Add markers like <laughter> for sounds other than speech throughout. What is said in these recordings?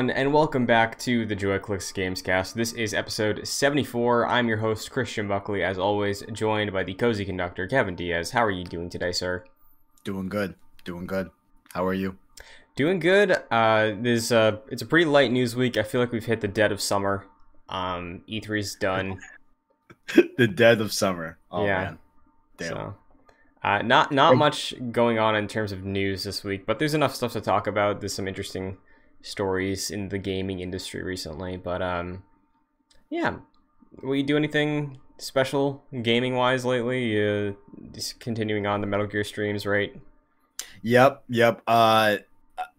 everyone, and welcome back to the JoyClicks Gamescast. This is episode 74. I'm your host, Christian Buckley, as always, joined by the cozy conductor, Kevin Diaz. How are you doing today, sir? Doing good. Doing good. How are you? Doing good. Uh, this uh, it's a pretty light news week. I feel like we've hit the dead of summer. Um, E3's done. <laughs> the dead of summer. Oh, yeah. man. Damn. So, uh, not not much going on in terms of news this week, but there's enough stuff to talk about. There's some interesting stories in the gaming industry recently, but um, yeah. Will you do anything special gaming wise lately? Uh, just continuing on the Metal Gear streams, right? Yep. Yep. Uh,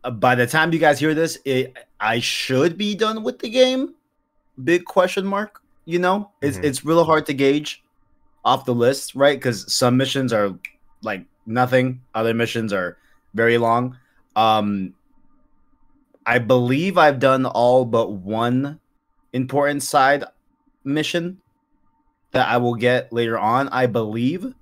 uh, by the time you guys hear this, it, I should be done with the game. Big question mark. You know, it's Mhm. it's really hard to gauge off the list, right? Because some missions are like nothing. Other missions are very long. Um, I believe I've done all but one important side mission that I will get later on. I believe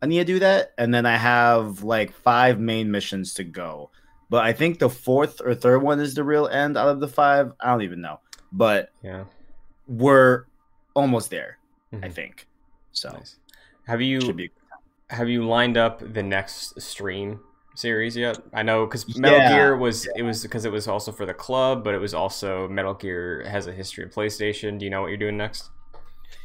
I need to do that, and then I have like five main missions to go. But I think the fourth or third one is the real end out of the five. I don't even know, but Yeah. we're almost there. I Mhm. think so. Nice. Have you have you lined up the next stream series yet? I know because Metal Yeah. Gear was it was because it was also for the club, but it was also Metal Gear has a history of PlayStation. Do you know what you're doing next?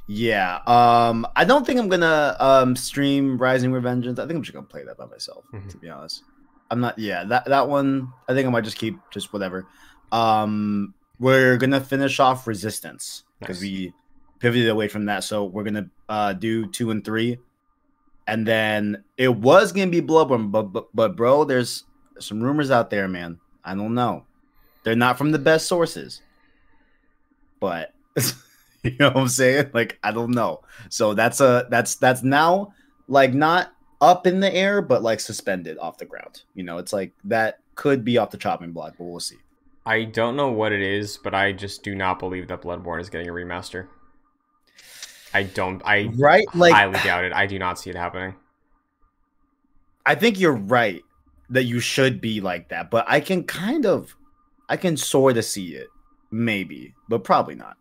Yeah. Um, I don't think I'm gonna um stream Rising Revengeance. I think I'm just gonna play that by myself, Mhm. to be honest. I'm not yeah, that that one I think I might just keep just whatever. Um we're gonna finish off Resistance because Nice. we pivoted away from that. So we're gonna uh do two and three. And then it was gonna be Bloodborne, but but, but bro, there's some rumors out there, man. I don't know. They're not from the best sources. But <laughs> you know what I'm saying? Like I don't know. So that's a that's that's now like not up in the air, but like suspended off the ground. You know, it's like that could be off the chopping block, but we'll see. I don't know what it is, but I just do not believe that Bloodborne is getting a remaster. I don't. I Right? Like highly doubt it. I do not see it happening. I think you're right that you should be like that, but I can kind of I can sort of see it. Maybe, but probably not.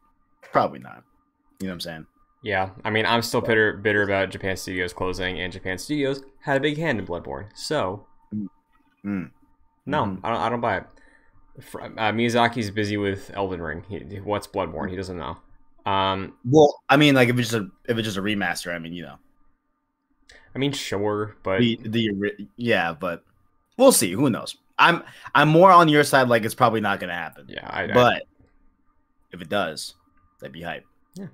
Probably not. You know what I'm saying? Yeah, I mean, I'm still bitter bitter about Japan Studios closing, and Japan Studios had a big hand in Bloodborne. So Mm. no, Mhm. I don't. I don't buy it. Uh, Miyazaki's busy with Elden Ring. He, what's Bloodborne? He doesn't know. Um, Well, I mean, like if it's just a if it's just a remaster, I mean, you know, I mean, sure, but the the yeah, but we'll see. Who knows? I'm I'm more on your side. Like it's probably not gonna happen. yeah, I, I- but if it does, that'd be hype. Yeah.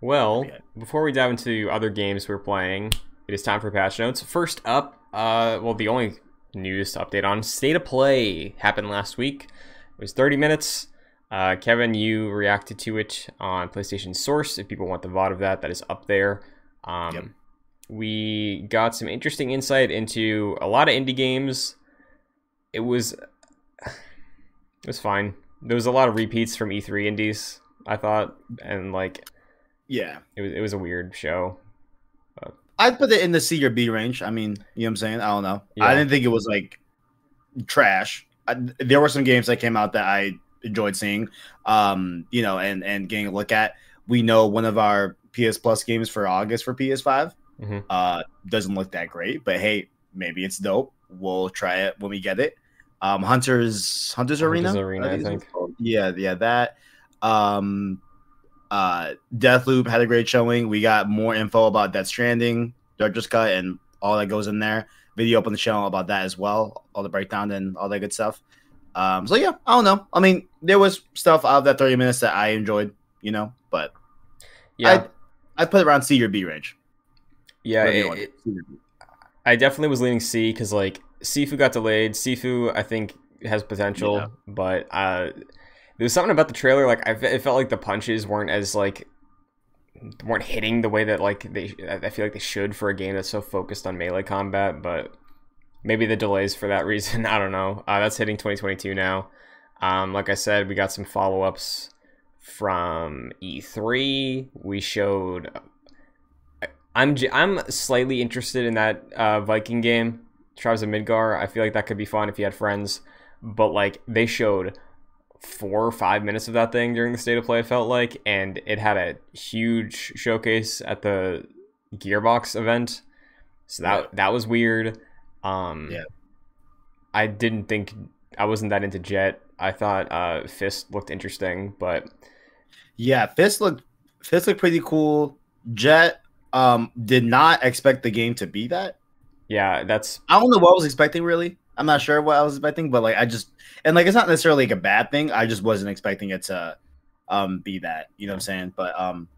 Well, Yeah. before we dive into other games we're playing, it is time for patch notes. First up, uh, well, the only news to update on State of Play happened last week. It was 30 minutes. Uh, Kevin, you reacted to it on PlayStation Source. If people want the VOD of that, that is up there. Um, Yep. We got some interesting insight into a lot of indie games. It was, <sighs> it was fine. There was a lot of repeats from E3 indies. I thought, and like Yeah, it was it was a weird show. I'd put it in the C or B range. I mean, you know what I'm saying? I don't know. Yeah. I didn't think it was like trash. I, there were some games that came out that I enjoyed seeing. Um, you know, and and getting a look at. We know one of our PS Plus games for August for PS5 Mhm. uh doesn't look that great, but hey, maybe it's dope. We'll try it when we get it. Um, Hunters Hunters Arena. Hunters Arena, I think. Yeah, yeah, that. Um, uh, Deathloop had a great showing. We got more info about Death Stranding, Director's Cut, and all that goes in there. Video up on the channel about that as well, all the breakdown and all that good stuff. Um, so yeah, I don't know. I mean, there was stuff out of that 30 minutes that I enjoyed, you know, but Yeah, I'd, I'd put it around C or B range. yeah. It- it- C or B. I definitely was leaning C because like Sifu got delayed. Sifu, I think, has potential, Yeah. but uh, there was something about the trailer. Like I, it felt like the punches weren't as like weren't hitting the way that like they. I feel like they should for a game that's so focused on melee combat. But maybe the delays for that reason. <laughs> I don't know. Uh, that's hitting 2022 now. Um, like I said, we got some follow ups from E3. We showed. I'm I'm slightly interested in that uh, Viking game, Tribes of Midgard. I feel like that could be fun if you had friends. But like they showed four or five minutes of that thing during the state of play. It felt like, and it had a huge showcase at the Gearbox event, so that that was weird. Um, Yeah. I didn't think I wasn't that into Jett. I thought uh, Fist looked interesting, but Yeah, Fist looked Fist looked pretty cool. Jett um did not expect the game to be that. yeah, that's I don't know what I was expecting really. I'm not sure what I was expecting, but like I just and like it's not necessarily like a bad thing. I just wasn't expecting it to um be that. You know what I'm saying? But um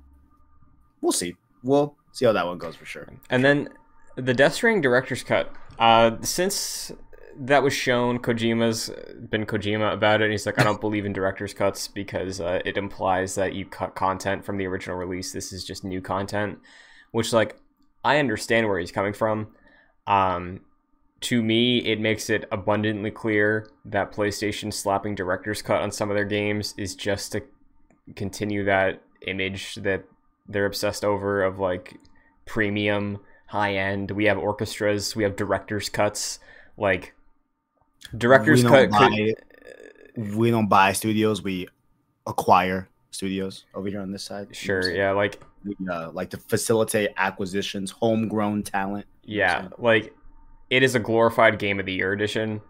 we'll see. We'll see how that one goes for sure. And then the Death Stranding director's cut. Uh, since that was shown, Kojima's been Kojima about it. And he's like, I don't <laughs> believe in director's cuts because uh, it implies that you cut content from the original release. This is just new content, which like I understand where he's coming from. Um, to me, it makes it abundantly clear that PlayStation slapping director's cut on some of their games is just to continue that image that they're obsessed over of like premium high end. We have orchestras. We have directors cuts. Like directors we cut don't, could, we don't buy studios, we acquire studios over here on this side. You know sure yeah like We, uh, like to facilitate acquisitions, homegrown talent. You know what I'm yeah like it is a glorified game of the year edition.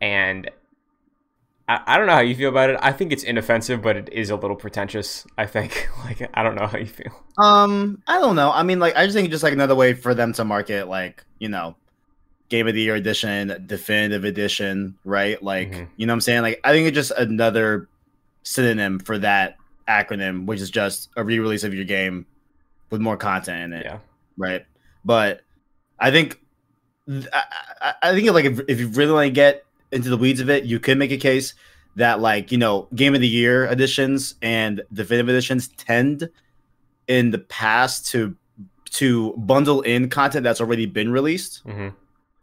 And I, I don't know how you feel about it i think it's inoffensive but it is a little pretentious i think <laughs> like i don't know how you feel Um, I don't know. I mean, like, I just think it's just like another way for them to market, like, you know, Game of the Year edition, definitive edition, right? Like, Mhm. you know what I'm saying? Like, I think it's just another synonym for that acronym, which is just a re-release of your game with more content in it, yeah right? But I think, I, I, I think like if, if you really want to get into the weeds of it, you could make a case that like you know Game of the Year editions and definitive editions tend in the past to to bundle in content that's already been released, hmm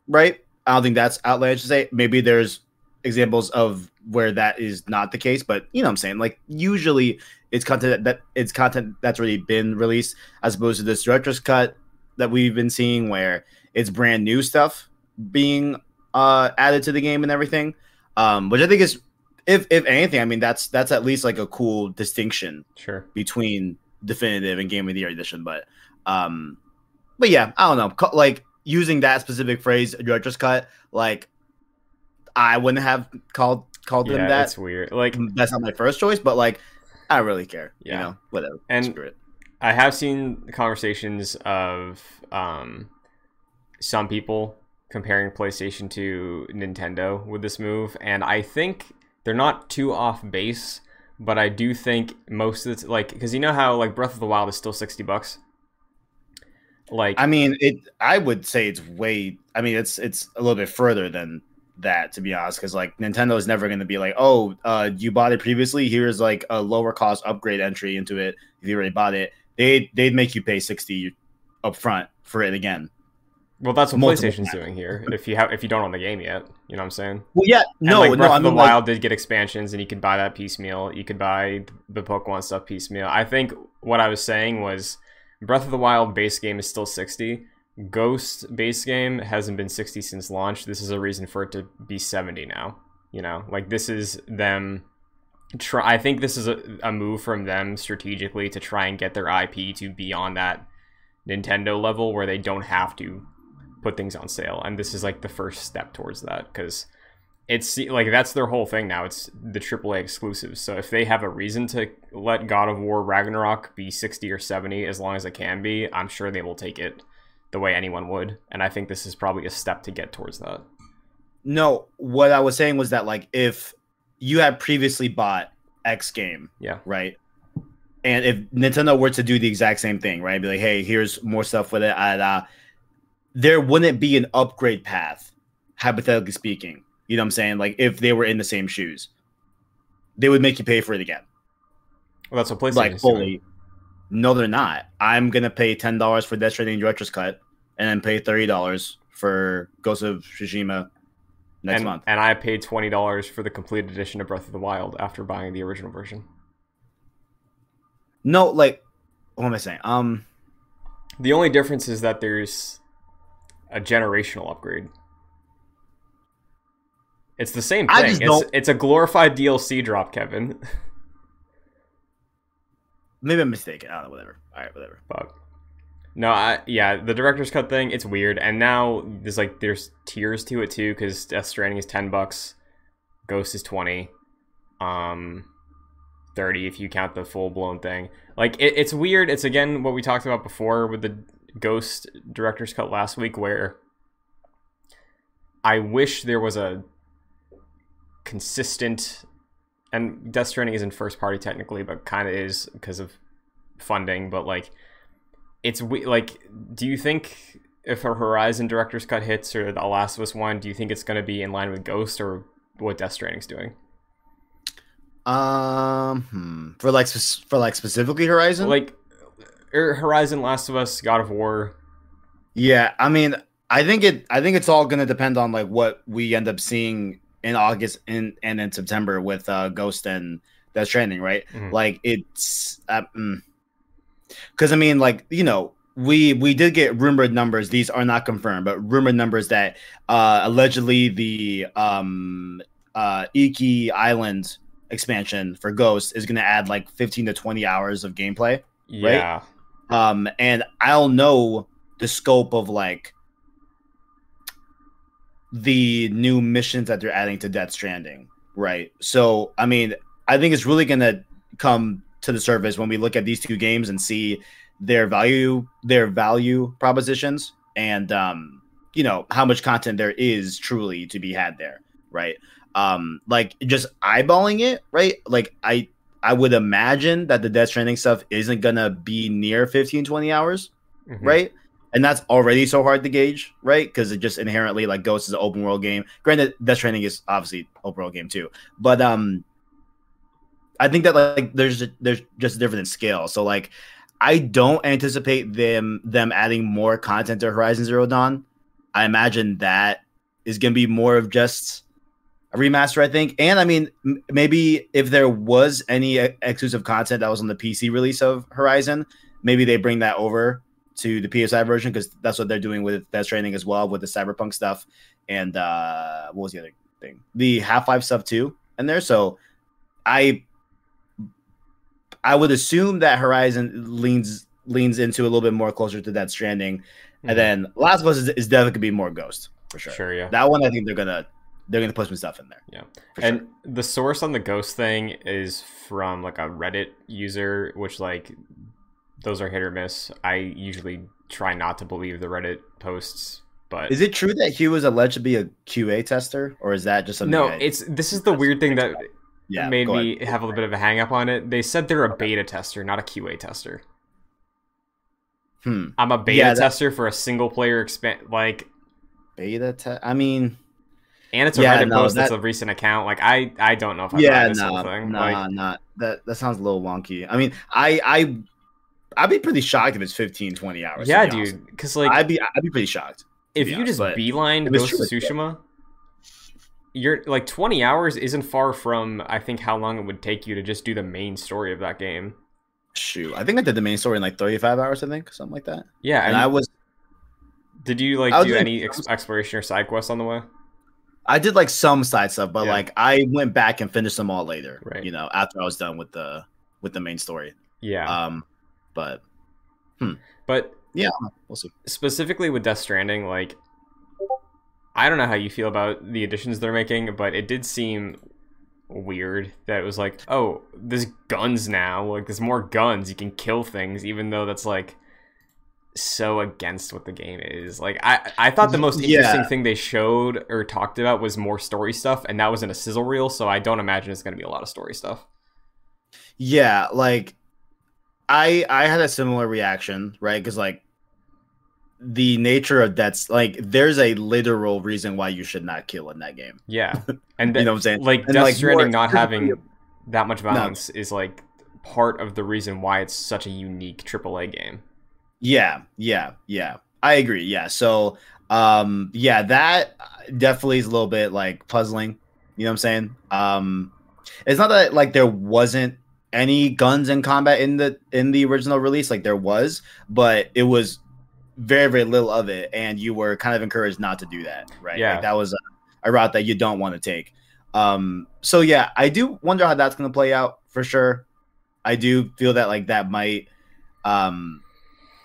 right? I don't think that's outlandish to say. Maybe there's examples of where that is not the case, but you know what I'm saying? Like usually it's content that, that it's content that's already been released as opposed to this director's cut that we've been seeing where it's brand new stuff being uh added to the game and everything. Um which I think is if if anything, I mean that's that's at least like a cool distinction sure between definitive and game of the year edition but um but yeah i don't know like using that specific phrase director's cut like i wouldn't have called called them that it's weird like that's not my first choice but like i don't really care Yeah. you know whatever And- Screw it. I have seen conversations of um, some people comparing PlayStation to Nintendo with this move, and I think they're not too off base. But I do think most of it's like because you know how like Breath of the Wild is still sixty bucks. Like i mean it i would say it's way i mean it's it's a little bit further than that to be honest because like nintendo is never going to be like oh uh you bought it previously here's like a lower cost upgrade entry into it if you already bought it they they'd make you pay 60 up front for it again well, that's what PlayStation's times. doing here. <laughs> If you have if you don't own the game yet, you know what I'm saying. Well, yeah, no, and like Breath no. I of the mean, like, Wild did get expansions, and you could buy that piecemeal. You could buy the Pokemon stuff piecemeal. I think what I was saying was Breath of the Wild base game is still sixty. Ghost base game hasn't been sixty since launch. This is a reason for it to be seventy now. You know, like this is them. Try. I think this is a, a move from them strategically to try and get their IP to be on that Nintendo level where they don't have to put things on sale and this is like the first step towards that because it's like that's their whole thing now it's the aaa exclusives so if they have a reason to let god of war ragnarok be 60 or 70 as long as it can be i'm sure they will take it the way anyone would and i think this is probably a step to get towards that no. What I was saying was that like if you had previously bought X game, yeah right, and if Nintendo were to do the exact same thing, right, be like, hey, here's more stuff with it, uh, there wouldn't be an upgrade path, hypothetically speaking. You know what I'm saying? Like if they were in the same shoes, they would make you pay for it again. well that's what PlayStation like doing. fully. No, they're not. I'm gonna pay ten dollars for Death Stranding Director's Cut, and then pay thirty dollars for Ghost of Tsushima next and, month. and i paid $20 for the complete edition of breath of the wild after buying the original version No, like, what am I saying? Um, the only difference is that there's a generational upgrade It's the same thing. It's it's a glorified DLC drop, Kevin. <laughs> Maybe I'm mistaken. I don't know. Whatever. All right. Whatever. But no, I yeah, the director's cut thing, it's weird. And now there's like there's tiers to it too, because Death Stranding is ten bucks, Ghost is twenty, um, thirty if you count the full blown thing. Like it, it's weird. It's again what we talked about before with the Ghost director's cut last week, where I wish there was a consistent and Death Stranding isn't first party technically, but kind of is because of funding. But like, it's we like. Do you think if a Horizon director's cut hits or the Last of Us one, do you think it's going to be in line with Ghost or what Death Stranding's doing? Um, hmm. for like for like specifically Horizon. Like, er, Horizon, Last of Us, God of War. yeah, I mean, I think it. I think it's all gonna depend on like what we end up seeing in August and and in September with uh Ghost and Death Stranding, right? Mhm. Like it's, because I mean, like you know. We we did get rumored numbers. These are not confirmed, but rumored numbers that uh, allegedly the um, uh, Iki Island expansion for Ghost is going to add like 15 to 20 hours of gameplay. Yeah, Um, and I'll know the scope of like the new missions that they're adding to Death Stranding, right? So, I mean, I think it's really going to come to the surface when we look at these two games and see their value, their value propositions, and um, you know how much content there is truly to be had there, right? Um, like just eyeballing it, right? Like I I would imagine that the Death Stranding stuff isn't gonna be near 15, 20 hours, Mhm. right? And that's already so hard to gauge, right? Because it just inherently like Ghost is an open world game. Granted, Death Stranding is obviously open world game too, but um, I think that like there's there's just a difference in scale. So like, I don't anticipate them them adding more content to Horizon Zero Dawn. I imagine that is gonna be more of just remaster, I think. And I mean, m- maybe if there was any exclusive content that was on the PC release of Horizon, maybe they bring that over to the PS5 version because that's what they're doing with Death Stranding as well with the Cyberpunk stuff and uh what was the other thing? The Half Life stuff too in there. So I I would assume that Horizon leans leans into a little bit more closer to Death Stranding, Mhm. and then Last of Us is, is definitely gonna be more Ghost for sure. sure, yeah. That one I think they're gonna they're gonna put some stuff in there. Yeah. and sure. the source on the ghost thing is from like a reddit user which like those are hit or miss i usually try not to believe the reddit posts but Is it true that he was alleged to be a QA tester, or is that just something? no it's this is the weird thing that yeah, made me ahead. have a little bit of a hang up on it they said they're a beta tester not a qa tester Hmm. i'm a beta Yeah, that- tester for a single player expand like Beta test. I mean, and it's a Yeah, reddit no, post that's a recent account like i i don't know if i yeah, this whole nah, thing nah, like not that. That sounds a little wonky. I mean, I, I, I'd be pretty shocked if it's 15, 20 hours. yeah be dude because like I'd be, I'd be pretty shocked. if you honest, just beeline Ghost true. Tsushima, you're like 20 hours isn't far from I think how long it would take you to just do the main story of that game. Shoot, I think I did the main story in like 35 hours. I think something like that. Yeah, And and I was, did you like do any ex- exploration or side quests on the way? I did like some side stuff, but Yeah. like I went back and finished them all later. Right. You know, after I was done with the with the main story. Yeah, Um, but Hmm. but yeah, we'll see. specifically with Death Stranding, like I don't know how you feel about the additions they're making, but it did seem weird that it was like, oh, there's guns now. Like there's more guns. You can kill things, even though that's like so against what the game is. Like I, I thought the most Yeah. interesting thing they showed or talked about was more story stuff, and that was in a sizzle reel. So I don't imagine it's going to be a lot of story stuff. Yeah, like I I had a similar reaction, right? Because like the nature of that's like there's a literal reason why you should not kill in that game. Yeah, <laughs> and You know what I'm saying? like And, Death like, Stranding not having that much No. violence is like part of the reason why it's such a unique AAA game. Yeah, yeah, yeah. I agree. Yeah. So um yeah, that definitely is a little bit like puzzling. You know what I'm saying? Um it's not that like there wasn't any guns in combat in the in the original release, like there was, but it was very, very little of it, and you were kind of encouraged not to do that, right? Yeah. Like that was uh, a route that you don't want to take. Um, so yeah, I do wonder how that's going to play out for sure. I do feel that like that might um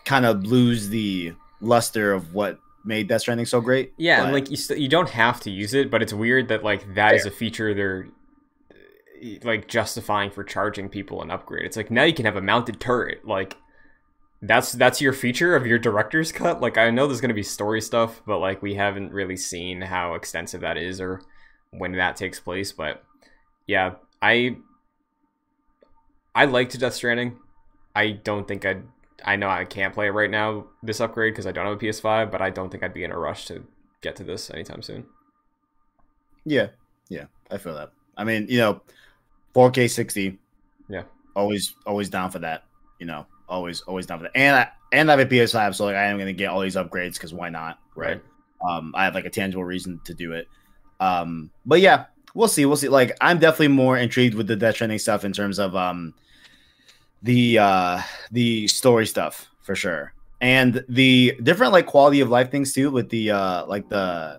kind of lose the luster of what made Death Stranding so great. Yeah, but- and like you, st- you don't have to use it, but it's weird that like that is a feature they're uh, like justifying for charging people an upgrade. It's like now you can have a mounted turret. Like that's that's your feature of your director's cut. Like I know there's gonna be story stuff, but like we haven't really seen how extensive that is or when that takes place. But yeah, I I liked Death Stranding. I don't think I'd. I know I can't play it right now. This upgrade because I don't have a PS5, but I don't think I'd be in a rush to get to this anytime soon. Yeah, yeah, I feel that. I mean, you know, 4K 60. Yeah. always, always down for that. You know, always, always down for that. And I and I have a PS5, so like I am gonna get all these upgrades because why not? Right. Um, I have like a tangible reason to do it. Um, but yeah, we'll see. We'll see. Like, I'm definitely more intrigued with the Death Stranding stuff in terms of um the uh the story stuff for sure, and the different like quality of life things too with the uh like the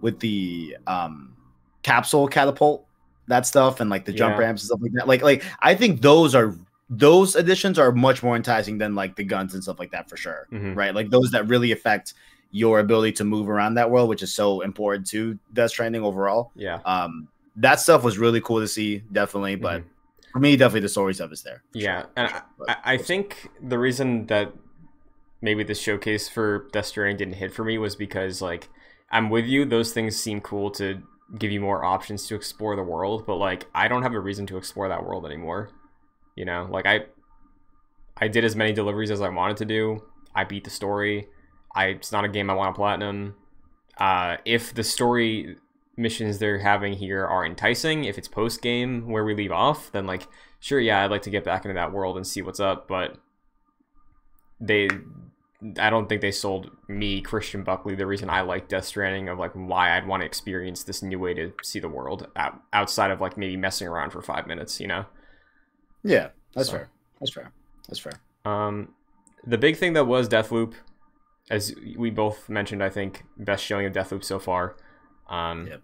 with the um capsule catapult that stuff and like the jump Yeah. ramps and stuff like that. Like, like I think those are those additions are much more enticing than like the guns and stuff like that for sure Mhm. right? Like those that really affect your ability to move around that world, which is so important to Death Stranding overall. Yeah. Um, that stuff was really cool to see, definitely. But Mhm. For me, definitely the story stuff is there. Yeah, sure, and sure. I, I think the reason that maybe the showcase for Death Stranding didn't hit for me was because like I'm with you. Those things seem cool to give you more options to explore the world, but like I don't have a reason to explore that world anymore. You know, like I I did as many deliveries as I wanted to do. I beat the story. I it's not a game I want to platinum. Uh, if the story missions they're having here are enticing, if it's post game where we leave off, then like sure, yeah, I'd like to get back into that world and see what's up, but they I don't think they sold me, Christian Buckley, the reason I like Death Stranding of like why I'd want to experience this new way to see the world out, outside of like maybe messing around for five minutes, you know? yeah, that's So. fair. That's fair. That's fair. Um, the big thing that was Deathloop, as we both mentioned, I think best showing of Deathloop so far. Um, Yep.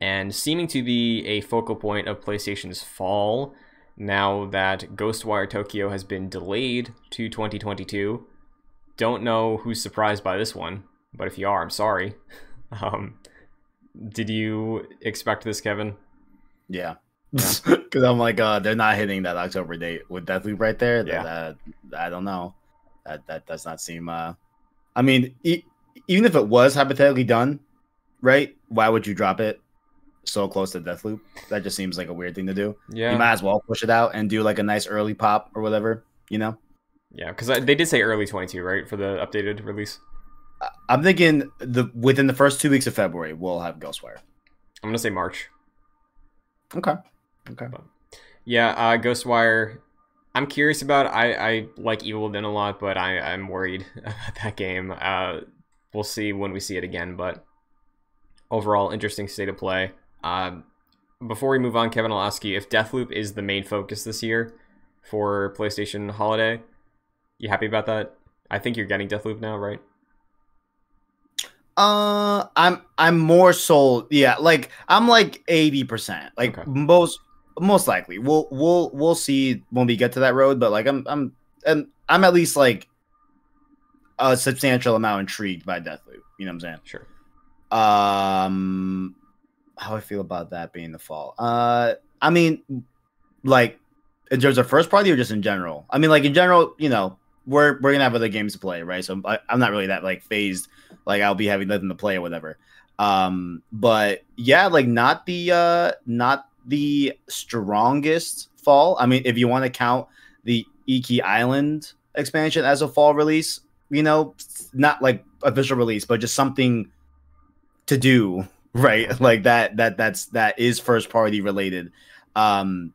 And seeming to be a focal point of PlayStation's fall. Now that Ghostwire Tokyo has been delayed to 2022, don't know who's surprised by this one, but if you are, I'm sorry. <laughs> um, did you expect this, Kevin? Yeah. <laughs> Because I'm like, uh, they're not hitting that October date with Deathloop right there. Yeah. That, that- I don't know. That that does not seem. Uh, I mean, e- even if it was hypothetically done, right? Why would you drop it so close to Deathloop? That just seems like a weird thing to do. Yeah, You might as well push it out and do like a nice early pop or whatever. You know, yeah, because they did say early 22, right, for the updated release. I'm thinking the within the first two weeks of February we'll have Ghostwire. I'm gonna say March. Okay. Okay. Yeah, uh, Ghostwire. I'm curious about. I I like Evil Within a lot, but I I'm worried <laughs> about that game. Uh, we'll see when we see it again, but overall, interesting state of play. Um, before we move on, Kevin, I'll ask you if Deathloop is the main focus this year for PlayStation Holiday. You happy about that? I think you're getting Deathloop now, right? Uh, I'm I'm more sold. Yeah, like I'm like eighty percent. Like Okay. most most likely, we'll we'll we'll see when we get to that road. But like I'm I'm and I'm at least like a substantial amount intrigued by Deathloop. You know what I'm saying? Sure. Um, how I feel about that being the fall. Uh, I mean, like in terms of first party or just in general. I mean, like in general, you know, we're we're gonna have other games to play, right? So I, I'm not really that like phased. Like I'll be having nothing to play or whatever. Um, but yeah, like not the uh not the strongest fall. I mean, if you want to count the Iki Island expansion as a fall release, you know, not like official release, but just something to do, right? <laughs> Like that that that's that is first party related. Um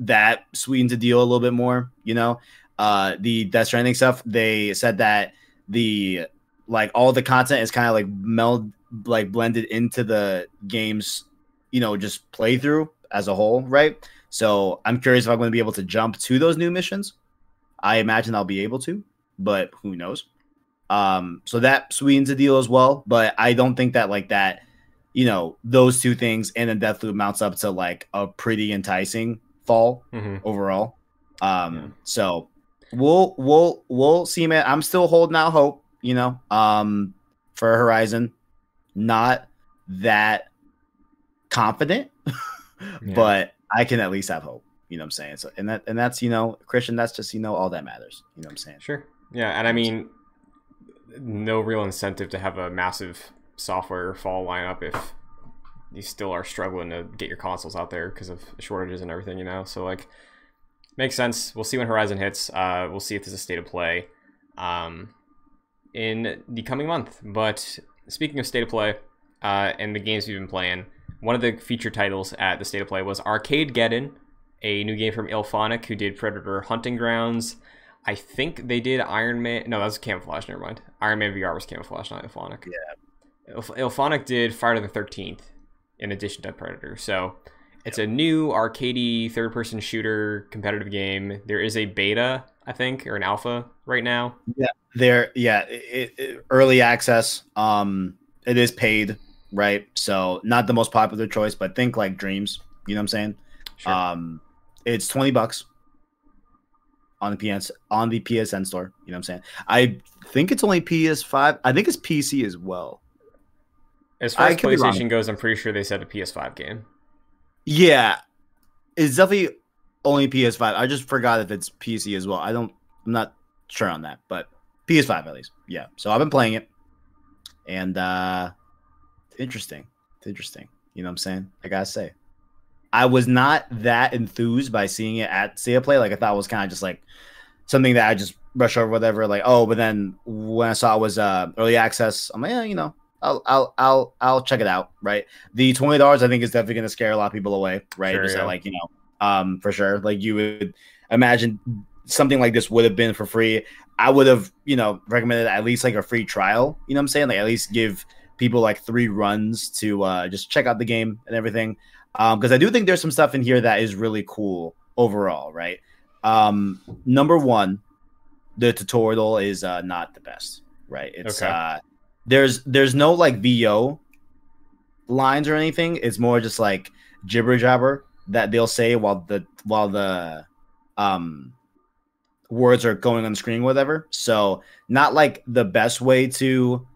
that sweetens the deal a little bit more, you know. Uh the Death Stranding stuff, they said that the like all the content is kind of like meld like blended into the game's, you know, just playthrough as a whole, right? So I'm curious if I'm going to be able to jump to those new missions. I imagine I'll be able to, but who knows? Um, so that sweetens the deal as well. But I don't think that like that you know, those two things and then Deathloop mounts up to like a pretty enticing fall Mhm. overall. Um, Yeah. so we'll we'll we'll see, man. I'm still holding out hope, you know, um, for Horizon. Not that confident, <laughs> Yeah. but I can at least have hope. You know what I'm saying? So and that and that's you know, Christian, that's just you know all that matters. You know what I'm saying? Sure. Yeah, and I mean, no real incentive to have a massive software fall lineup if you still are struggling to get your consoles out there because of shortages and everything, you know. So like, makes sense. We'll see when Horizon hits. Uh, we'll see if there's a state of play, um, in the coming month. But speaking of state of play, uh, and the games we've been playing, one of the feature titles at the state of play was Arcadegeddon, a new game from Illfonic, who did Predator Hunting Grounds. I think they did Iron Man. No, that was Camouflaj. Never mind. Iron Man VR was Camouflaj, not Illfonic. Yeah. Ilph- Illfonic did Friday the Thirteenth, in addition to Predator. So it's a new arcadey third-person shooter competitive game. There is a beta, I think, or an alpha right now. Yeah, there, yeah, it, it, early access. Um, it is paid, right? So not the most popular choice, but think like Dreams. You know what I'm saying? Sure. Um, it's twenty bucks on the PS on the PSN store. You know what I'm saying? I think it's only PS5. I think it's PC as well. As far as could be wrong. PlayStation goes, I'm pretty sure they said a PS5 game. Yeah, it's definitely only PS5. I just forgot if it's PC as well. I don't. I'm not sure on that, but PS5 at least. Yeah. So I've been playing it, and uh interesting. It's interesting. You know what I'm saying? I gotta say, I was not that enthused by seeing it at of Play. Like I thought it was kind of just like something that I just rush over, whatever. Like oh, but then when I saw it was uh early access, I'm like, yeah, you know. I'll, I'll I'll I'll check it out. Right, the twenty dollars I think is definitely going to scare a lot of people away. Right, Sure, just yeah. like you know, um, for sure. Like you would imagine something like this would have been for free. I would have, you know, recommended at least like a free trial. You know what I'm saying? Like at least give people like three runs to uh, just check out the game and everything. Um, because I do think there's some stuff in here that is really cool overall, right? Um, number one, the tutorial is uh, not the best, right? It's Okay. uh, there's there's no like VO lines or anything. It's more just like gibber jabber that they'll say while the while the um words are going on the screen, whatever. So not like the best way to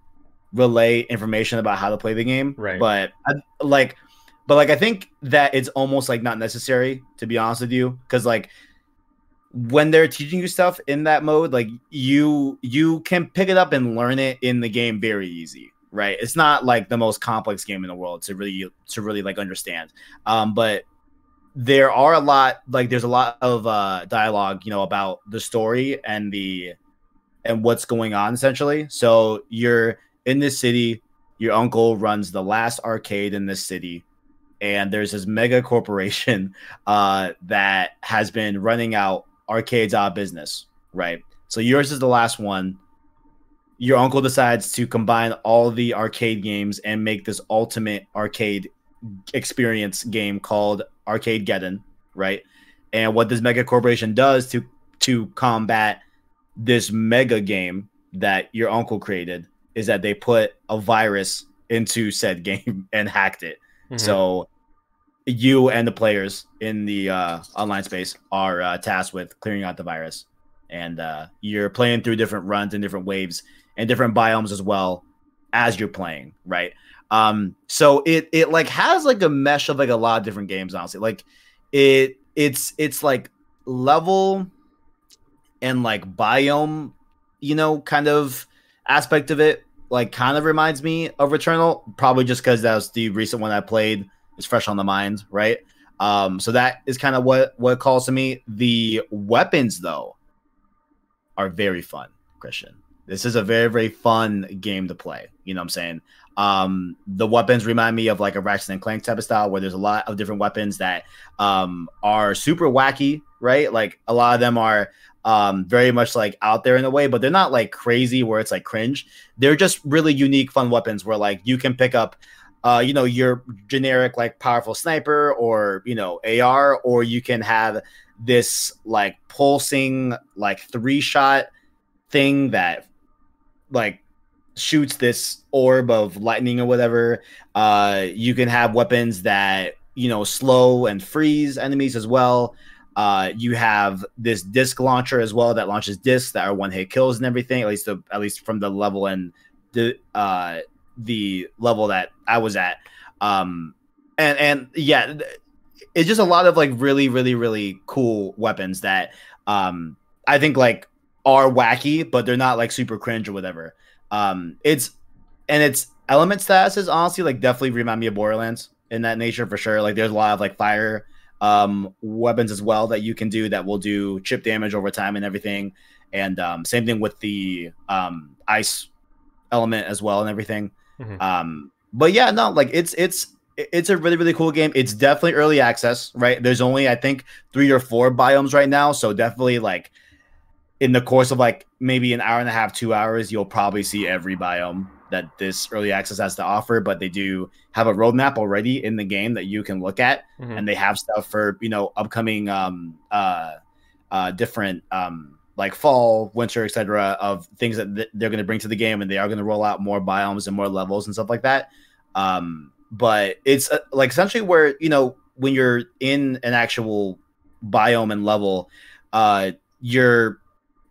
relay information about how to play the game, Right. But I, like, but like I think that it's almost like not necessary to be honest with you, because like when they're teaching you stuff in that mode, like you you can pick it up and learn it in the game very easy, right? It's not like the most complex game in the world to really to really like understand. Um, but there are a lot like there's a lot of uh dialogue, you know, about the story and the and what's going on essentially. So you're in this city, your uncle runs the last arcade in this city and there's this mega corporation <laughs> uh, that has been running out arcades out of business, right? So yours is the last one. Your uncle decides to combine all the arcade games and make this ultimate arcade experience game called Arcadegeddon, right? And what this mega corporation does to to combat this mega game that your uncle created is that they put a virus into said <laughs> game and hacked it. Mhm. So you and the players in the uh, online space are uh, tasked with clearing out the virus, and uh, you're playing through different runs and different waves and different biomes as well as you're playing, right? Um, so it it like has like a mesh of like a lot of different games, honestly. Like it it's it's like level and like biome, you know, kind of aspect of it. Like kind of reminds me of Returnal, probably just because that was the recent one I played is fresh on the mind, right? Um, so that is kind of what what calls to me. The weapons though are very fun, Christian. This is a very very fun game to play. You know what I'm saying? Um, the weapons remind me of like a Ratchet and Clank type of style, where there's a lot of different weapons that um, are super wacky, right? Like a lot of them are um, very much like out there in a way, but they're not like crazy where it's like cringe. They're just really unique, fun weapons where like you can pick up uh, you know, your generic like powerful sniper or you know AR, or you can have this like pulsing like three shot thing that like shoots this orb of lightning or whatever. Uh, you can have weapons that you know slow and freeze enemies as well. Uh, you have this disc launcher as well that launches discs that are one hit kills and everything. At least the at least from the level and the uh the level that I was at. Um, and and yeah, it's just a lot of like really really really cool weapons that um I think like are wacky, but they're not like super cringe or whatever. Um, it's and its element statuses honestly like definitely remind me of Borderlands in that nature for sure. Like there's a lot of like fire um weapons as well that you can do that will do chip damage over time and everything. And um, same thing with the um ice element as well and everything. Mm-hmm. Um, but yeah, no, like it's it's it's a really really cool game. It's definitely early access, right? There's only I think three or four biomes right now, so definitely like in the course of like maybe an hour and a half, two hours, you'll probably see every biome that this early access has to offer. But they do have a roadmap already in the game that you can look at, mm-hmm. and they have stuff for you know upcoming um uh uh different um like fall, winter, etc. of things that th- they're going to bring to the game, and they are going to roll out more biomes and more levels and stuff like that. Um, but it's uh, like essentially where you know when you're in an actual biome and level, uh, you're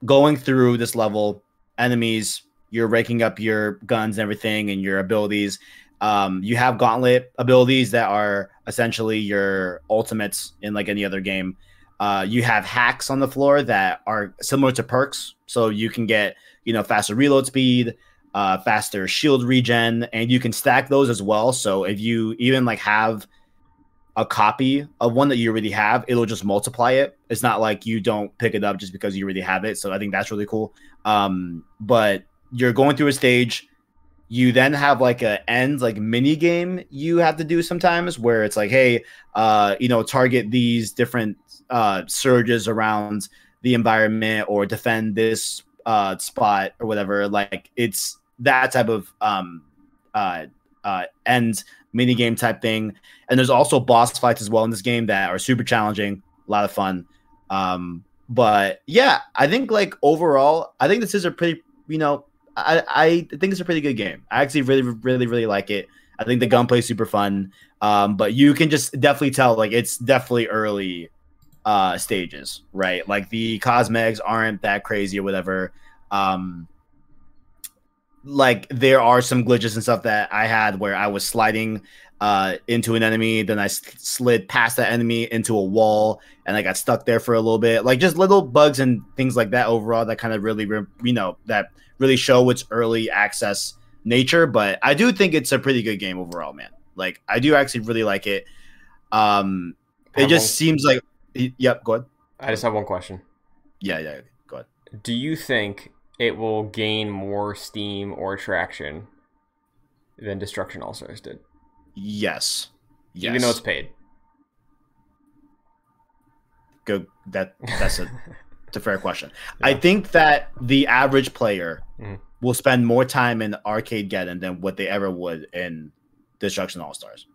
going through this level, enemies, you're raking up your guns and everything and your abilities. Um, you have gauntlet abilities that are essentially your ultimates in like any other game. Uh, you have hacks on the floor that are similar to perks, so you can get you know faster reload speed, uh, faster shield regen, and you can stack those as well. So if you even like have a copy of one that you already have, it'll just multiply it. It's not like you don't pick it up just because you already have it. So I think that's really cool. Um, but you're going through a stage. You then have like a end like mini game you have to do sometimes where it's like, hey, uh, you know, target these different uh surges around the environment or defend this uh spot or whatever. Like it's that type of um uh uh end mini game type thing. And there's also boss fights as well in this game that are super challenging, a lot of fun. Um, but yeah, I think like overall, I think this is a pretty, you know, I, I think it's a pretty good game. I actually really, really, really like it. I think the gunplay is super fun. Um, but you can just definitely tell like it's definitely early uh stages, right? Like the cosmetics aren't that crazy or whatever. Um, like there are some glitches and stuff that I had where I was sliding uh, into an enemy, then I slid past that enemy into a wall, and I got stuck there for a little bit. Like just little bugs and things like that. Overall, that kind of really, you know, that really show its early access nature. But I do think it's a pretty good game overall, man. Like I do actually really like it. Um, it just seems like, yep. Go ahead. I just have one question. Yeah, yeah. Go ahead. Do you think it will gain more steam or traction than Destruction All Stars did. Yes. Yes. Even though it's paid. Good. That that's a, <laughs> a fair question. Yeah. I think that the average player mm-hmm. will spend more time in Arcadegeddon than what they ever would in Destruction All Stars.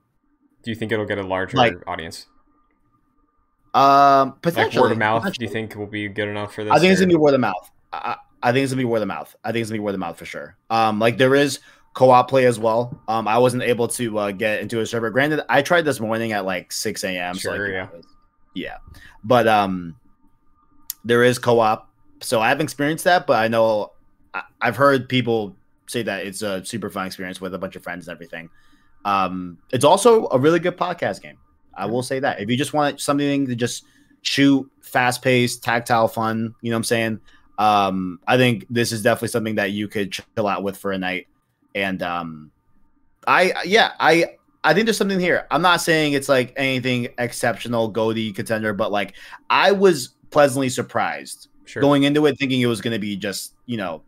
Do you think it'll get a larger like, audience? Um, potentially. Like word of mouth. Do you think will be good enough for this? I think or? it's gonna be word of mouth. I, I think it's gonna be word of mouth. I think it's gonna be word of mouth for sure. Um, like there is co-op play as well. Um, I wasn't able to uh, get into a server. Granted, I tried this morning at like six a.m. Sure, so like, yeah, yeah. But um, there is co-op, so I haven't experienced that. But I know I- I've heard people say that it's a super fun experience with a bunch of friends and everything. Um, it's also a really good podcast game. I will say that if you just want something to just shoot, fast paced, tactile fun, you know what I'm saying? um, I think this is definitely something that you could chill out with for a night. And um, I, yeah, I, I think there's something here. I'm not saying it's like anything exceptional, Goldie contender, but like I was pleasantly surprised sure. going into it, thinking it was going to be just you know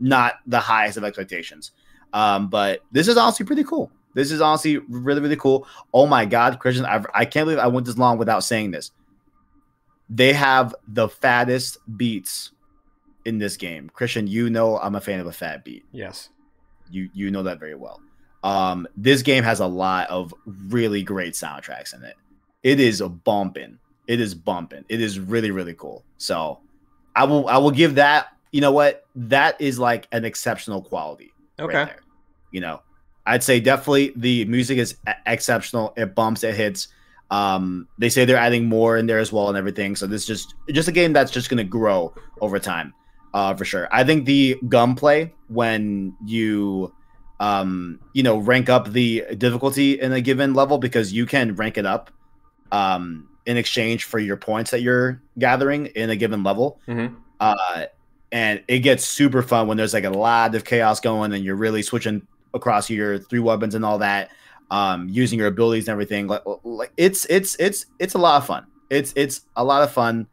not the highest of expectations. Um, but this is honestly pretty cool. This is honestly really really cool. Oh my god, Christian, I've, I can't believe I went this long without saying this. They have the fattest beats in this game. Christian, you know I'm a fan of a fat beat. Yes. You you know that very well. Um, this game has a lot of really great soundtracks in it. It is a bumping. It is bumping. It is really really cool. So I will I will give that. You know what? That is like an exceptional quality Okay. there. You know, I'd say definitely the music is exceptional. It bumps, it hits. Um, they say they're adding more in there as well and everything. So this is just just a game that's just gonna grow over time, uh, for sure. I think the gunplay when you um you know rank up the difficulty in a given level because you can rank it up um in exchange for your points that you're gathering in a given level Mm-hmm. uh, and it gets super fun when there's like a lot of chaos going and you're really switching across your three weapons and all that um using your abilities and everything like, like it's it's it's it's a lot of fun it's it's a lot of fun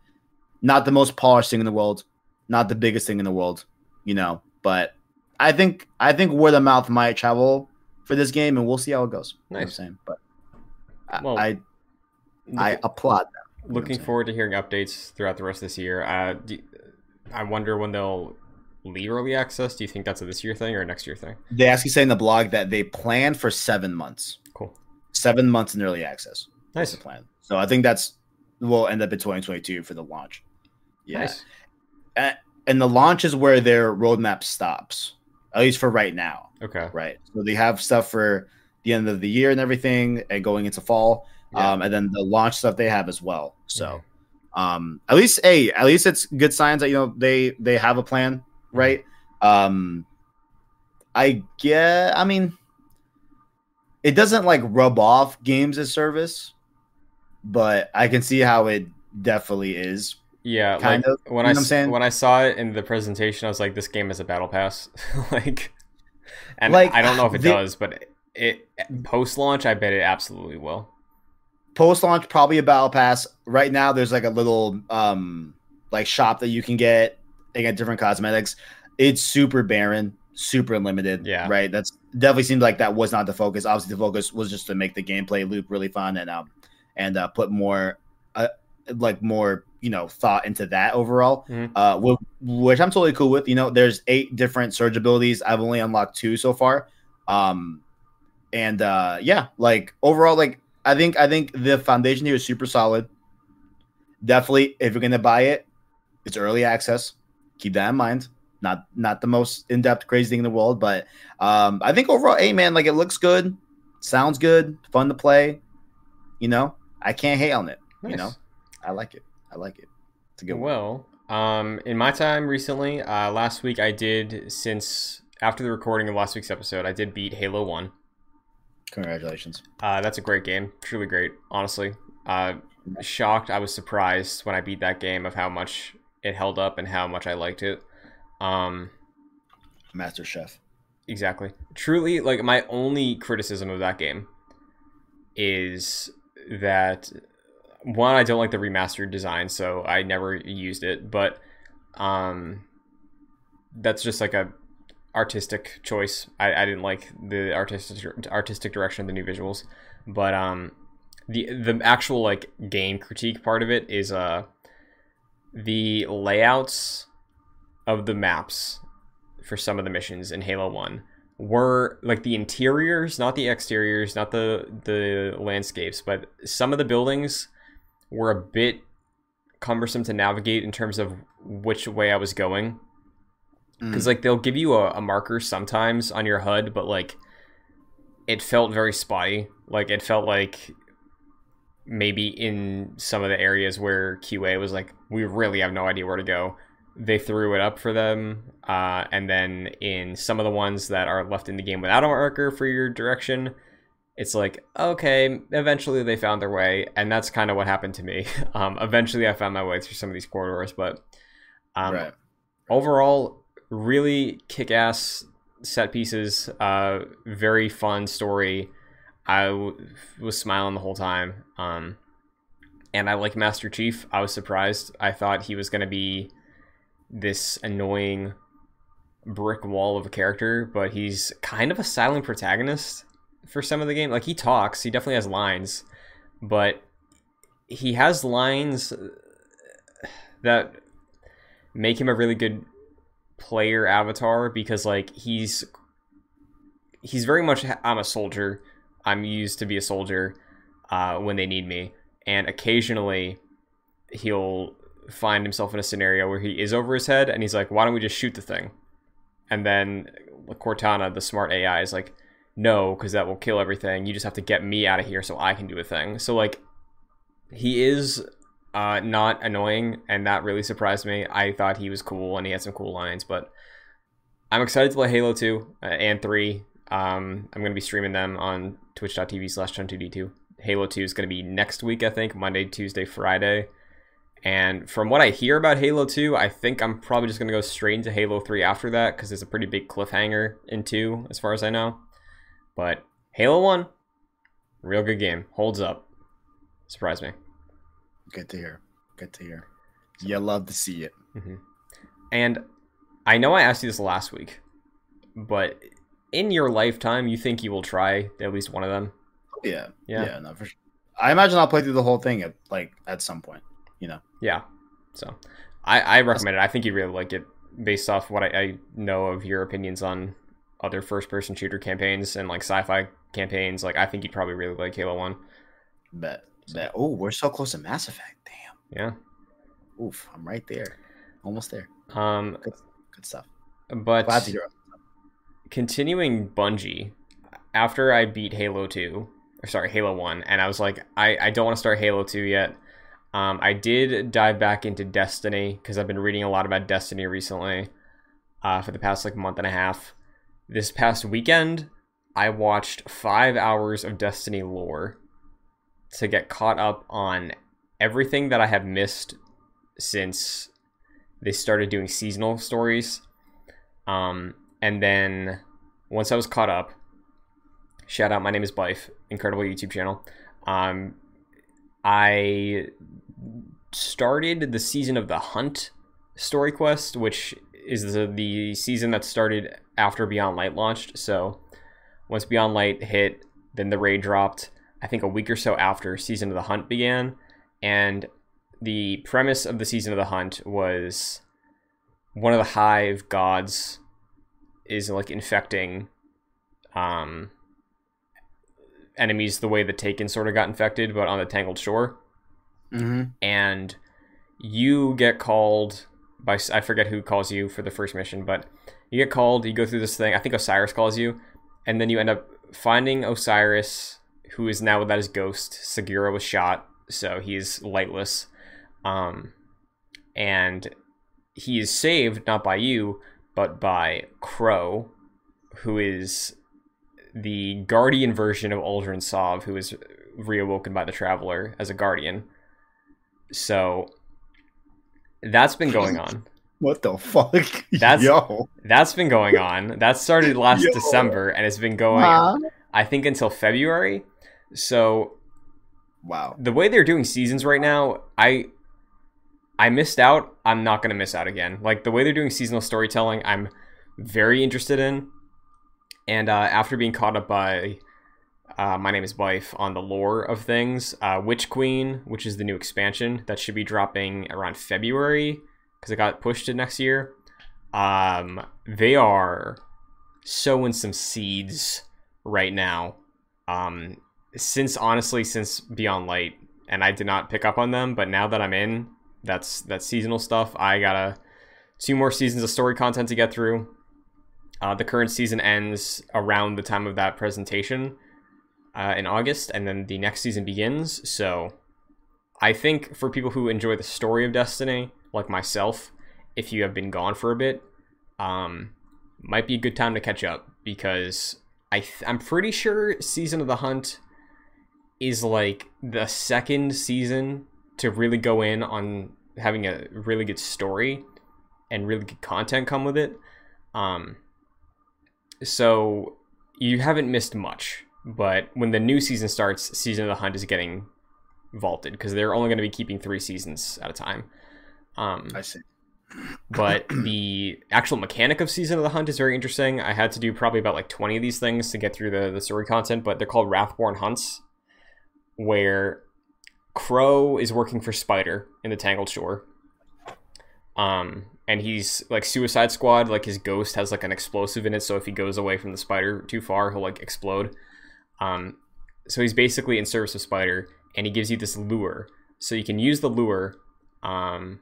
not the most polished thing in the world not the biggest thing in the world you know but i think i think word of mouth might travel for this game and we'll see how it goes You know i'm Nice. but I- Well, I I applaud that. looking forward to hearing updates throughout the rest of this year. Uh, do, I wonder when they'll leave early access. Do you think that's a this year thing or a next year thing? They actually say in the blog that they plan for seven months. Cool. Seven months in early access. That's Nice. the plan. So I think that's will end up in 2022 for the launch. Yeah. Nice. And the launch is where their roadmap stops, at least for right now. Okay. Right. So they have stuff for the end of the year and everything and going into fall. Yeah. Um, and then the launch stuff they have as well. So um at least hey, at least it's good signs that you know they they have a plan, right? Um I get I mean it doesn't like rub off games as service, but I can see how it definitely is. Yeah, Kind like of, when you I know I'm saying? when I saw it in the presentation, I was like, "This game is a battle pass." <laughs> like, and Like, I don't know if it the- does, but it post launch, I bet it absolutely will. Post launch probably a battle pass. Right now there's like a little um like shop that you can get and get different cosmetics. It's super barren, super limited. Yeah. Right. That's definitely seemed like that was not the focus. Obviously the focus was just to make the gameplay loop really fun and um and uh, put more uh, like more you know thought into that overall. Mhm. Uh, wh- which I'm totally cool with. You know, there's eight different surge abilities. I've only unlocked two so far. Um, and uh, yeah, like overall, like I think I think the foundation here is super solid. Definitely, if you're gonna buy it, it's early access. Keep that in mind. Not not the most in depth crazy thing in the world, but um, I think overall, hey man, like it looks good, sounds good, fun to play. You know, I can't hate on it. You know, I like it. I like it. It's a good one. Well, um, in my time recently, uh, last week I did since after the recording of last week's episode, I did beat Halo One. Congratulations. Uh, that's a great game, truly great. Honestly, uh, shocked. I was surprised when I beat that game of how much it held up and how much I liked it. Um, Master Chief. exactly. Truly, like my only criticism of that game is that one, I don't like the remastered design, so I never used it. But um, that's just like a artistic choice. I, I didn't like the artistic artistic direction of the new visuals, but um, the the actual like game critique part of it is uh the layouts of the maps for some of the missions in Halo One were like the interiors, not the exteriors, not the the landscapes, but some of the buildings were a bit cumbersome to navigate in terms of which way I was going mm. because like they'll give you a, a marker sometimes on your HUD, but like it felt very spotty. Like it felt like maybe in some of the areas where QA was like, we really have no idea where to go. They threw it up for them, uh, and then in some of the ones that are left in the game without a marker for your direction, it's like okay, eventually they found their way, and that's kind of what happened to me. <laughs> Um, eventually, I found my way through some of these corridors, but um, right. overall really kick-ass set pieces uh very fun story I w- was smiling the whole time um and i like master chief i was surprised. I thought he was going to be this annoying brick wall of a character but he's kind of a silent protagonist for some of the game. Like he talks he definitely has lines but he has lines that make him a really good player avatar because like he's he's very much I'm a soldier. I'm used to be a soldier uh, when they need me, and occasionally he'll find himself in a scenario where he is over his head and he's like, "Why don't we just shoot the thing?" and then Cortana, the smart AI, is like, no, because that will kill everything. You just have to get me out of here so I can do a thing. So like, he is uh, not annoying, and that really surprised me. I thought he was cool and he had some cool lines, but I'm excited to play Halo 2 uh, and 3. Um, I'm going to be streaming them on twitch.tv slash 2 2 Halo 2 is going to be next week, I think, Monday, Tuesday, Friday. And from what I hear about Halo 2, I think I'm probably just going to go straight into Halo 3 after that because there's a pretty big cliffhanger in 2, as far as I know. But Halo 1, real good game. Holds up. Surprised me. Good to hear. Good to hear. You love to see it. Mm-hmm. And I know I asked you this last week, but in your lifetime, you think you will try at least one of them? Yeah. Yeah. Yeah. No, for sure. I imagine I'll play through the whole thing at like at some point. You know. Yeah. So, I I recommend it. I think you really like it based off what I, I know of your opinions on other first person shooter campaigns and like sci-fi campaigns. Like I think you'd probably really like Halo One. Bet. Bet. Oh, we're so close to Mass Effect. Damn. Yeah. Oof, I'm right there. Almost there. Um. Good, good stuff. But Glad to hear. continuing Bungie, after I beat Halo 2, or sorry, Halo 1, and I was like, I, I don't want to start Halo 2 yet. Um, I did dive back into Destiny because I've been reading a lot about Destiny recently uh, for the past like month and a half. This past weekend, I watched five hours of Destiny lore to get caught up on everything that I have missed since they started doing seasonal stories. Um, and then once I was caught up, shout out, my name is Byf, incredible YouTube channel. Um, I started the season of the Hunt story quest, which is the, the season that started after Beyond Light launched. So once Beyond Light hit, then the raid dropped. I think a week or so after Season of the Hunt began, and the premise of the Season of the Hunt was one of the Hive gods is like infecting um enemies the way the Taken sort of got infected, but on the Tangled Shore. Mm-hmm. And you get called by I forget who calls you for the first mission, but you get called. You go through this thing. I think Osiris calls you, and then you end up finding Osiris, who is now without his ghost. Sagira was shot, so he's lightless. Um, and he is saved not by you, but by Crow, who is the guardian version of Uldren Sov, who is reawoken by the Traveler as a guardian. So that's been going on. <laughs> What the fuck? <laughs> That's Yo. that's been going on. That started last Yo. December and it's been going Huh? I think until February. So Wow. the way they're doing seasons right now, I I missed out. I'm not gonna miss out again. Like the way they're doing seasonal storytelling, I'm very interested in. And uh, after being caught up by uh, my name is Byf on the lore of things, uh, Witch Queen, which is the new expansion that should be dropping around February because it got pushed to next year. Um, they are sowing some seeds right now. Um, since honestly, since Beyond Light, and I did not pick up on them, but now that I'm in, that's that seasonal stuff. I gotta two more seasons of story content to get through. Uh, the current season ends around the time of that presentation uh, in August, and then the next season begins. So, I think for people who enjoy the story of Destiny, like myself, if you have been gone for a bit, um, might be a good time to catch up because I th- I'm pretty sure Season of the Hunt is like the second season to really go in on having a really good story and really good content come with it. Um, so you haven't missed much, but when the new season starts, Season of the Hunt is getting vaulted because they're only going to be keeping three seasons at a time. Um, I see. but the actual mechanic of Season of the Hunt is very interesting. I had to do probably about like 20 of these things to get through the, the story content, but they're called Wrathborn Hunts, where Crow is working for Spider in the Tangled Shore. Um, and he's like Suicide Squad, like his ghost has like an explosive in it, so if he goes away from the spider too far, he'll like explode. Um, so he's basically in service of Spider, and he gives you this lure, so you can use the lure, um,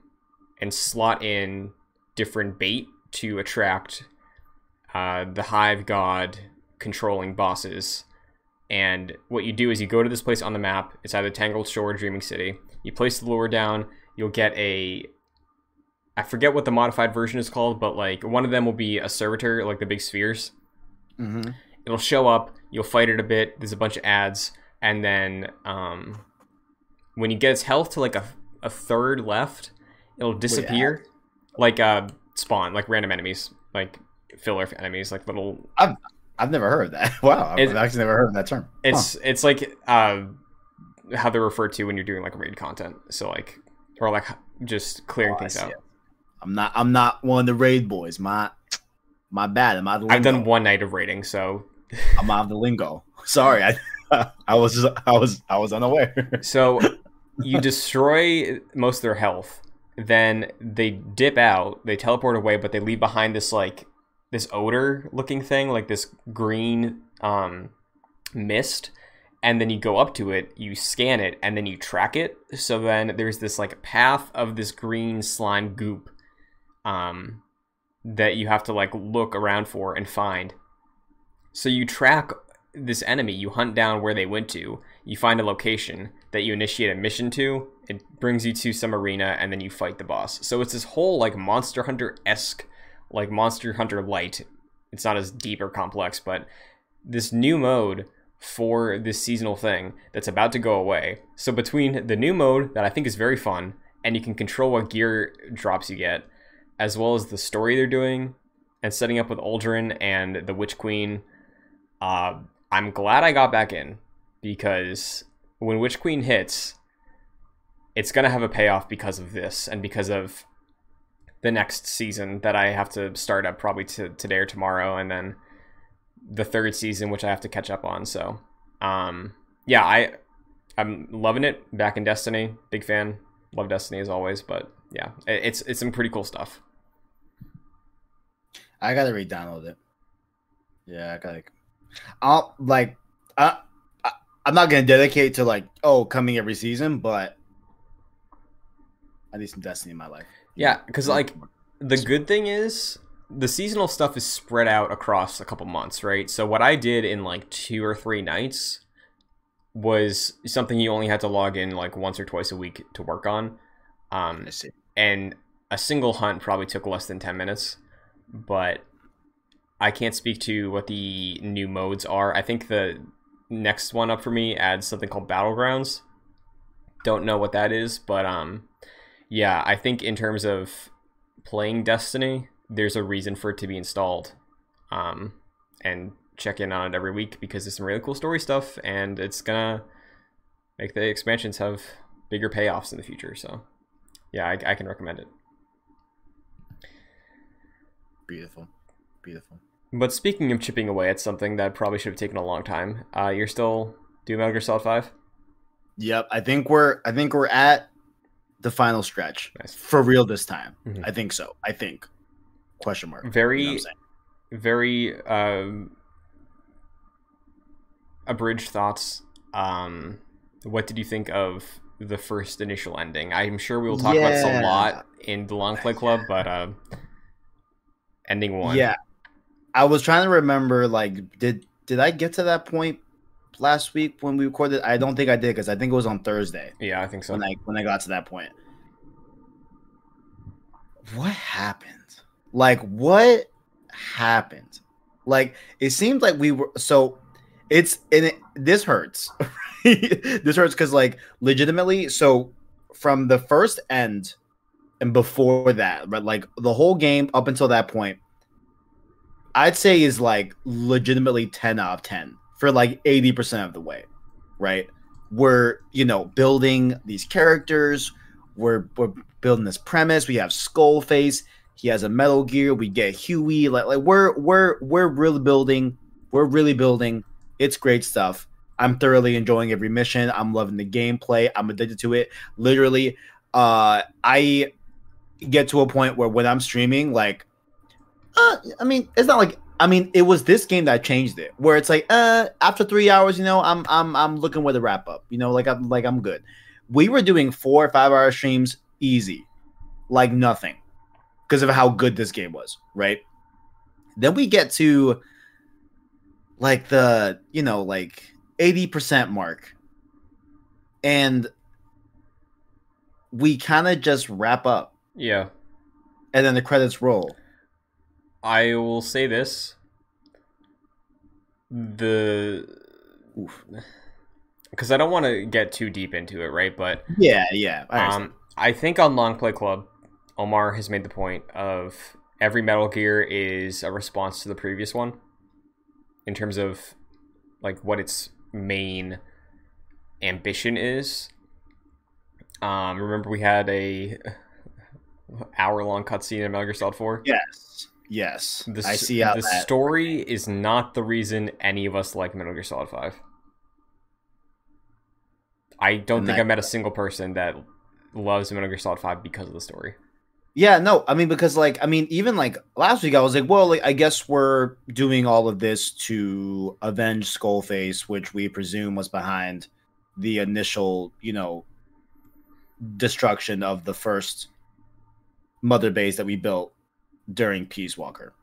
and slot in different bait to attract uh, the Hive God controlling bosses. And what you do is you go to this place on the map. It's either Tangled Shore or Dreaming City. You place the lure down. You'll get a. I forget what the modified version is called, but like one of them will be a servitor, like the big spheres. Mm-hmm. It'll show up. You'll fight it a bit. There's a bunch of ads, and then um, when you get its health to like a, a third left, it'll disappear, like uh spawn, like random enemies, like filler enemies, like little I've I've never heard of that. <laughs> Wow, I've actually never heard of that term. Huh. It's it's like uh, how they're referred to when you're doing like raid content. So like or like just clearing Oh, things out. it. I'm not. I'm not one of the raid boys. My, my bad. I'm out of the I've done one night of raiding, so I'm out of the lingo. <laughs> Sorry, I, I was, I was, I was unaware. <laughs> so you destroy most of their health. Then they dip out, they teleport away, but they leave behind this like this odor looking thing, like this green um mist. And then you go up to it, you scan it, and then you track it. So then there's this like path of this green slime goop um that you have to like look around for and find. So you track this enemy, you hunt down where they went to, you find a location that you initiate a mission to, it brings you to some arena, and then you fight the boss. So it's this whole like Monster Hunter esque, like Monster Hunter light. It's not as deep or complex, but this new mode for this seasonal thing that's about to go away. So between the new mode that I think is very fun, and you can control what gear drops you get, as well as the story they're doing, and setting up with Uldren and the Witch Queen, uh, I'm glad I got back in because when Witch Queen hits, it's gonna have a payoff because of this and because of the next season that I have to start up probably to today or tomorrow, and then the third season which I have to catch up on. So, um, yeah, I I'm loving it. Back in Destiny, big fan. Love Destiny as always, but yeah, it's it's some pretty cool stuff. I gotta re-download it. Yeah, I gotta. I'll like. I, I I'm not gonna dedicate to like oh coming every season, but I need some Destiny in my life. Yeah, because like the good thing is the seasonal stuff is spread out across a couple months, right? So what I did in like two or three nights was something you only had to log in like once or twice a week to work on. Um, I see. And a single hunt probably took less than 10 minutes but i can't speak to what the new modes are. I think the next one up for me adds something called battlegrounds. Don't know what that is but um yeah i think in terms of playing destiny there's a reason for it to be installed um and check in on it every week because there's some really cool story stuff and it's gonna make the expansions have bigger payoffs in the future so yeah, I, I can recommend it. Beautiful, beautiful. But speaking of chipping away at something that probably should have taken a long time, uh, you're still doing Metal Gear Solid Five. Yep, I think we're I think we're at the final stretch Nice. for real this time. Mhm. I think so. I think. Question mark. You know Very, I'm saying? very um, abridged thoughts. Um, what did you think of the first initial ending? I'm sure we will talk about this a lot in the Long Play Club, but uh, ending one. Yeah, I was trying to remember. Like, did did I get to that point last week when we recorded? I don't think I did because I think it was on Thursday yeah, I think so. when I when I got to that point. What happened? Like, what happened? Like, it seemed like we were so. It's and it, this hurts. <laughs> <laughs> this hurts because, like, legitimately. So, from the first end and before that, but like the whole game up until that point, I'd say is like legitimately 10 out of 10 for like 80% of the way, right? We're, you know, building these characters, we're, we're building this premise. We have Skullface, he has a Metal Gear, we get Huey, like, like we're we're we're really building, we're really building. It's great stuff. I'm thoroughly enjoying every mission. I'm loving the gameplay. I'm addicted to it. Literally, uh I get to a point where when I'm streaming, like uh, I mean, it's not like I mean, it was this game that changed it, where it's like, uh, after three hours, you know, I'm I'm I'm looking with a wrap up, you know, like I'm like I'm good. We were doing four or five hour streams easy, like nothing, because of how good this game was, right? Then we get to like the you know like eighty percent mark, and we kind of just wrap up, Yeah. and then the credits roll. I will say this. The because I don't want to get too deep into it, right? But Yeah, yeah. I um, I think on Long Play Club, Omar has made the point of every Metal Gear is a response to the previous one in terms of like what its main ambition is. Um, remember we had a hour long cutscene in Metal Gear Solid 4? yes, yes. The, I see how the that. story is not the reason any of us like Metal Gear Solid 5. I don't And think that- I met a single person that loves Metal Gear Solid 5 because of the story. Yeah, no, I mean because like I mean even like last week I was like, well, like I guess we're doing all of this to avenge Skullface, which we presume was behind the initial, you know, destruction of the first mother base that we built during Peace Walker.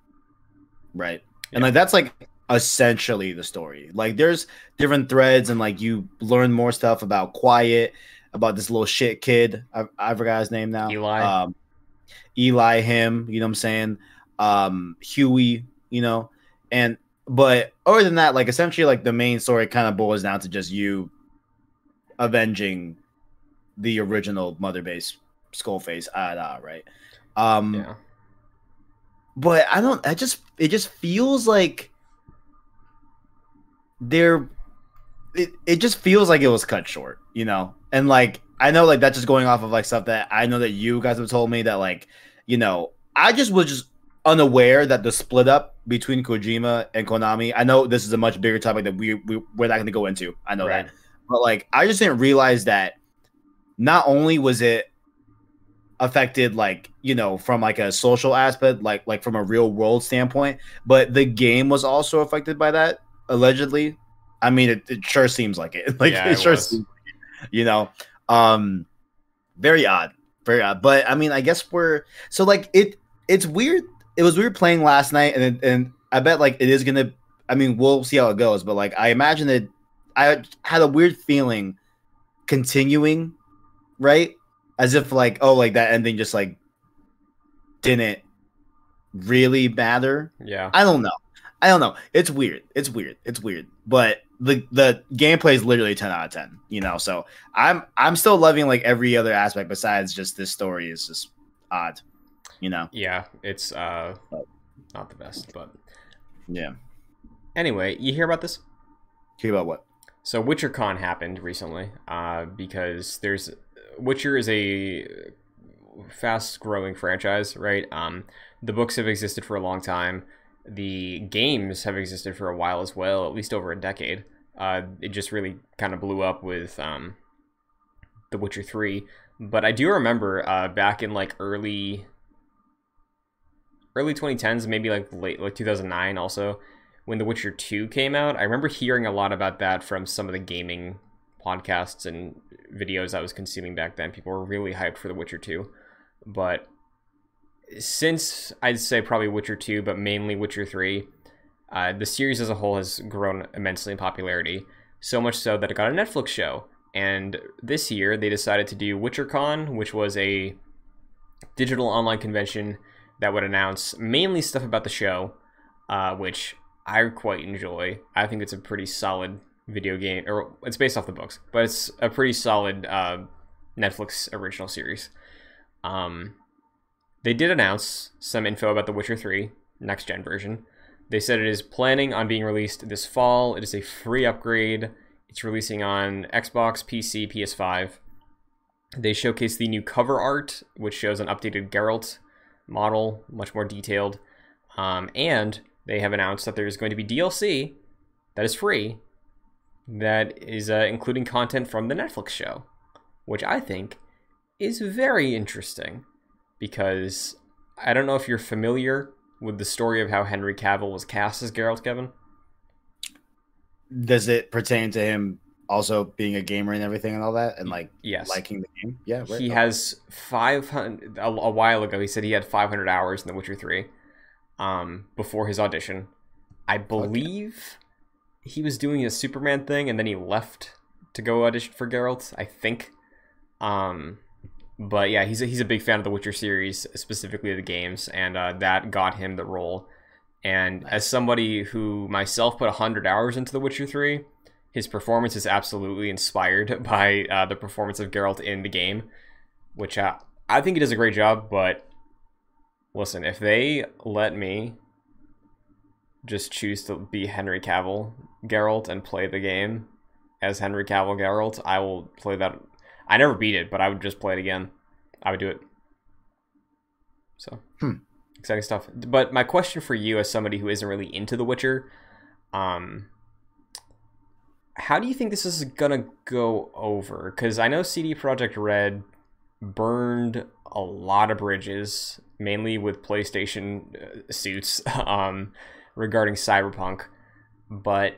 Right? And like that's like essentially the story. Like there's different threads and like you learn more stuff about Quiet, about this little shit kid. I, I forgot his name now. Eli. Um, Eli, him, you know what I'm saying? Um, Huey, you know, and but other than that, like essentially, like the main story kind of boils down to just you avenging the original Mother Base Skullface, ah, ah, right? Um, yeah. but I don't. I just it just feels like they're. It it just feels like it was cut short, you know, and like I know like that's just going off of like stuff that I know that you guys have told me that like you know I just was just unaware that the split up between Kojima and Konami. I know this is a much bigger topic that we, we we're not going to go into. I know Right. that, but like I just didn't realize that not only was it affected like you know from like a social aspect like like from a real world standpoint but the game was also affected by that allegedly i mean it, it sure seems like it <laughs> like Yeah, it, it sure seems like it, you know um very odd very odd. But i mean i guess we're so like it it's weird it was weird playing last night and and i bet like it is gonna i mean we'll see how it goes but like i imagine that i had a weird feeling continuing right? As if like oh like that ending just like didn't really matter. Yeah. i don't know. I don't know. It's weird. It's weird. It's weird. But the the gameplay is literally 10 out of 10 you know so i'm i'm still loving like every other aspect besides just this story is just odd you know Yeah. It's uh not the best, but yeah anyway, you hear about this? hear about what So WitcherCon happened recently, uh, because there's Witcher is a fast-growing franchise, right? Um, the books have existed for a long time. The games have existed for a while as well, at least over a decade. Uh, it just really kind of blew up with um, The Witcher Three. But I do remember uh, back in like early early 2010s, maybe like late like 2009 also when The Witcher 2 came out, I remember hearing a lot about that from some of the gaming podcasts and videos I was consuming back then. People were really hyped for The Witcher 2. But since I'd say probably Witcher 2, but mainly Witcher 3, uh, the series as a whole has grown immensely in popularity. So much so that it got a Netflix show. And this year they decided to do WitcherCon, which was a digital online convention that would announce mainly stuff about the show, uh, which I quite enjoy. I think it's a pretty solid video game, or it's based off the books, but it's a pretty solid uh, Netflix original series. Um, they did announce some info about The Witcher 3 next gen version. They said it is planning on being released this fall. It is a free upgrade. It's releasing on Xbox, PC, PS5. They showcase the new cover art, which shows an updated Geralt model, much more detailed. Um, and they have announced that there's going to be DLC that is free, that is uh, including content from the Netflix show, which I think is very interesting because I don't know if you're familiar with the story of how Henry Cavill was cast as Geralt, Kevin. does it pertain to him also being a gamer and everything and all that and like Yes. liking the game yeah right. He has 500 a, a while ago he said he had 500 hours in The Witcher 3. um, before his audition. I believe he was doing a Superman thing, and then he left to go audition for Geralt. I think. Um, but yeah, he's a, he's a big fan of the Witcher series, specifically the games, and uh, that got him the role. And as somebody who myself put hundred hours into The Witcher Three, his performance is absolutely inspired <laughs> by uh, the performance of Geralt in the game, which uh, I think he does a great job. But listen, if they let me just choose to be Henry Cavill Geralt and play the game as Henry Cavill Geralt, I will play that. I never beat it, but I would just play it again. I would do it. So Hmm. exciting stuff. But my question for you, as somebody who isn't really into The Witcher, um, how do you think this is gonna go over? Because I know CD Projekt Red burned a lot of bridges, mainly with PlayStation uh, suits, <laughs> um, regarding Cyberpunk, but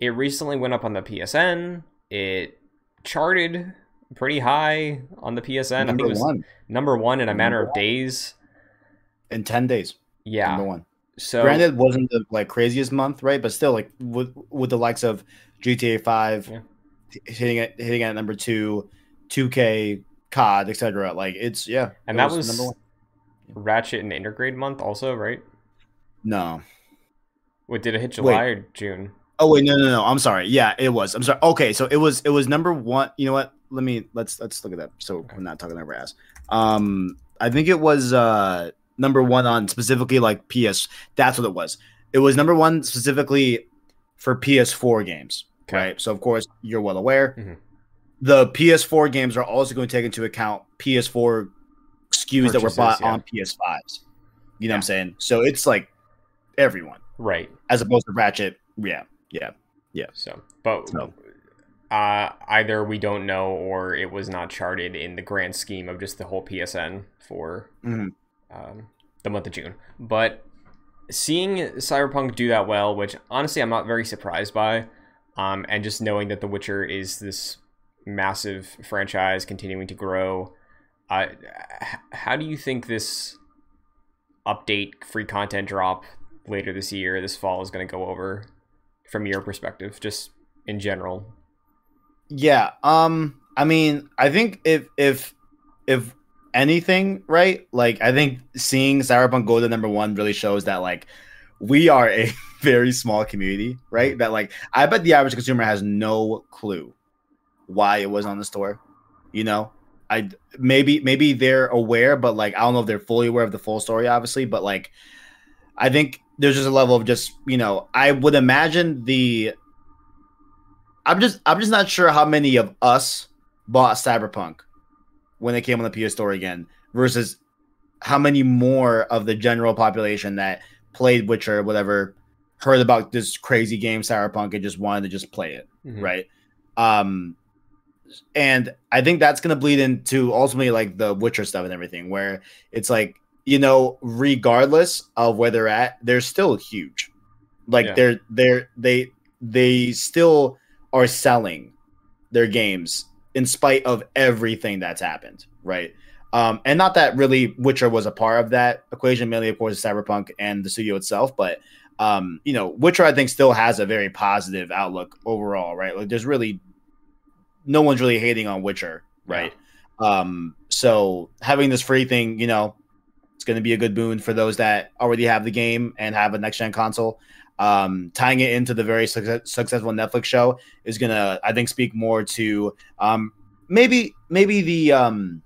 it recently went up on the PSN. It charted pretty high on the PSN. I think it was one number one in a matter Number of days. in ten days. Yeah. Number one. So Granted, wasn't the like craziest month, right? But still, like with with the likes of GTA Five Yeah. hitting it hitting at number two, two K, COD, etc. Like it's yeah, and it that was number one. Ratchet and Intergrade month also, right? No. What did it hit July or June? Oh wait, no, no, no. I'm sorry. Yeah, it was. I'm sorry. Okay, so it was it was number one. You know what? Let me let's let's look at that. So Okay. we're not talking over ass. Um, I think it was uh number one on specifically like PS. That's what it was. It was number one specifically for PS4 games. Okay. Right. So of course you're well aware. Mhm. The PS4 games are also going to take into account PS4 SKUs that were bought yeah. on PS5s. You know what I'm saying? So it's like everyone Right. as opposed to Ratchet. Yeah. Yeah. Yeah. So, but So. uh, either we don't know or it was not charted in the grand scheme of just the whole PSN for Mhm. um, the month of June. But seeing Cyberpunk do that well, which honestly I'm not very surprised by, um, and just knowing that The Witcher is this massive franchise continuing to grow, uh, h- how do you think this update, free content drop later this year, this fall, is going to go over from your perspective, just in general? Yeah. Um. I mean, I think if if if anything, right? Like, I think seeing Cyberpunk go to number one really shows that like we are a <laughs> very small community, right? That like I bet the average consumer has no clue why it was on the store. You know, I maybe maybe they're aware, but like I don't know if they're fully aware of the full story, obviously. But like, I think there's just a level of just you know, I would imagine the I'm just I'm just not sure how many of us bought Cyberpunk when it came on the PS Store again versus how many more of the general population that played Witcher, whatever, heard about this crazy game Cyberpunk and just wanted to just play it, Mhm. right? Um and I think that's gonna bleed into ultimately like the Witcher stuff and everything, where it's like, you know, regardless of where they're at, they're still huge. Like Yeah. they're they're they they still are selling their games in spite of everything that's happened, right? Um, and not that really Witcher was a part of that equation, mainly of course Cyberpunk and the studio itself, but um, you know, Witcher I think still has a very positive outlook overall, right? Like there's really no one's really hating on Witcher, right? Um, so having this free thing, you know, it's going to be a good boon for those that already have the game and have a next gen console. Um, tying it into the very success- successful Netflix show is going to, I think, speak more to um, maybe maybe the um,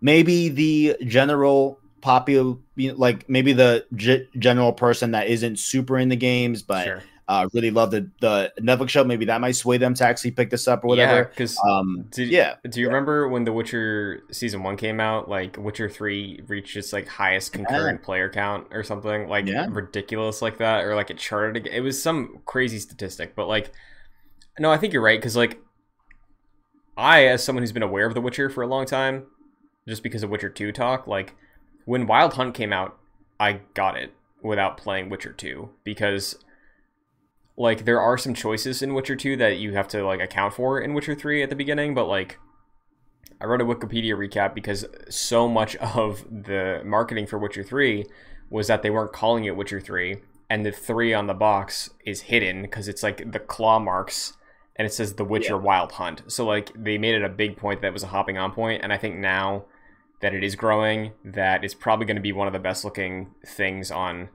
maybe the general popular, like maybe the g- general person that isn't super in the games, but sure. Uh, really love the the Netflix show. Maybe that might sway them to actually pick this up or Yeah, whatever. because Um, Did, yeah, Do you remember when The Witcher season one came out? Like Witcher three reached its like highest concurrent player count or something like Yeah. ridiculous like that, or like it charted. It was some crazy statistic, but like, no, I think you're right because like, I as someone who's been aware of The Witcher for a long time, just because of Witcher two talk, like when Wild Hunt came out, I got it without playing Witcher two because like there are some choices in Witcher 2 that you have to like account for in Witcher 3 at the beginning, but like I wrote a Wikipedia recap because so much <laughs> of the marketing for Witcher 3 was that they weren't calling it Witcher 3, and the 3 on the box is hidden because it's like the claw marks and it says The Witcher Yeah. Wild Hunt. So, like, they made it a big point that it was a hopping on point, and I think now that it is growing, that it's probably going to be one of the best looking things on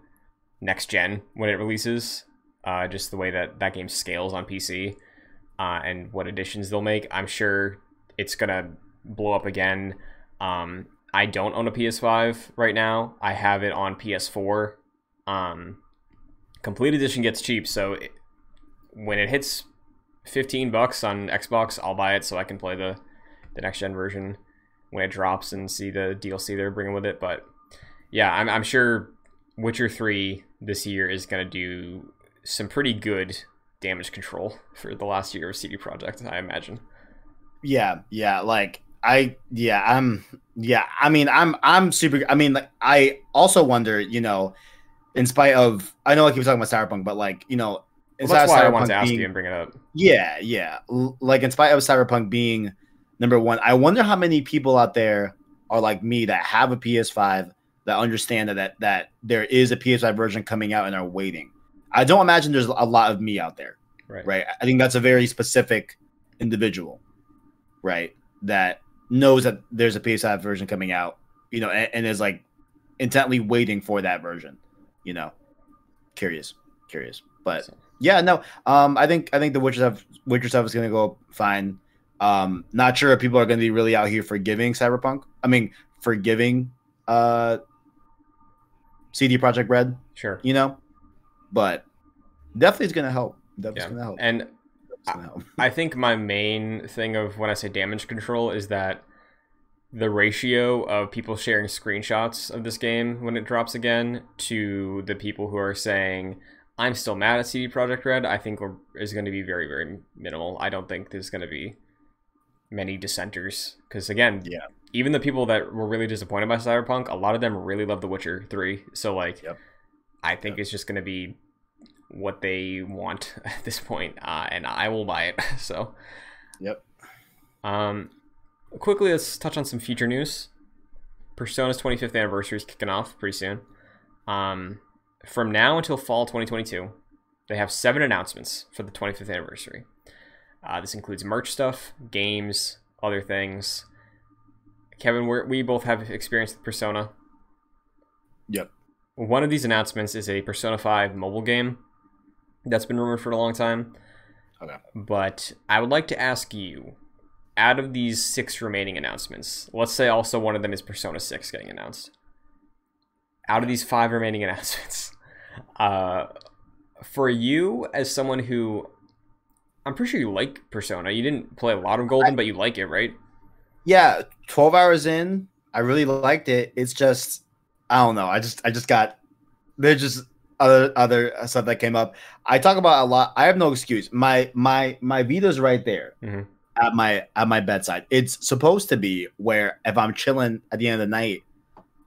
next gen when it releases. Uh, just the way that that game scales on PC uh, and what additions they'll make. I'm sure it's gonna blow up again. Um, I don't own a PS5 right now. I have it on PS4. Um, complete edition gets cheap, so it, when it hits 15 bucks on Xbox, I'll buy it so I can play the the next gen version when it drops and see the DLC they're bringing with it. But yeah, I'm, I'm sure Witcher 3 this year is going to do some pretty good damage control for the last year of CD Projekt, I imagine. Yeah, yeah, like I yeah, I'm yeah, I mean I'm I'm super I mean like I also wonder, you know, in spite of I know like you were talking about Cyberpunk, but like, you know, Well, that's why I wanted to ask being- you and bring it up. Yeah, yeah. Like in spite of Cyberpunk being number one, I wonder how many people out there are like me that have a PS5 that understand that that, that there is a PS5 version coming out and are waiting. I don't imagine there's a lot of me out there, Right. right? I think that's a very specific individual, right? That knows that there's a PS5 version coming out, you know, and, and is like intently waiting for that version, you know. Curious, curious, but yeah, no. Um, I think I think the Witcher stuff Witcher stuff is gonna go fine. Um, not sure if people are gonna be really out here forgiving Cyberpunk. I mean, forgiving uh CD Projekt Red, Sure. you know, but definitely it's gonna help. Definitely Yeah. gonna help. And help. I think my main thing of when I say damage control is that the ratio of people sharing screenshots of this game when it drops again to the people who are saying I'm still mad at CD Projekt Red, I think we're- is going to be very very minimal. I don't think there's going to be many dissenters because again, Yeah. even the people that were really disappointed by Cyberpunk, a lot of them really love The Witcher 3. So like Yep. I think it's just going to be what they want <laughs> at this point, uh, and I will buy it. <laughs> So, Yep. um, quickly, let's touch on some future news. Persona's 25th anniversary is kicking off pretty soon. Um, from now until fall 2022, they have seven announcements for the 25th anniversary. Uh, this includes merch stuff, games, other things. Kevin, we're, we both have experience with Persona. Yep. One of these announcements is a Persona 5 mobile game that's been rumored for a long time. Okay. But I would like to ask you out of these six remaining announcements, let's say also one of them is Persona 6 getting announced. Out of these five remaining <laughs> announcements, uh, for you as someone who I'm pretty sure you like Persona, you didn't play a lot of Golden, but you like it, right? Yeah, twelve hours in, I really liked it. It's just I don't know. I just I just got there's just other other stuff that came up. I talk about a lot. I have no excuse. My my my Vita's right there Mhm. at my at my bedside. It's supposed to be where if I'm chilling at the end of the night,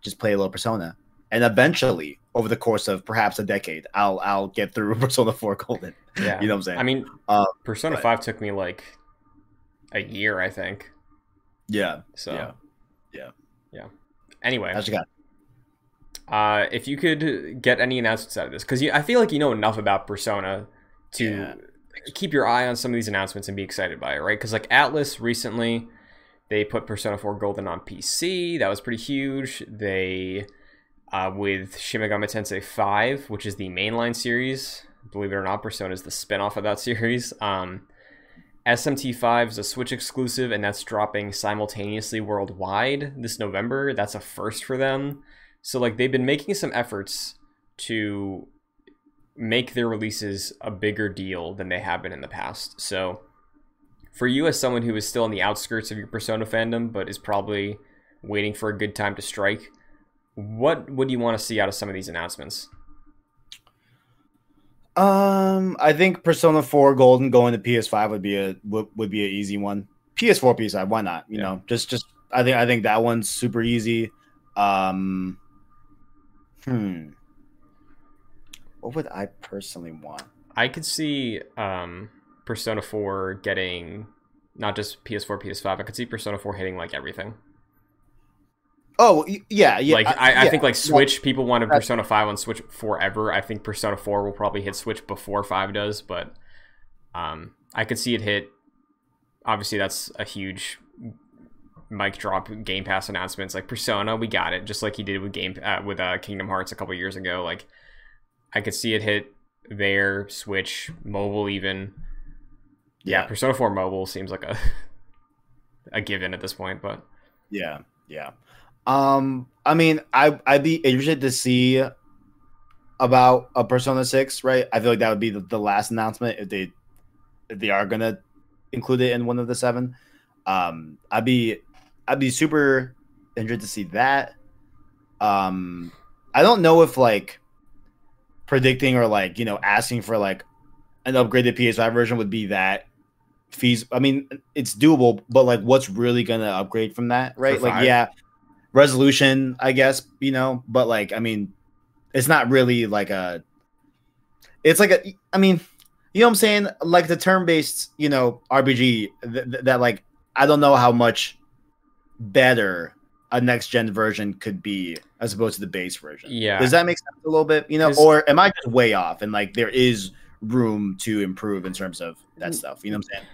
just play a little Persona, and eventually over the course of perhaps a decade, I'll I'll get through <laughs> Persona Four Golden. Yeah. You know what I'm saying? I mean, Uh, Persona but- 5 took me like a year, I think. yeah, So, Yeah. Yeah. Anyway, I just got uh, if you could get any announcements out of this, because I feel like you know enough about Persona to Yeah. keep your eye on some of these announcements and be excited by it, right? Because like Atlus recently, they put Persona 4 Golden on PC. That was pretty huge. They, uh, with Shin Megami Tensei 5, which is the mainline series, believe it or not, Persona is the spin-off of that <laughs> series. Um, SMT5 is a Switch exclusive, and that's dropping simultaneously worldwide this November. That's a first for them. So like they've been making some efforts to make their releases a bigger deal than they have been in the past. So for you as someone who is still on the outskirts of your Persona fandom but is probably waiting for a good time to strike, what would you want to see out of some of these announcements? Um, I think Persona 4 Golden going to PS5 would be a would, would be an easy one. PS4, PS5, why not? You Yeah. know, just just I think I think that one's super easy. Um, hmm, what would I personally want? I could see um, Persona 4 getting not just PS4, PS5. I could see Persona 4 hitting like everything. Oh yeah, yeah. like I, I yeah. think like Switch, people wanted Persona 5 on Switch forever. I think Persona 4 will probably hit Switch before 5 does, but um, I could see it hit. Obviously, that's a huge mic drop Game Pass announcements. Like Persona, we got it, just like he did with Game uh, with uh, Kingdom Hearts a couple years ago. Like I could see it hit there, Switch, mobile, even. Yeah, Yeah. Persona 4 mobile seems like a <laughs> a given at this point, but Yeah, yeah. Um, I mean, I I'd be interested to see about a Persona Six, right? I feel like that would be the, the last announcement if they if they are gonna include it in one of the seven. Um, I'd be I'd be super interested to see that. Um, I don't know if like predicting or like you know asking for like an upgraded PS5 version would be that fees. I mean, it's doable, but like, what's really gonna upgrade from that, right? Like, yeah, resolution, I guess, you know, but like, I mean, it's not really like a. It's like a. I mean, you know what I'm saying? Like the turn-based, you know, RPG th- th- that like I don't know how much better a next gen version could be as opposed to the base version. yeah. Does that make sense a little bit? You know, or am I just way off and like there is room to improve in terms of that stuff? You know what I'm saying?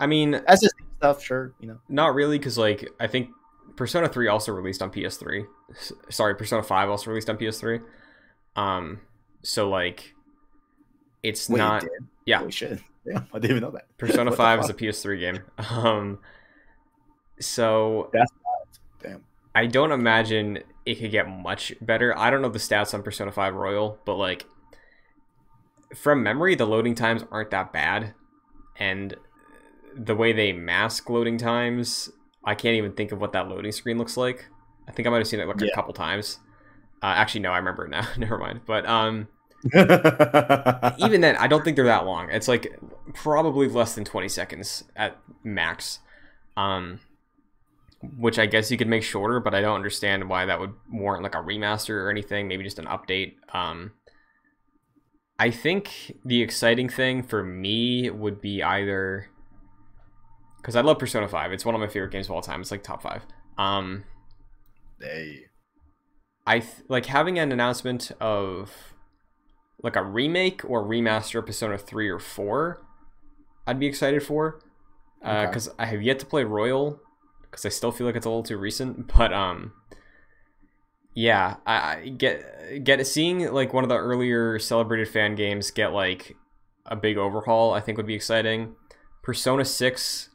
I mean, That's just stuff, sure. You know, Not really, because like I think Persona Three also released on PS3. Sorry, Persona Five also released on PS3. Um, so like, it's Wait, not did? yeah. we should. Yeah, I didn't even know that. <laughs> Persona Five is a? PS3 game. <laughs> Um, so That's Damn. I don't imagine it could get much better. I don't know the stats on Persona Five Royal, but like from memory, the loading times aren't that bad, and the way they mask loading times, I can't even think of what that loading screen looks like. I think I might have seen it like a couple times. Uh, actually, no, I remember it now. <laughs> Never mind. But um, <laughs> even then, I don't think they're that long. It's like probably less than 20 seconds at max. Um, which I guess you could make shorter, but I don't understand why that would warrant like a remaster or anything. Maybe just an update. Um, I think the exciting thing for me would be either because I love Persona 5. It's one of my favorite games of all time. It's like top five. Um, hey, I th- like having an announcement of like a remake or remaster of Persona 3 or 4. I'd be excited for Okay. because I have yet to play Royal because I still feel like it's a little too recent. <laughs> But um, yeah, I, I get get seeing like one of the earlier celebrated fan games get like a big overhaul. I think would be exciting. Persona 6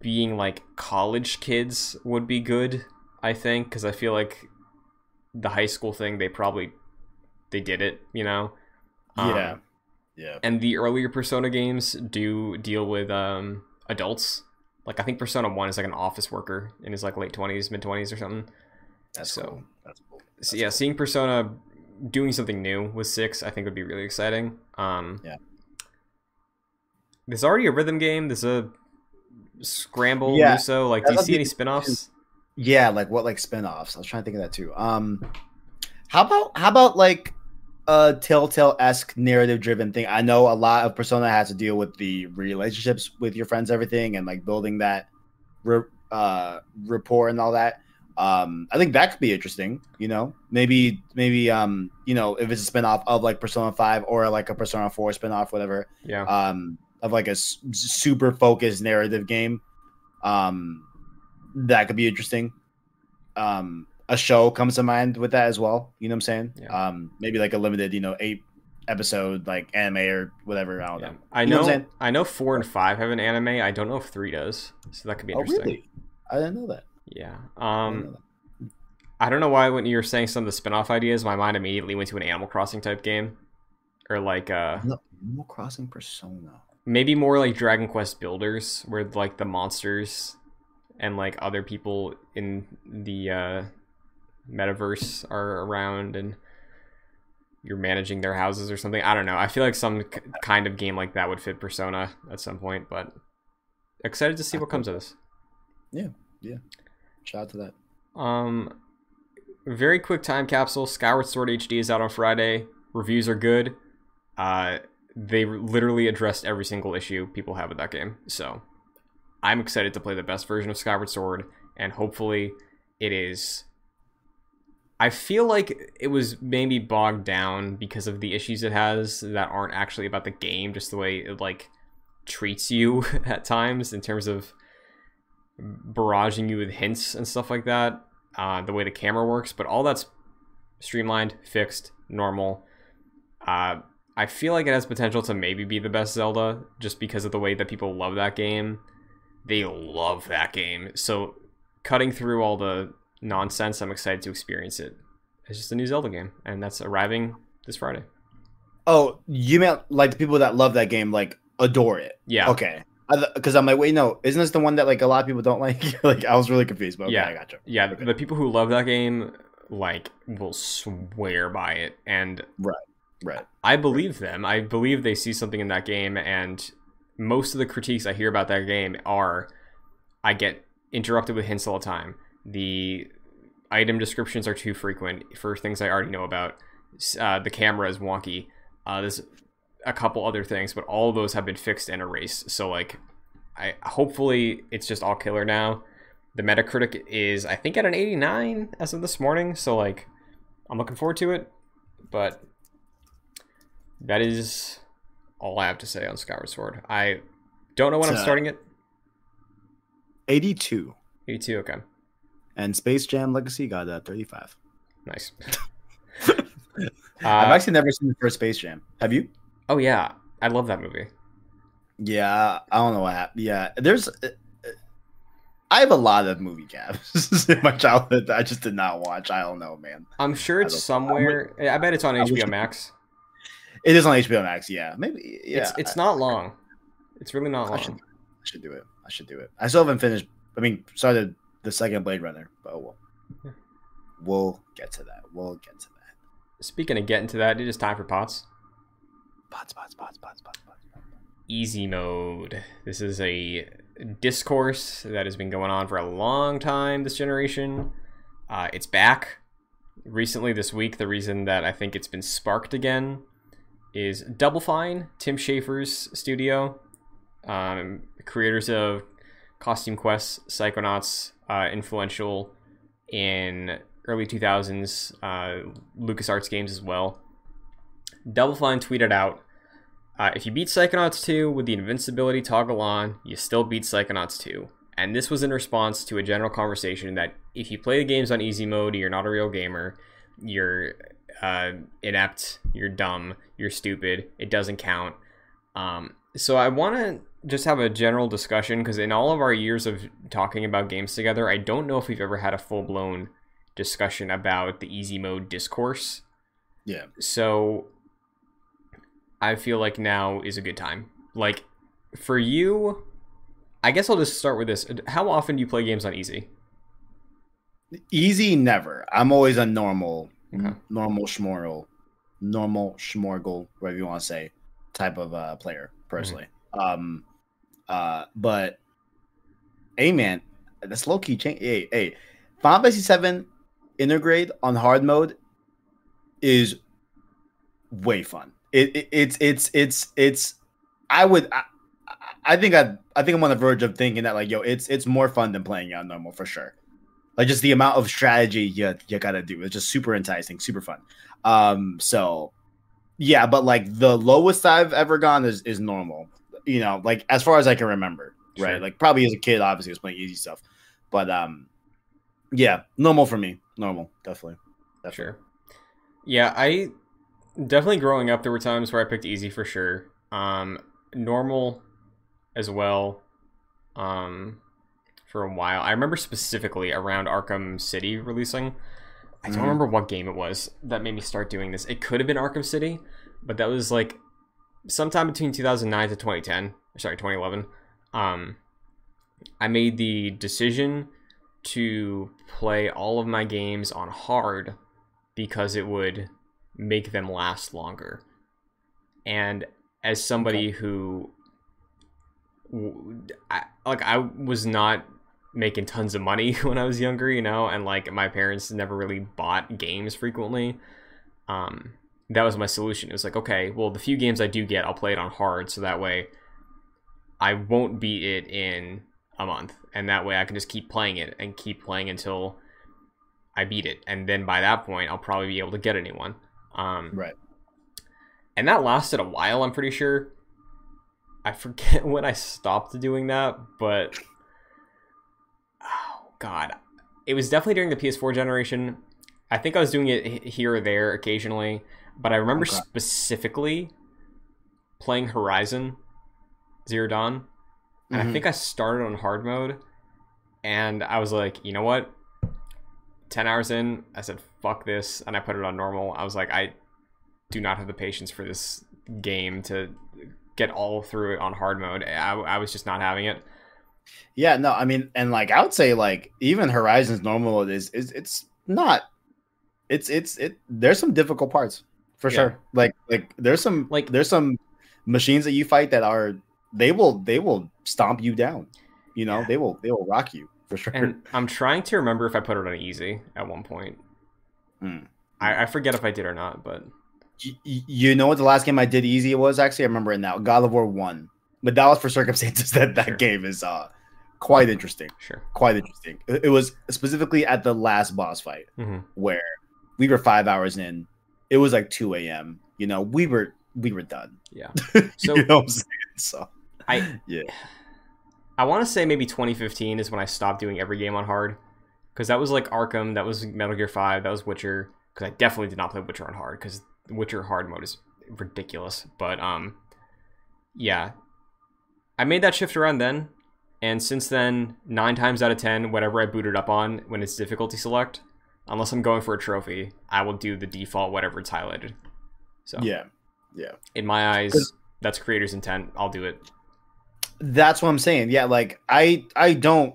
being like college kids would be good. I think because I feel like the high school thing they probably they did it, you know. Um, yeah, yeah, and the earlier Persona games do deal with um adults. Like I think Persona One is like an office worker in his like late twenties, mid twenties or something. that's so- cool. That's cool. That's So yeah, cool. seeing Persona doing something new with six, I think would be really exciting. Um, Yeah. There's already a rhythm game. There's a Scramble, Yeah, Muso. Like, do you see any spin-offs? Yeah, like what like spin-offs? I was trying to think of that too. Um how about how about like a telltale-esque narrative-driven thing? I know a lot of Persona has to deal with the relationships with your friends, everything, and like building that re- uh rapport and all that. Um I think that could be interesting, you know. Maybe maybe um, you know, if it's a spin-off of like Persona 5 or like a Persona 4 spin-off, whatever Yeah. um, of like a s- super focused narrative game. Um, that could be interesting. Um, a show comes to mind with that as well. You know what I'm saying? Yeah. Um, maybe like a limited, you know, eight episode like anime or whatever. I don't yeah. know. I You know know. I know four and five have an anime. I don't know if three does. So that could be Oh, interesting. really? I didn't know that. Yeah. I Um, that. I don't know why when you were saying some of the spin-off ideas, my mind immediately went to an Animal Crossing type game, or like uh No, Animal Crossing Persona. maybe more like Dragon Quest Builders, where like the monsters and like other people in the uh, metaverse are around and you're managing their houses or something. I don't know. I feel like some k- kind of game like that would fit Persona at some point, but excited to see what comes of this. Yeah, yeah. Shout out to that. Um, very quick time capsule. Skyward Sword HD is out on Friday. Reviews are good. Uh, they literally addressed every single issue people have with that game. So I'm excited to play the best version of Skyward Sword, and hopefully, it is. I feel like it was maybe bogged down because of the issues it has that aren't actually about the game, just the way it like treats you <laughs> at times in terms of barraging you with hints and stuff like that. Uh, the way the camera works, but all that's streamlined, fixed, normal. Uh, I feel like it has potential to maybe be the best Zelda just because of the way that people love that game. They love that game. So cutting through all the nonsense, I'm excited to experience it. It's just a new Zelda game, and that's arriving this Friday. Oh, you meant like the people that love that game like adore it? Yeah. Okay. Because I'm like, wait, no, isn't this the one that like a lot of people don't like? <laughs> like, I was really confused, but okay, Yeah. I got you. Yeah, Okay. the people who love that game like will swear by it, and right, Right. I believe them. I believe they see something in that game, and most of the critiques I hear about that game are I get interrupted with hints all the time. The item descriptions are too frequent for things I already know about. Uh, the camera is wonky. Uh, there's a couple other things, but all of those have been fixed and erased. So like, I hopefully it's just all killer now. The Metacritic is I think at an 89 as of this morning. So like, I'm looking forward to it, but that is all I have to say on Skyward Sword. I don't know when I'm starting it. 82. 82, okay. And Space Jam Legacy got a 35. Nice. <laughs> I've Uh, actually never seen the first Space Jam. Have you? oh yeah, I love that movie. Yeah, I don't know what happened. Yeah, there's. uh, uh, I have a lot of movie caps <laughs> in my childhood that I just did not watch. I don't know, man. I'm sure it's don't- somewhere. I bet it's on I HBO Max. It is on HBO Max. Yeah, maybe. Yeah, it's it's I- not long. It's really not I should, long. I should do it. I should do it. I still haven't finished. I mean, started the second Blade Runner, but well. Yeah. We'll get to that. We'll get to that. Speaking of getting to that, it is time for pots. Pots, pots, pots, pots, pots, pots. Easy mode. This is a discourse that has been going on for a long time this generation. Uh, it's back recently this week. The reason that I think it's been sparked again is Double Fine, Tim Schafer's studio, um, creators of Costume Quest, Psychonauts, uh, influential in early 2000s uh, LucasArts games as well. Double Fine tweeted out uh, if you beat Psychonauts 2 with the invincibility toggle on, you still beat Psychonauts 2. And this was in response to a general conversation that if you play the games on easy mode, you're not a real gamer, you're uh, inept, you're dumb, you're stupid, it doesn't count. Um, so I want to just have a general discussion because in all of our years of talking about games together, I don't know if we've ever had a full blown discussion about the easy mode discourse. Yeah. So I feel like now is a good time. Like for you, I guess I'll just start with this. How often do you play games on easy? Easy, never. I'm always a normal, Okay. normal schmorgle, normal schmorgle, whatever you want to say, type of uh, player personally. Um, uh, but hey, man, that's low key change. Hey, hey, Final Fantasy Seven Intergrade on hard mode is way fun. It, it it's it's it's it's. I would. I, I- think I I think I'm on the verge of thinking that like yo, it's it's more fun than playing on normal for sure like just the amount of strategy you you gotta do. It's just super enticing, super fun. Um, so yeah, but like the lowest I've ever gone is is normal. You know, like as far as I can remember, right? Like probably as a kid, obviously, I was playing easy stuff, but um, yeah, normal for me, normal, definitely. definitely. Sure. Yeah, I definitely growing up there were times where I picked easy for sure. Um, normal as well. Um, for a while, I remember specifically around Arkham City releasing. I don't Mhm. remember what game it was that made me start doing this. It could have been Arkham City, but that was like sometime between 2009 to 2010. Sorry, 2011. Um, I made the decision to play all of my games on hard because it would make them last longer. And as somebody who, w- I, like, I was not making tons of money <laughs> when I was younger, you know, and like my parents never really bought games frequently. Um, that was my solution. It was like, okay, well, the few games I do get, I'll play it on hard, so that way I won't beat it in a month, and that way I can just keep playing it and keep playing until I beat it, and then by that point I'll probably be able to get a new one. Um, Right. and that lasted a while. I'm pretty sure. I forget <laughs> when I stopped doing that, but oh god, it was definitely during the PS4 generation. I think I was doing it here or there occasionally, but I remember Okay. specifically playing Horizon Zero Dawn, and I Mhm. think I started on hard mode, and I was like, you know what? Ten hours in, I said, "Fuck this," and I put it on normal. I was like, I do not have the patience for this game to get all through it on hard mode. I, I was just not having it. Yeah, no, I mean, and like I would say, like even Horizon's normal is is it's not. It's it's it. There's some difficult parts for Yeah. sure. Like like there's some Like- there's some machines that you fight that are they will they will stomp you down. You know Yeah. they will they will rock you for sure. And I'm trying to remember if I put it on easy at one point. Hmm. I, I forget if I did or not, but Y- y- you know what the last game I did easy was actually I remember it now God of War one, but that was for circumstances <laughs> that that Sure. game is uh quite interesting, sure. quite interesting. It it was specifically at the last boss fight. hmm where we were five hours in. It was like two a.m. You know, we were we were done. Yeah. <laughs> So So you know what I'm saying? So I <laughs> Yeah. I want to say maybe 2015 is when I stopped doing every game on hard, because that was like Arkham, that was Metal Gear Five, that was Witcher. Because I definitely did not play Witcher on hard, because Witcher hard mode is ridiculous. But um, yeah, I made that shift around then, and since then, nine times out of ten, whatever I booted up on when it's difficulty select, unless I'm going for a trophy, I will do the default whatever it's highlighted. So yeah, yeah. in my eyes, that's creator's intent. I'll do it. that's what I'm saying. Yeah, like I I don't,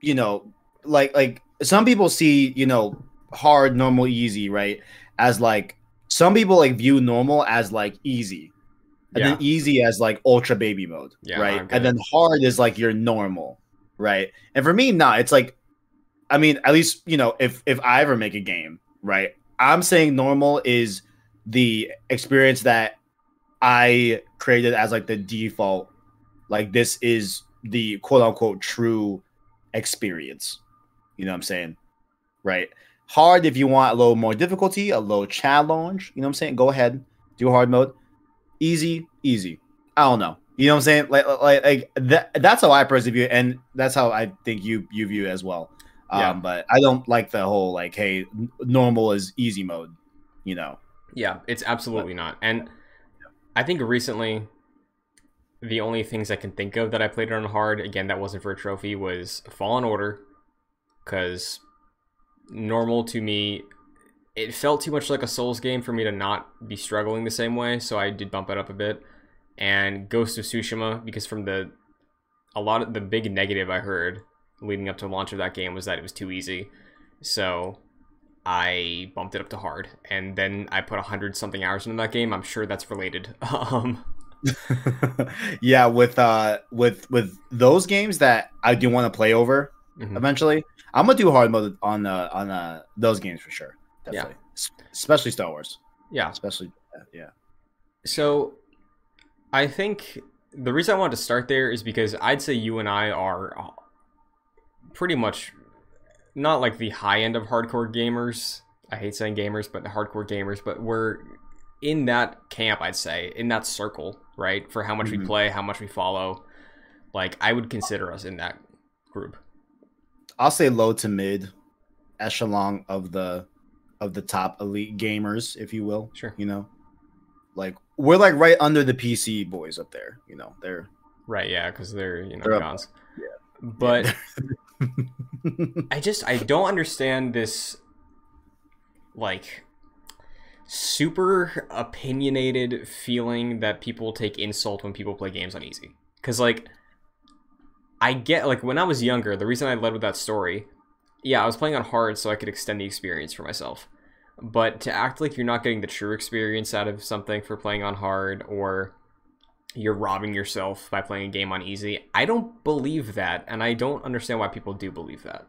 you know, like like some people see you know hard, normal, easy, right? As like some people like view normal as like easy, and Yeah. then easy as like ultra baby mode, Yeah, right? And then hard is like your normal, right? And for me, nah, it's like, I mean, at least you know, if if I ever make a game, right? I'm saying normal is the experience that I created as like the default. Like this is the quote unquote true experience. You know what I'm saying? Right. Hard if you want a little more difficulty, a little challenge. You know what I'm saying? Go ahead, do hard mode. Easy, easy. I don't know. You know what I'm saying? Like, like, like that. That's how I personally view it, and that's how I think you you view it as well. Um, Yeah. But I don't like the whole like, hey, normal is easy mode. You know? Yeah, it's absolutely not. And I think recently, the only things I can think of that I played on hard, again, that wasn't for a trophy, was Fallen Order. Because normal to me, it felt too much like a Souls game for me to not be struggling the same way. So I did bump it up a bit. And Ghost of Tsushima, because from the a lot of the big negative I heard leading up to the launch of that game was that it was too easy. So I bumped it up to hard, and then I put a hundred something hours into that game. I'm sure that's related. <laughs> Um, <laughs> yeah, with uh with with those games that I do want to play over mhm. eventually, I'm gonna do hard mode on uh on uh those games for sure. Yeah. S- Especially Star Wars. yeah. Especially yeah. So I think the reason I wanted to start there is because I'd say you and I are uh, pretty much not like the high end of hardcore gamers. I hate saying gamers, but the hardcore gamers, but we're in that camp, I'd say, in that circle, right? For how much we Mhm. play, how much we follow. Like I would consider us in that group. I'll say low to mid echelon of the of the top elite gamers, if you will. Sure. You know? Like we're like right under the PC boys up there, you know. They're Right, yeah, because they're, you know, They're guns. yeah. But <laughs> <laughs> I just I don't understand this like super opinionated feeling that people take insult when people play games on easy. Cuz like I get like when I was younger, the reason I led with that story, yeah, I was playing on hard so I could extend the experience for myself. But to act like you're not getting the true experience out of something for playing on hard or you're robbing yourself by playing a game on easy. I don't believe that, and I don't understand why people do believe that.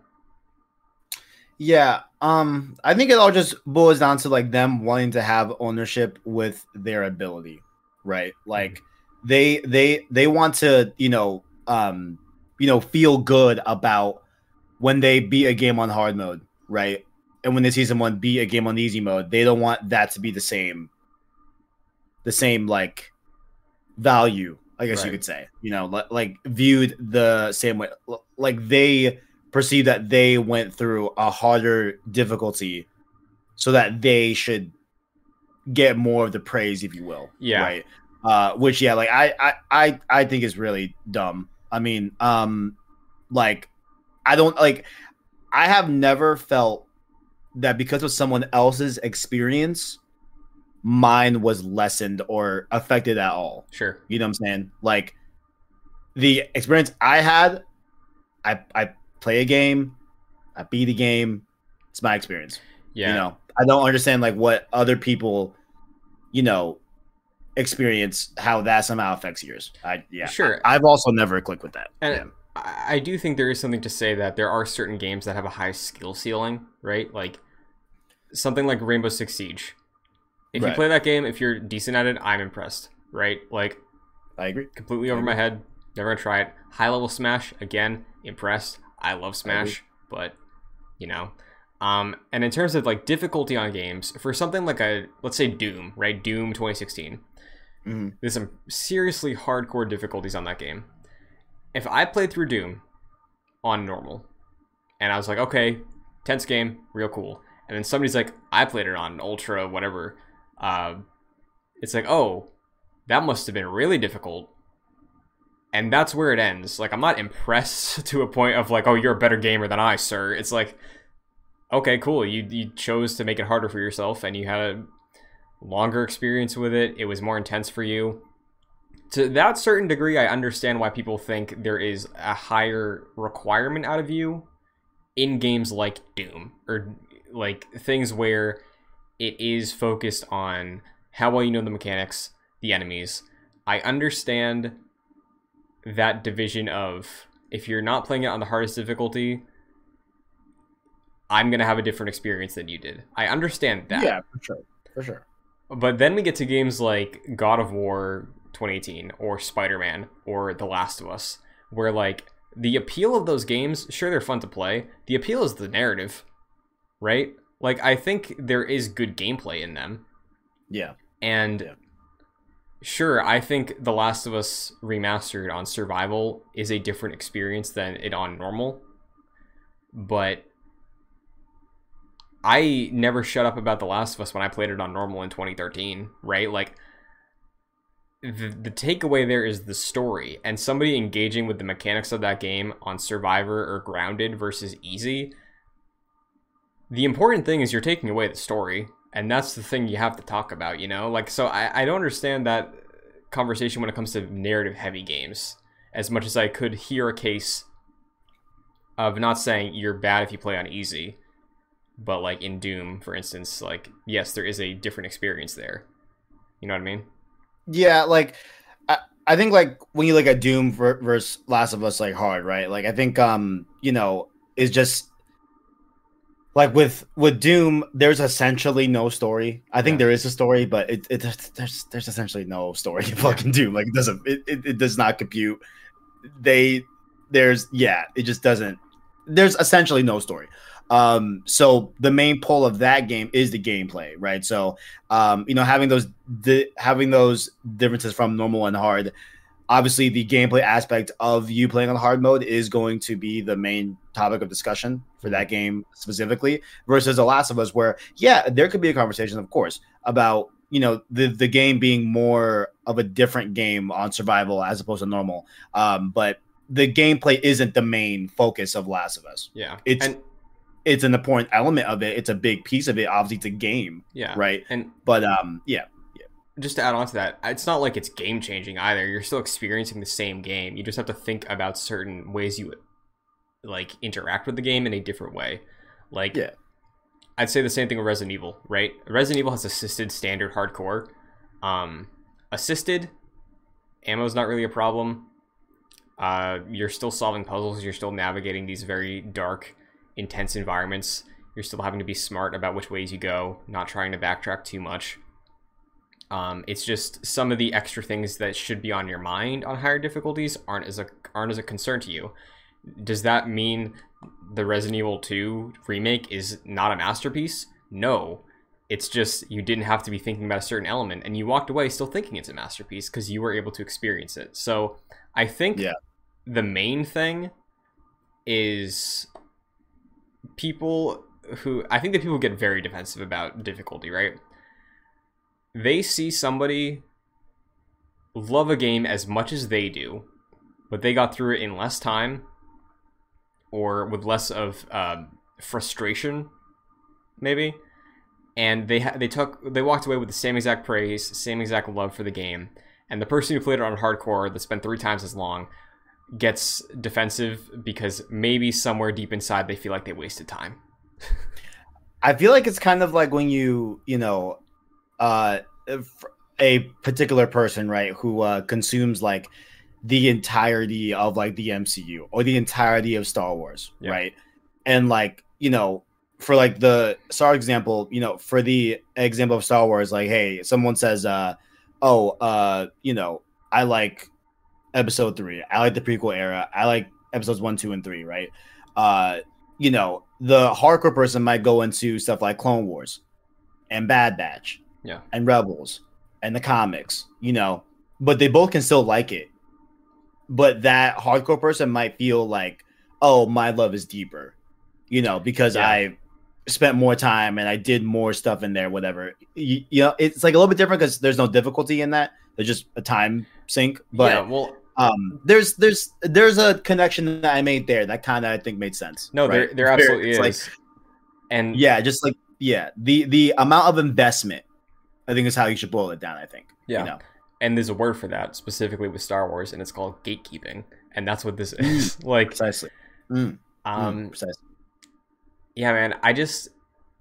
Yeah, um, I think it all just boils down to like them wanting to have ownership with their ability, right? Like they they they want to, you know, um you know, feel good about when they beat a game on hard mode, right? And when they see someone beat a game on easy mode, they don't want that to be the same, the same like value, I guess you could say. You know, li- like viewed the same way, like they perceive that they went through a harder difficulty, so that they should get more of the praise, if you will. Yeah. Right. Uh, which yeah, like I, I, I, I think is really dumb. I mean, um, like I don't like. I have never felt that because of someone else's experience, mine was lessened or affected at all. Sure. You know what I'm saying? Like the experience I had, I I play a game, I beat a game. It's my experience. Yeah. You know, I don't understand like what other people, you know, experience how that somehow affects yours. I yeah, Sure. I, have also never clicked with that. And yeah. I do think there is something to say that there are certain games that have a high skill ceiling, right? Like something like Rainbow Six Siege. If you play that game, if you're decent at it, I'm impressed, right? Like I agree. completely over my head. Never gonna try it. High level Smash again, impressed. I love Smash, but you know. Um, and in terms of like difficulty on games, for something like a let's say Doom, right? Doom 2016. Mhm. There's some seriously hardcore difficulties on that game. If I played through Doom on normal, and I was like, okay, tense game, real cool, and then somebody's like, I played it on ultra, whatever. Uh, it's like, oh, that must have been really difficult. And that's where it ends. Like, I'm not impressed <laughs> to a point of like, oh, you're a better gamer than I, sir. It's like, okay, cool. You you chose to make it harder for yourself, and you had a longer experience with it. It was more intense for you. To that certain degree, I understand why people think there is a higher requirement out of you in games like Doom or like things where it is focused on how well you know the mechanics, the enemies. I understand that division of if you're not playing it on the hardest difficulty, I'm gonna have a different experience than you did. I understand that. Yeah, for sure, for sure. But then we get to games like God of War 2018 or Spider-Man or The Last of Us where like the appeal of those games, sure they're fun to play. The appeal is the narrative, right? Like I think there is good gameplay in them. Yeah, And Yeah. sure, I think The Last of Us remastered on survival is a different experience than it on normal. But I never shut up about The Last of Us when I played it on normal in 2013, right? Like the the takeaway there is the story and somebody engaging with the mechanics of that game on survivor or grounded versus easy. The important thing is you're taking away the story and that's the thing you have to talk about you know like so i, I don't understand that conversation when it comes to narrative heavy games as much as i could hear a case of not saying you're bad if you play on easy but like in doom for instance like yes there is a different experience there you know what i mean yeah. Like I, I think like when you look at Doom ver- versus Last of Us, like hard, right? Like I think um you know is just like with with Doom, there's essentially no story. I think Yeah. there is a story, but it, it there's there's essentially no story in fucking Doom. Like it doesn't it, it, it does not compute. They there's yeah, it just doesn't. There's essentially no story. Um, so the main pull of that game is the gameplay, right? So um, you know, having those di- having those differences from normal and hard. Obviously, the gameplay aspect of you playing on hard mode is going to be the main topic of discussion for that game specifically. Versus The Last of Us, where yeah, there could be a conversation, of course, about you know the the game being more of a different game on survival as opposed to normal. Um, but the gameplay isn't the main focus of Last of Us. yeah It's- and It's an important element of it. It's a big piece of it. Obviously, it's a game, yeah right? and But um, yeah, just to add on to that, it's not like it's game changing either. You're still experiencing the same game. You just have to think about certain ways you like interact with the game in a different way. Like, Yeah. I'd say the same thing with Resident Evil, right? Resident Evil has assisted standard hardcore. Um, assisted ammo's not really a problem. Uh, you're still solving puzzles. You're still navigating these very dark, intense environments. You're still having to be smart about which ways you go, not trying to backtrack too much Um, it's just some of the extra things that should be on your mind on higher difficulties aren't as a aren't as a concern to you. Does that mean the Resident Evil 2 remake is not a masterpiece? No. It's just you didn't have to be thinking about a certain element and you walked away still thinking it's a masterpiece because you were able to experience it. So I think Yeah. the main thing is people who I think that people get very defensive about difficulty, right? They see somebody love a game as much as they do, but they got through it in less time or with less of um, frustration, maybe. And they ha- they took they walked away with the same exact praise, same exact love for the game. And the person who played it on hardcore that spent three times as long gets defensive because maybe somewhere deep inside they feel like they wasted time. <laughs> I feel like it's kind of like when you, you know, uh, a particular person, right, who uh, consumes like the entirety of like the MCU or the entirety of Star Wars, Yeah. right, and like you know, for like the Star example, you know, for the example of Star Wars, like, hey, someone says, uh, oh, uh, you know, I like Episode three, I like the prequel era, I like episodes one, two, and three, right, uh you know, the hardcore person might go into stuff like Clone Wars and Bad Batch, Yeah. and Rebels and the comics, you know, but they both can still like it. But that hardcore person might feel like, oh, my love is deeper, you know, because Yeah. I spent more time and I did more stuff in there, whatever. You, you know, it's like a little bit different because there's no difficulty in that. There's just a time sink. But yeah, well, um, there's there's there's a connection that I made there that kind of I think made sense. no, right? there there absolutely it's is. like- and yeah, just like yeah, the the amount of investment, I think is how you should boil it down. I think. Yeah. You know? and there's a word for that specifically with Star Wars, and it's called gatekeeping, and that's what this is. <laughs> like, Precisely. Mm, mm, um, precisely. yeah, man, I just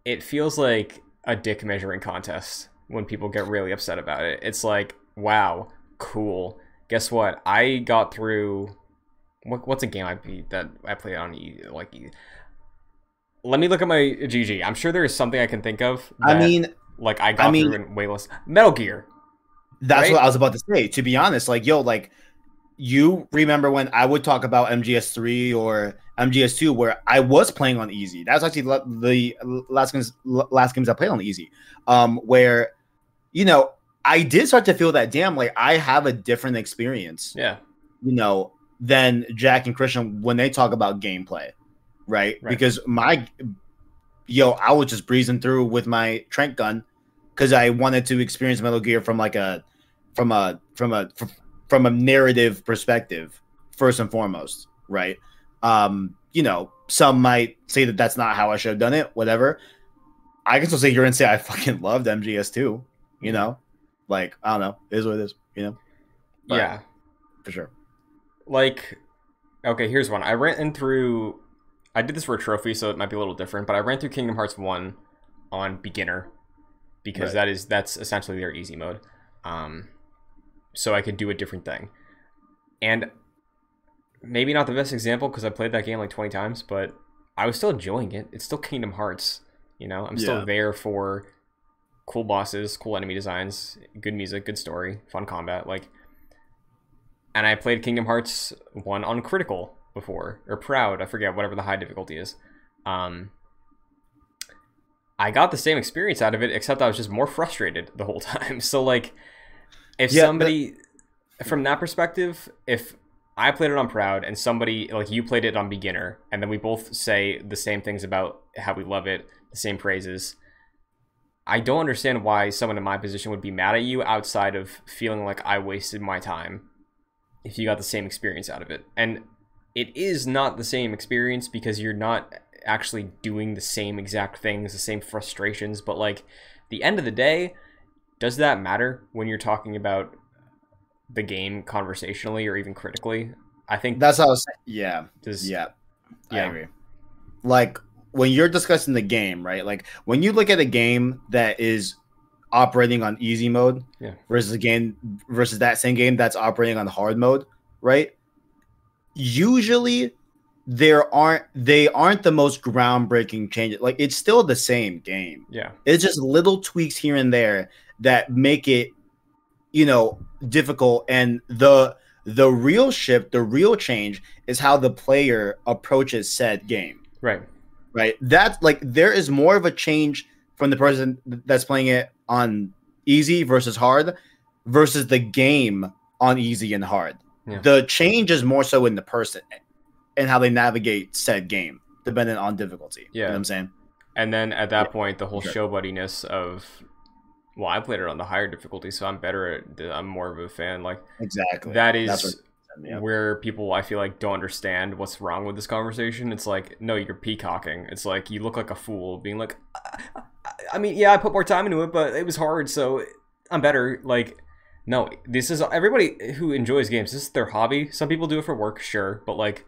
it feels like a dick measuring contest when people get really upset about it. It's like, wow, cool. Guess what? I got through. What, what's a game I beat that I played on E like? E- Let me look at my GG. I'm sure there is something I can think of. I mean, like I got I mean- through in way less. Metal Gear. that's right? what I was about to say. To be honest, like yo, like you remember when I would talk about MGS three or MGS two, where I was playing on easy. That's actually the last games last games I played on easy. Um, where you know I did start to feel that damn, like I have a different experience. Yeah. you know, than Jack and Christian when they talk about gameplay, right? Right. Because my yo, I was just breezing through with my tranq gun because I wanted to experience Metal Gear from like a from a from a from a narrative perspective first and foremost, right? Um, you know, some might say that that's not how I should have done it, whatever. I can still sit here and say I fucking <laughs> loved MGS2, you know? Like, I don't know, it is what it is, you know, But- Yeah. for sure. like okay here's one i ran through i did this for a trophy so it might be a little different but i ran through kingdom hearts 1 on beginner because Right. that is that's essentially their easy mode. Um so i could do a different thing. And maybe not the best example because i played that game like 20 times but i was still enjoying it. It's still kingdom hearts you know? I'm still there for cool bosses cool enemy designs good music good story fun combat like and I played Kingdom Hearts 1 on critical before or proud, I forget whatever the high difficulty is. Um I got the same experience out of it except I was just more frustrated the whole <laughs> time. So like if Yeah, somebody from that perspective, if I played it on proud and somebody like you played it on beginner and then we both say the same things about how we love it, the same praises. I don't understand why someone in my position would be mad at you outside of feeling like I wasted my time if you got the same experience out of it. And it is not the same experience because you're not actually doing the same exact things, the same frustrations, but like the end of the day, does that matter when you're talking about the game conversationally or even critically? I think That's how I was saying. Yeah. does Yeah, I agree. Like when you're discussing the game, right? Like when you look at a game that is operating on easy mode Yeah. versus a game versus that same game that's operating on hard mode, right? Usually there aren't they aren't the most groundbreaking changes. Like it's still the same game. yeah. It's just little tweaks here and there that make it you know, difficult and the the real shift, the real change is how the player approaches said game. Right. Right. That's like there is more of a change from the person that's playing it on easy versus hard versus the game on easy and hard. Yeah. The change is more so in the person and how they navigate said game, dependent on difficulty. You know Yeah. what I'm saying? And then at that Yeah, point, the whole sure. show buddiness of, well, I played it on the higher difficulty, so I'm better at. I'm more of a fan. Like Exactly. That's is yeah. where people I feel like don't understand what's wrong with this conversation. It's like, no, you're peacocking. It's like you look like a fool, being like, I, I- I mean, yeah, I put more time into it, but it was hard, so I'm better. Like, no, this is everybody who enjoys games. This is their hobby. Some people do it for work, sure, but like,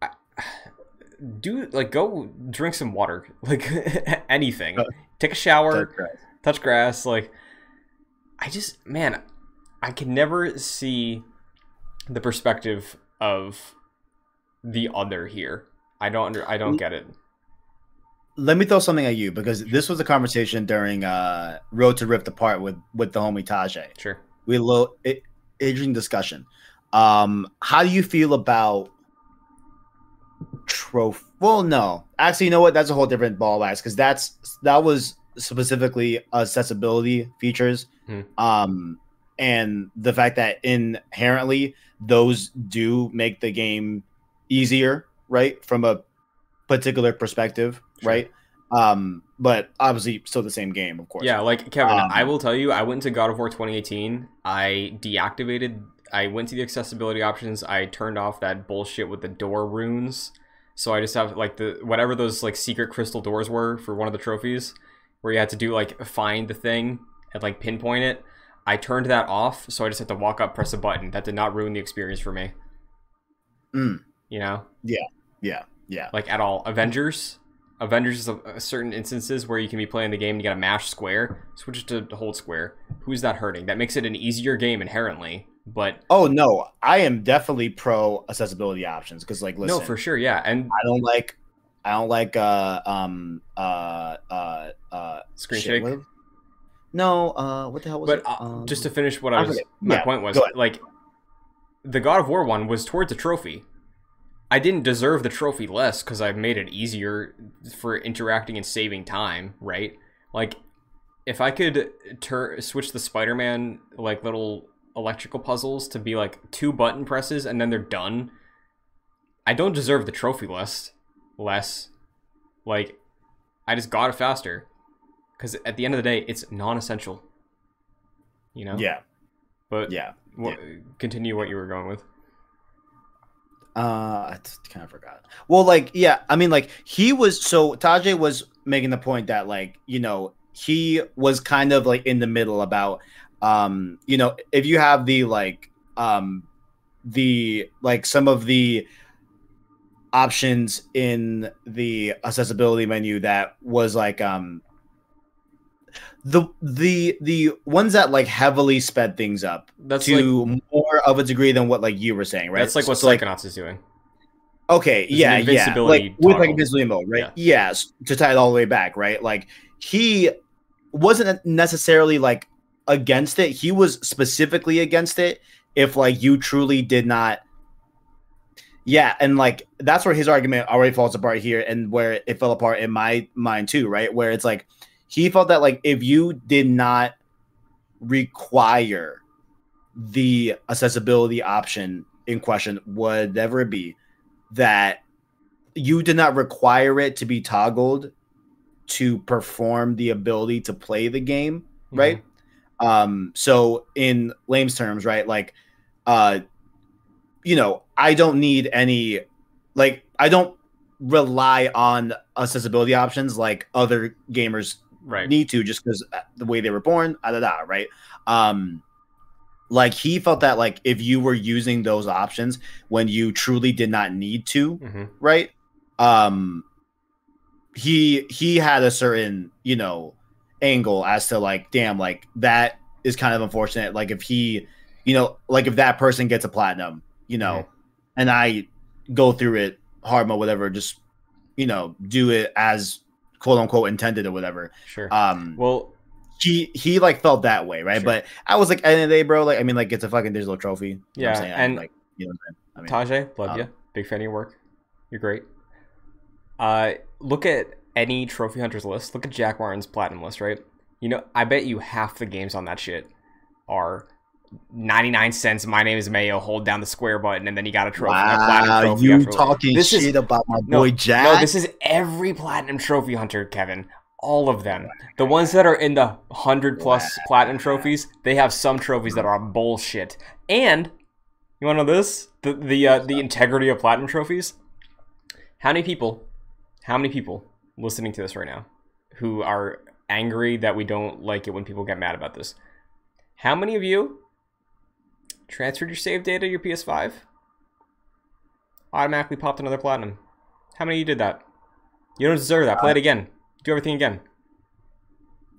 I- <sighs> do like go drink some water, <laughs> like anything. Take a shower That's right. touch grass like i just man i can never see the perspective of the other here i don't under i don't get it Let me throw something at you because this was a conversation during uh Road to Rift Apart with with the homie Tajay. sure we little interesting discussion. Um, how do you feel about trophy? Well, no, actually, you know what? That's a whole different ball wax because that's that was specifically accessibility features. Hmm. Um, and the fact that inherently those do make the game easier, right, from a particular perspective, Sure. right? Um, but obviously still the same game, of course. yeah like kevin Um, i will tell you i went to god of war 2018 i deactivated i went to the accessibility options i turned off that bullshit with the door runes so i just have like the whatever those like secret crystal doors were for one of the trophies where you had to do like find the thing and like pinpoint it i turned that off so i just had to walk up press a button that did not ruin the experience for me Mm. you know yeah, yeah. Yeah. Like at all avengers avengers is certain instances where you can be playing the game and you gotta mash square switch it to hold square. Who's that hurting? That makes it an easier game inherently but Oh no, I am definitely pro accessibility options because, like, listen, no for sure yeah and I don't like, I don't like, uh, um, uh, uh, uh, screen shit, shake? what- No, uh, what the hell was but it? uh, Um, just to finish what I was my Yeah, point was like the god of war one was towards a trophy i didn't deserve the trophy less because i made it easier for interacting and saving time right? Like if i could tur- switch the spider-man like little electrical puzzles to be like two button presses and then they're done i don't deserve the trophy less less. Like i just got it faster because at the end of the day it's non-essential you know? Yeah, but yeah. What, Continue what you were going with. Uh, I kind of forgot. Well, like, yeah, I mean, like, he was so Tajay was making the point that, like, you know, he was kind of like in the middle about, um, you know, if you have the like, um, the like some of the options in the accessibility menu that was like, um, the the the ones that like heavily sped things up That's like to more of a degree than what like you were saying, right? that's like what So, Psychonauts is doing. Okay, There's yeah, yeah, like with like toggle. invincibility mode, right? Yeah. Yes, to tie it all the way back, right? Like he wasn't necessarily like against it. He was specifically against it if like you truly did not. Yeah, and like that's where his argument already falls apart here, and where it fell apart in my mind too, right? Where it's like he felt that like if you did not require the accessibility option in question, whatever it be, that you did not require it to be toggled to perform the ability to play the game, right? Um, so in lame's terms, right, like uh you know, I don't need any like I don't rely on accessibility options like other gamers Right. need to just because the way they were born, da, da, da, right? Um, like he felt that like if you were using those options when you truly did not need to, hmm right? Um, he he had a certain you know angle as to like, damn, like that is kind of unfortunate. Like if he, you know, like if that person gets a platinum, you know, Mhm. and I go through it hard mode, whatever, just you know, do it as quote unquote intended or whatever Sure. um well, he he like felt that way, right? Sure. But I was like, end of the day, bro, like I mean, like it's a fucking digital trophy. You know what I'm Yeah, and- like you know? I mean, Tajay, love um, you. Big fan of your work. You're great. Uh, look at any trophy hunters list. Look at Jack Martin's platinum list, right? You know, I bet you half the games on that shit are 99 cents. My name is Mayo. Hold down the square button, and then you got a trophy. a platinum wow, trophy you talking This is- shit about my No, boy Jack? No, this is every platinum trophy hunter, Kevin. All of them. The ones that are in the hundred plus platinum trophies, they have some trophies that are bullshit. And you want to know this? The the uh, the integrity of platinum trophies. How many people? How many people listening to this right now who are angry that we don't like it when people get mad about this? How many of you transferred your save data to your PS5? Automatically popped another platinum. How many of you did that? You don't deserve that. Play it uh, again. Do everything again.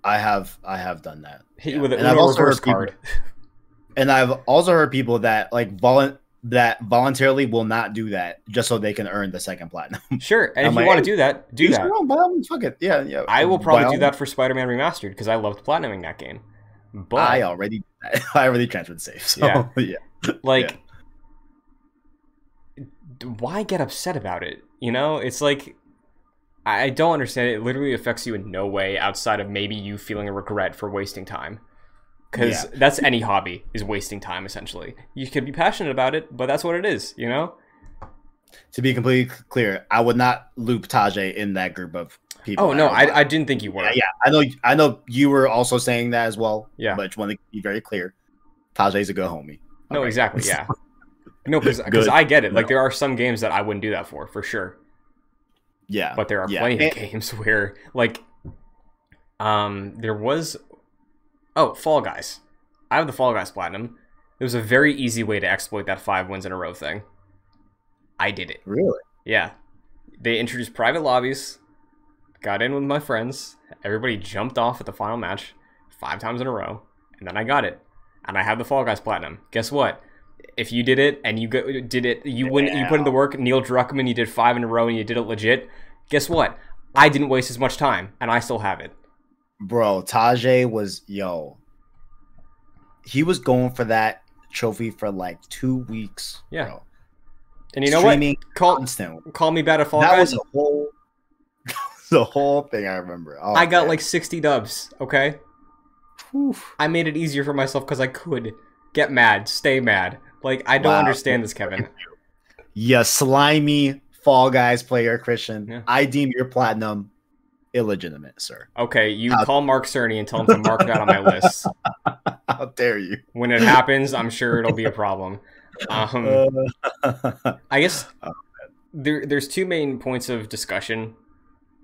I have I have done that. Hit Yeah. you with a And I've Uno also reverse heard people- <laughs> And I've also heard people that like volun that voluntarily will not do that just so they can earn the second platinum. <laughs> Sure, and I'm if like, you want hey, to do that, do that. your own, by all means, fuck it. Yeah, yeah. I will probably do that for Spider-Man Remastered because I loved platinuming that game. But I already I already transferred safe. So Yeah. <laughs> yeah. like, d- why get upset about it? You know, it's like I don't understand. It. it literally affects you in no way outside of maybe you feeling a regret for wasting time. Because Yeah. that's any hobby is wasting time essentially. You could be passionate about it, but that's what it is. You know. To be completely clear, I would not loop Tajay in that group of people. Oh no, I, I didn't think you were. yeah, yeah. I know I know you were also saying that as well. Yeah. But I just want to be very clear. Tajay's a good homie. No, Alright. exactly. Yeah. <laughs> No, because. I get it. Like there are some games that I wouldn't do that for, for sure. Yeah. But there are yeah. plenty of And- games <laughs> where, like, um, there was, oh, Fall Guys. I have the Fall Guys Platinum. It was a very easy way to exploit that five wins in a row thing. I did it. Really? Yeah. They introduced private lobbies. Got in with my friends. Everybody jumped off at the final match five times in a row, and then I got it. And I have the Fall Guys Platinum. Guess what? If you did it and you go, did it, you win. You put in the work. Neil Druckmann, you did five in a row and you did it legit. Guess what? I didn't waste as much time, and I still have it. Bro, Tajay was yo. He was going for that trophy for like two weeks. Yeah. Bro. And you know Streaming what? Call constantly. call me bad at Fall that Guys. was a whole <laughs> the whole thing I remember. Oh, I got man. like sixty dubs. Okay. Whew. I made it easier for myself because I could get mad, stay mad. Like I don't Wow. understand this, Kevin. <laughs> Yeah, slimy Fall Guys player, Christian. Yeah. I deem your platinum illegitimate, sir. Okay, you How- call Mark Cerny and tell him to mark that on my list. <laughs> How dare you? When it happens, I'm sure it'll be a problem. Um, Uh, I guess Oh, there, there's two main points of discussion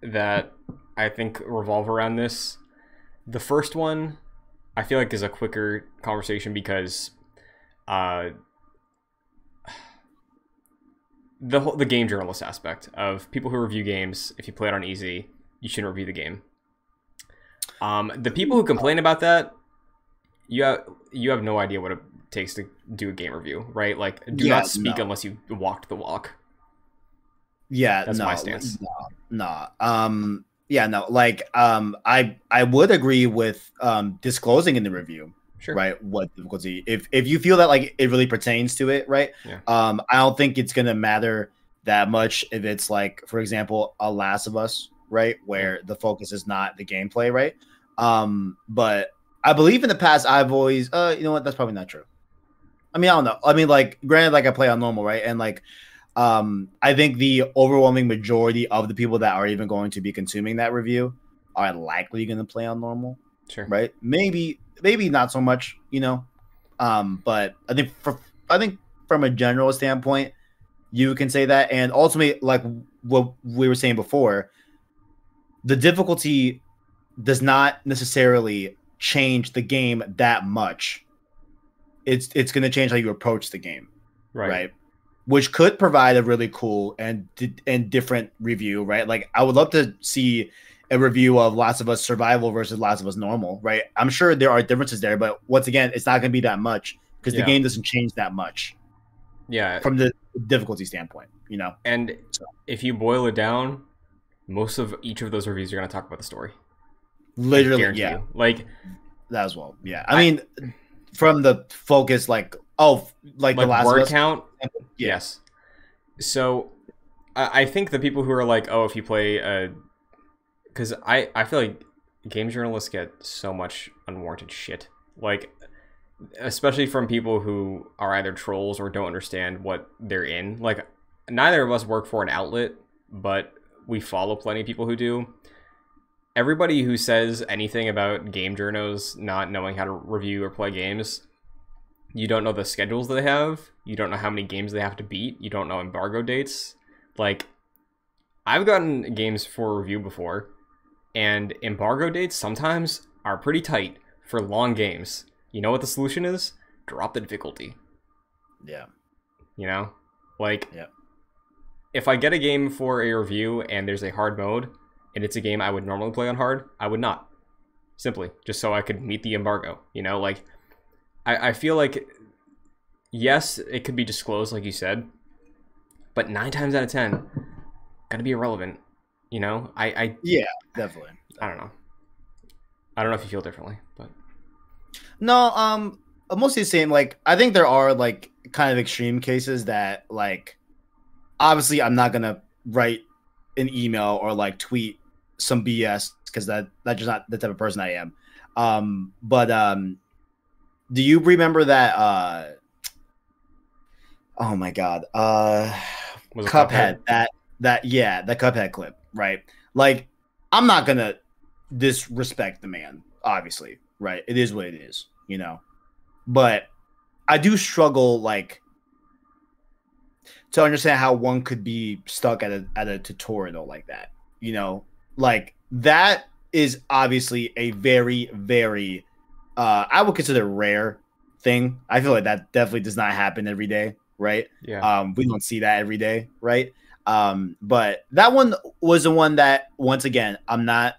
that I think revolve around this. The first one, I feel like, is a quicker conversation because uh, the whole, the game journalist aspect of people who review games. If you play it on easy, you shouldn't review the game. Um, the people who complain about that, you have you have no idea what it takes to do a game review, right? Like, do Yeah, not speak no. unless you walked the walk. Yeah, That's no, my stance. No, no. Um, yeah, no. Like, um, I I would agree with um disclosing in the review, Sure. right? What difficulty? If if you feel that like it really pertains to it, right? Yeah. Um, I don't think it's gonna matter that much if it's like, for example, a Last of Us, right, where the focus is not the gameplay, right? Um, but I believe in the past I've always, uh, you know what? That's probably not true. I mean, I don't know. I mean, like, granted, like I play on normal, right, and like um i think the overwhelming majority of the people that are even going to be consuming that review are likely going to play on normal Sure. right maybe maybe not so much you know um but i think for i think from a general standpoint you can say that and ultimately like what we were saying before the difficulty does not necessarily change the game that much it's it's going to change how you approach the game Right. right. Which could provide a really cool and and different review, right? Like I would love to see a review of Last of Us Survival versus Last of Us Normal, right? I'm sure there are differences there, but once again, it's not going to be that much because Yeah. the game doesn't change that much Yeah. from the difficulty standpoint, you know. And if you boil it down, most of each of those reviews are going to talk about the story. Literally, yeah, you. Like that as well. Yeah, I, I- mean, from the focus, like oh, like, the last word count. Yes. So, I, I think the people who are like, oh, if you play, uh, because I I feel like game journalists get so much unwarranted shit. Like, especially from people who are either trolls or don't understand what they're in. Like, neither of us work for an outlet, but we follow plenty of people who do. Everybody who says anything about game journos not knowing how to review or play games, you don't know the schedules they have. You don't know how many games they have to beat. You don't know embargo dates. Like, I've gotten games for review before, and embargo dates sometimes are pretty tight for long games. You know what the solution is? Drop the difficulty. yeah, You know? Like, Yeah. if I get a game for a review and there's a hard mode, and it's a game I would normally play on hard, I would not. Simply, just so I could meet the embargo. You know, like, I, I feel like, yes, it could be disclosed, like you said, but nine times out of ten, gonna be irrelevant. You know, I, I, yeah, definitely. I don't know. I don't know if you feel differently, but No, um, mostly the same. Like, I think there are like kind of extreme cases that, like, obviously, I'm not gonna write an email or like tweet some BS because that that's just not the type of person I am. Um, but um, do you remember that? uh Oh my god, uh, Cuphead. That that yeah, the Cuphead clip, right? Like, I'm not gonna disrespect the man, obviously, right? It is what it is, you know. But I do struggle, like, to understand how one could be stuck at a at a tutorial like that, you know, like that is obviously a very very, uh, I would consider rare thing. I feel like that definitely does not happen every day, right? Yeah. Um, we don't see that every day, right? Um, but that one was the one that once again, I'm not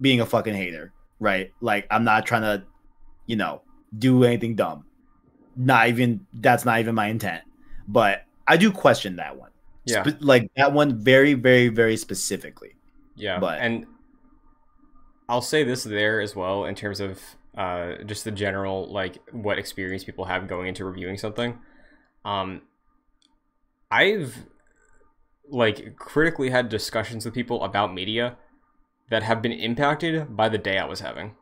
being a fucking hater, right? Like I'm not trying to, you know, do anything dumb. Not even that's not even my intent. But I do question that one. yeah. Spe- like that one very, very, very specifically. Yeah, But- and I'll say this there as well in terms of uh, just the general like what experience people have going into reviewing something. Um, I've like critically had discussions with people about media that have been impacted by the day I was having.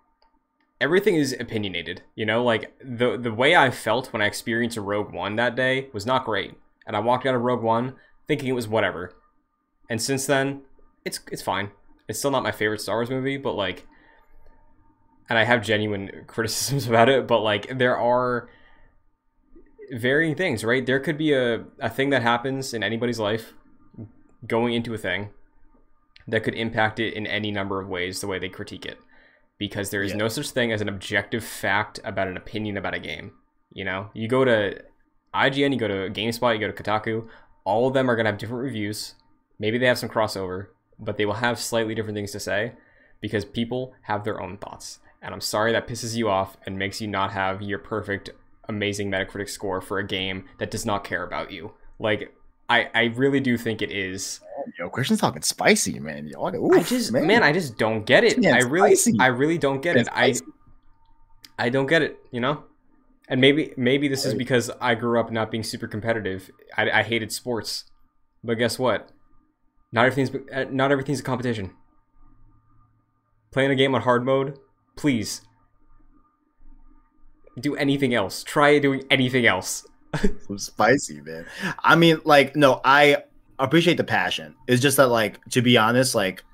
Everything is opinionated, you know. Like the the way I felt when I experienced Rogue One that day was not great, and I walked out of Rogue One thinking it was whatever. And since then, it's it's fine. It's still not my favorite Star Wars movie, but like, and I have genuine criticisms <laughs> about it. But like, there are varying things, right? There could be a a thing that happens in anybody's life, going into a thing, that could impact it in any number of ways. The way they critique it, because there is Yeah. no such thing as an objective fact about an opinion about a game. You know, you go to IGN, you go to GameSpot, you go to Kotaku. All of them are gonna have different reviews. Maybe they have some crossover, but they will have slightly different things to say because people have their own thoughts. And I'm sorry that pisses you off and makes you not have your perfect, amazing Metacritic score for a game that does not care about you. Like, I, I really do think it is. Yo, Christian's talking spicy, man. Yo, I just, man. I just don't get it. I really, spicy. I really don't get it. It's I, spicy. I don't get it. You know, and maybe, maybe this is because I grew up not being super competitive. I, I hated sports, but guess what? Not everything's, uh, not everything's a competition. Playing a game on hard mode, please. Do anything else. Try doing anything else. <laughs> some spicy, man. I mean, like, no, I appreciate the passion. It's just that, like, to be honest, like,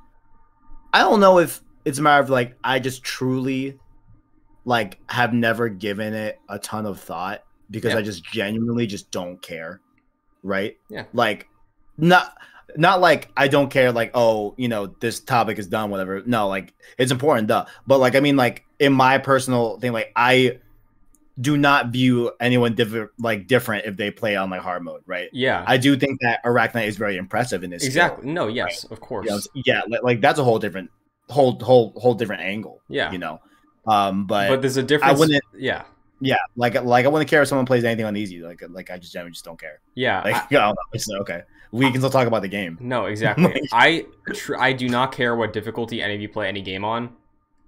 I don't know if it's a matter of like I just truly like have never given it a ton of thought because Yeah. I just genuinely just don't care. Right? Yeah. Like not not like I don't care like oh, you know, this topic is done whatever. No, like it's important, duh. But like I mean like in my personal thing like I do not view anyone different like different if they play on like hard mode, right? Yeah. I do think that Arachnite is very impressive in this. skill. exactly. No. Yes. Of course. You know, yeah, li- like that's a whole different whole whole whole different angle. Yeah. You know. Um but, but there's a difference. wouldn't- Yeah. yeah, like like I wouldn't care if someone plays anything on easy. Like like I just generally just don't care. Yeah. Like I- <laughs> I, don't know. It's okay. We can still talk about the game. No, exactly. <laughs> Like- I tr- I do not care what difficulty any of you play any game on.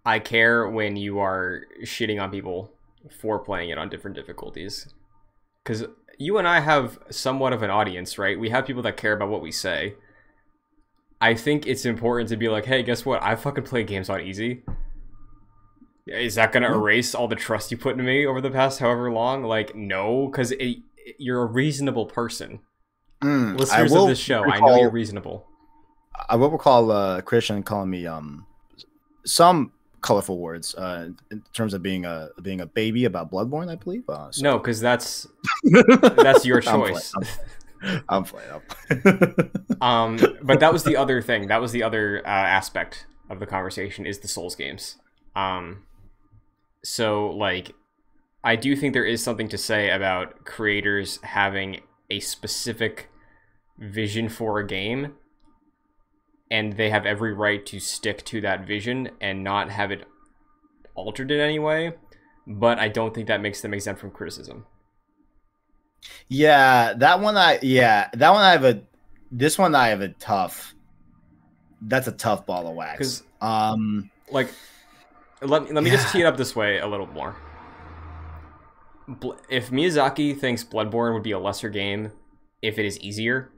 I care when you are shitting on people for playing it on different difficulties. Because you and I have somewhat of an audience, right? We have people that care about what we say. I think it's important to be like, hey, guess what? I fucking play games on easy. Is that gonna erase all the trust you put in me over the past however long? Like, no, because you're a reasonable person. Mm, Listeners of this show, recall, I know you're reasonable. I will recall uh, Christian calling me um some colorful words uh, in terms of being a being a baby about Bloodborne, I believe. Uh, so. No, because that's <laughs> that's your choice. I'm playing. I'm playing. <laughs> um, but that was the <laughs> other thing. That was the other uh, aspect of the conversation is the Souls games. Um, so like, I do think there is something to say about creators having a specific vision for a game and they have every right to stick to that vision and not have it altered in any way but i don't think that makes them exempt from criticism. Yeah that one i yeah that one i have a this one i have a tough that's a tough ball of wax. Um like let, let me yeah. just tee it up this way a little more if miyazaki thinks bloodborne would be a lesser game if it is easier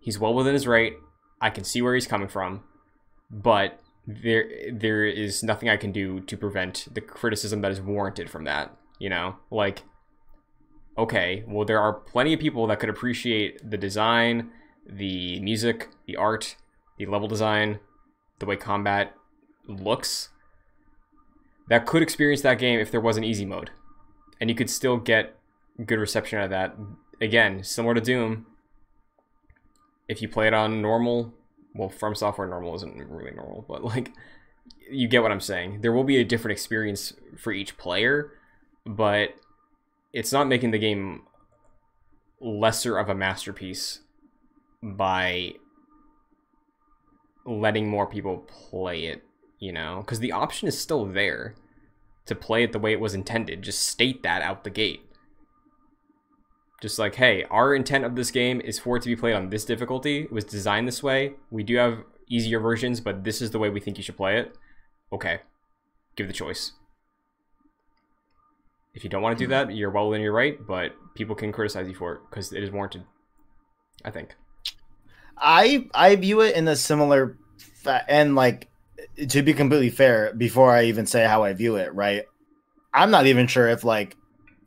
he's well within his right I can see where he's coming from, but there there is nothing I can do to prevent the criticism that is warranted from that. You know, like okay, well there are plenty of people that could appreciate the design, the music, the art, the level design, the way combat looks that could experience that game if there was an easy mode. And you could still get good reception out of that. Again, similar to Doom, if you play it on normal, well, from software normal isn't really normal, but like you get what I'm saying. There will be a different experience for each player, but it's not making the game lesser of a masterpiece by letting more people play it, you know? Because the option is still there to play it the way it was intended. Just state that out the gate. Just like, hey, our intent of this game is for it to be played on this difficulty. It was designed this way. We do have easier versions, but this is the way we think you should play it. Okay, give the choice. If you don't want to do that, you're well within your right, but people can criticize you for it because it is warranted. I think. I I view it in a similar, fa- and like to be completely fair, before I even say how I view it, right? I'm not even sure if like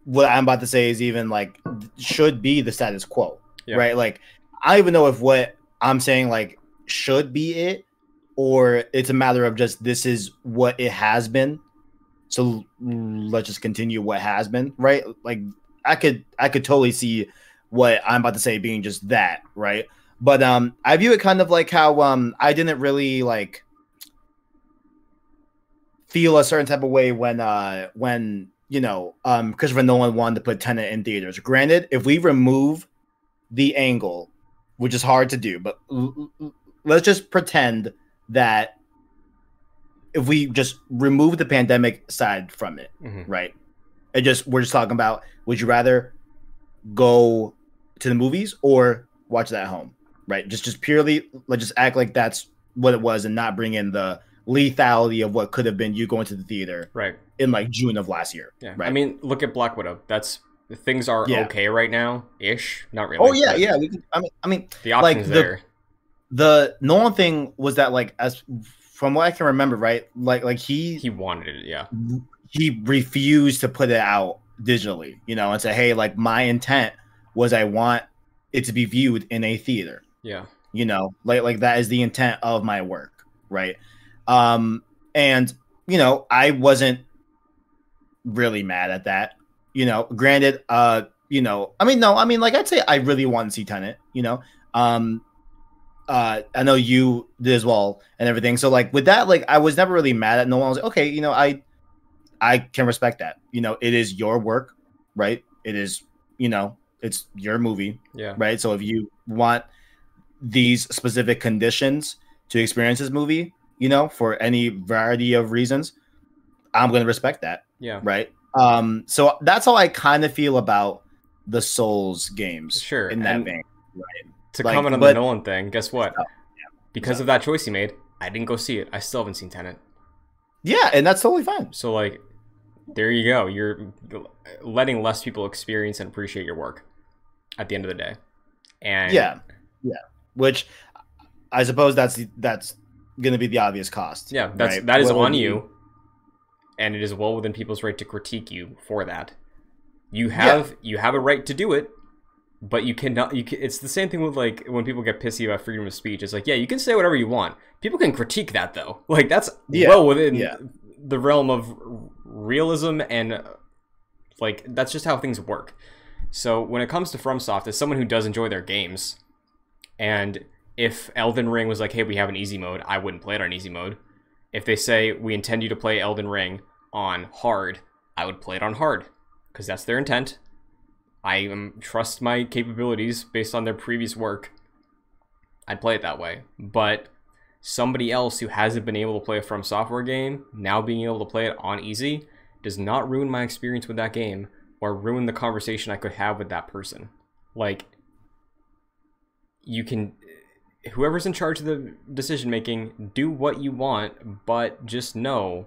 what I'm about to say is even like should be the status quo, yeah. right? Like I don't even know if what I'm saying like should be it or it's a matter of just this is what it has been. So let's just continue what has been, right? Like I could I could totally see what I'm about to say being just that, right? But um I view it kind of like how um I didn't really like feel a certain type of way when uh when you know, um, Christopher Nolan wanted to put Tenet in theaters. Granted, if we remove the angle, which is hard to do, but l- l- let's just pretend that if we just remove the pandemic side from it, mm-hmm. right? It just we're just talking about would you rather go to the movies or watch that at home, right? Just just purely let's just act like that's what it was and not bring in the lethality of what could have been you going to the theater, right? in like June of last year. Yeah. Right. I mean, look at Black Widow. That's things are yeah. okay right now, ish. Not really. Oh yeah, yeah. Can, I mean, I mean, the options like, there. The, the Nolan thing was that like as from what I can remember, right? Like like he he wanted it, yeah. He refused to put it out digitally, you know, and say, hey, like my intent was I want it to be viewed in a theater. Yeah. You know, like like that is the intent of my work, right? Um, and you know, I wasn't really mad at that. You know, granted, uh, you know, I mean, no, I mean, like I'd say I really want to see Tenet. You know, um, uh, I know you did as well and everything. So like with that, like I was never really mad at no one. I was like, okay, you know, I, I can respect that. You know, it is your work, right? It is, you know, it's your movie, yeah, right. So if you want these specific conditions to experience this movie, you know, for any variety of reasons, I'm going to respect that. Yeah. Right. Um. So that's how I kind of feel about the Souls games. Sure. In that and vein. Right. To like, comment on but, the Nolan thing, guess what? Oh, yeah. Because of that choice he made, I didn't go see it. I still haven't seen Tenet. Yeah, and that's totally fine. So like, there you go. You're letting less people experience and appreciate your work at the end of the day. And Yeah, yeah. Which I suppose that's that's going to be the obvious cost. yeah, that's right? that is on you, and it is well within people's right to critique you for that. You have you have a right to do it, but you cannot. You can, it's the same thing with like when people get pissy about freedom of speech. It's like, yeah, you can say whatever you want. People can critique that though. <laughs> Like that's Yeah, well within yeah. the realm of realism and like that's just how things work. So when it comes to FromSoft, as someone who does enjoy their games, and if Elden Ring was like, hey, we have an easy mode, I wouldn't play it on easy mode. If they say we intend you to play Elden Ring on hard, I would play it on hard because that's their intent. I trust my capabilities based on their previous work. I'd play it that way. But somebody else who hasn't been able to play a From Software game now being able to play it on easy does not ruin my experience with that game or ruin the conversation I could have with that person. Like, you can whoever's in charge of the decision making do what you want but just know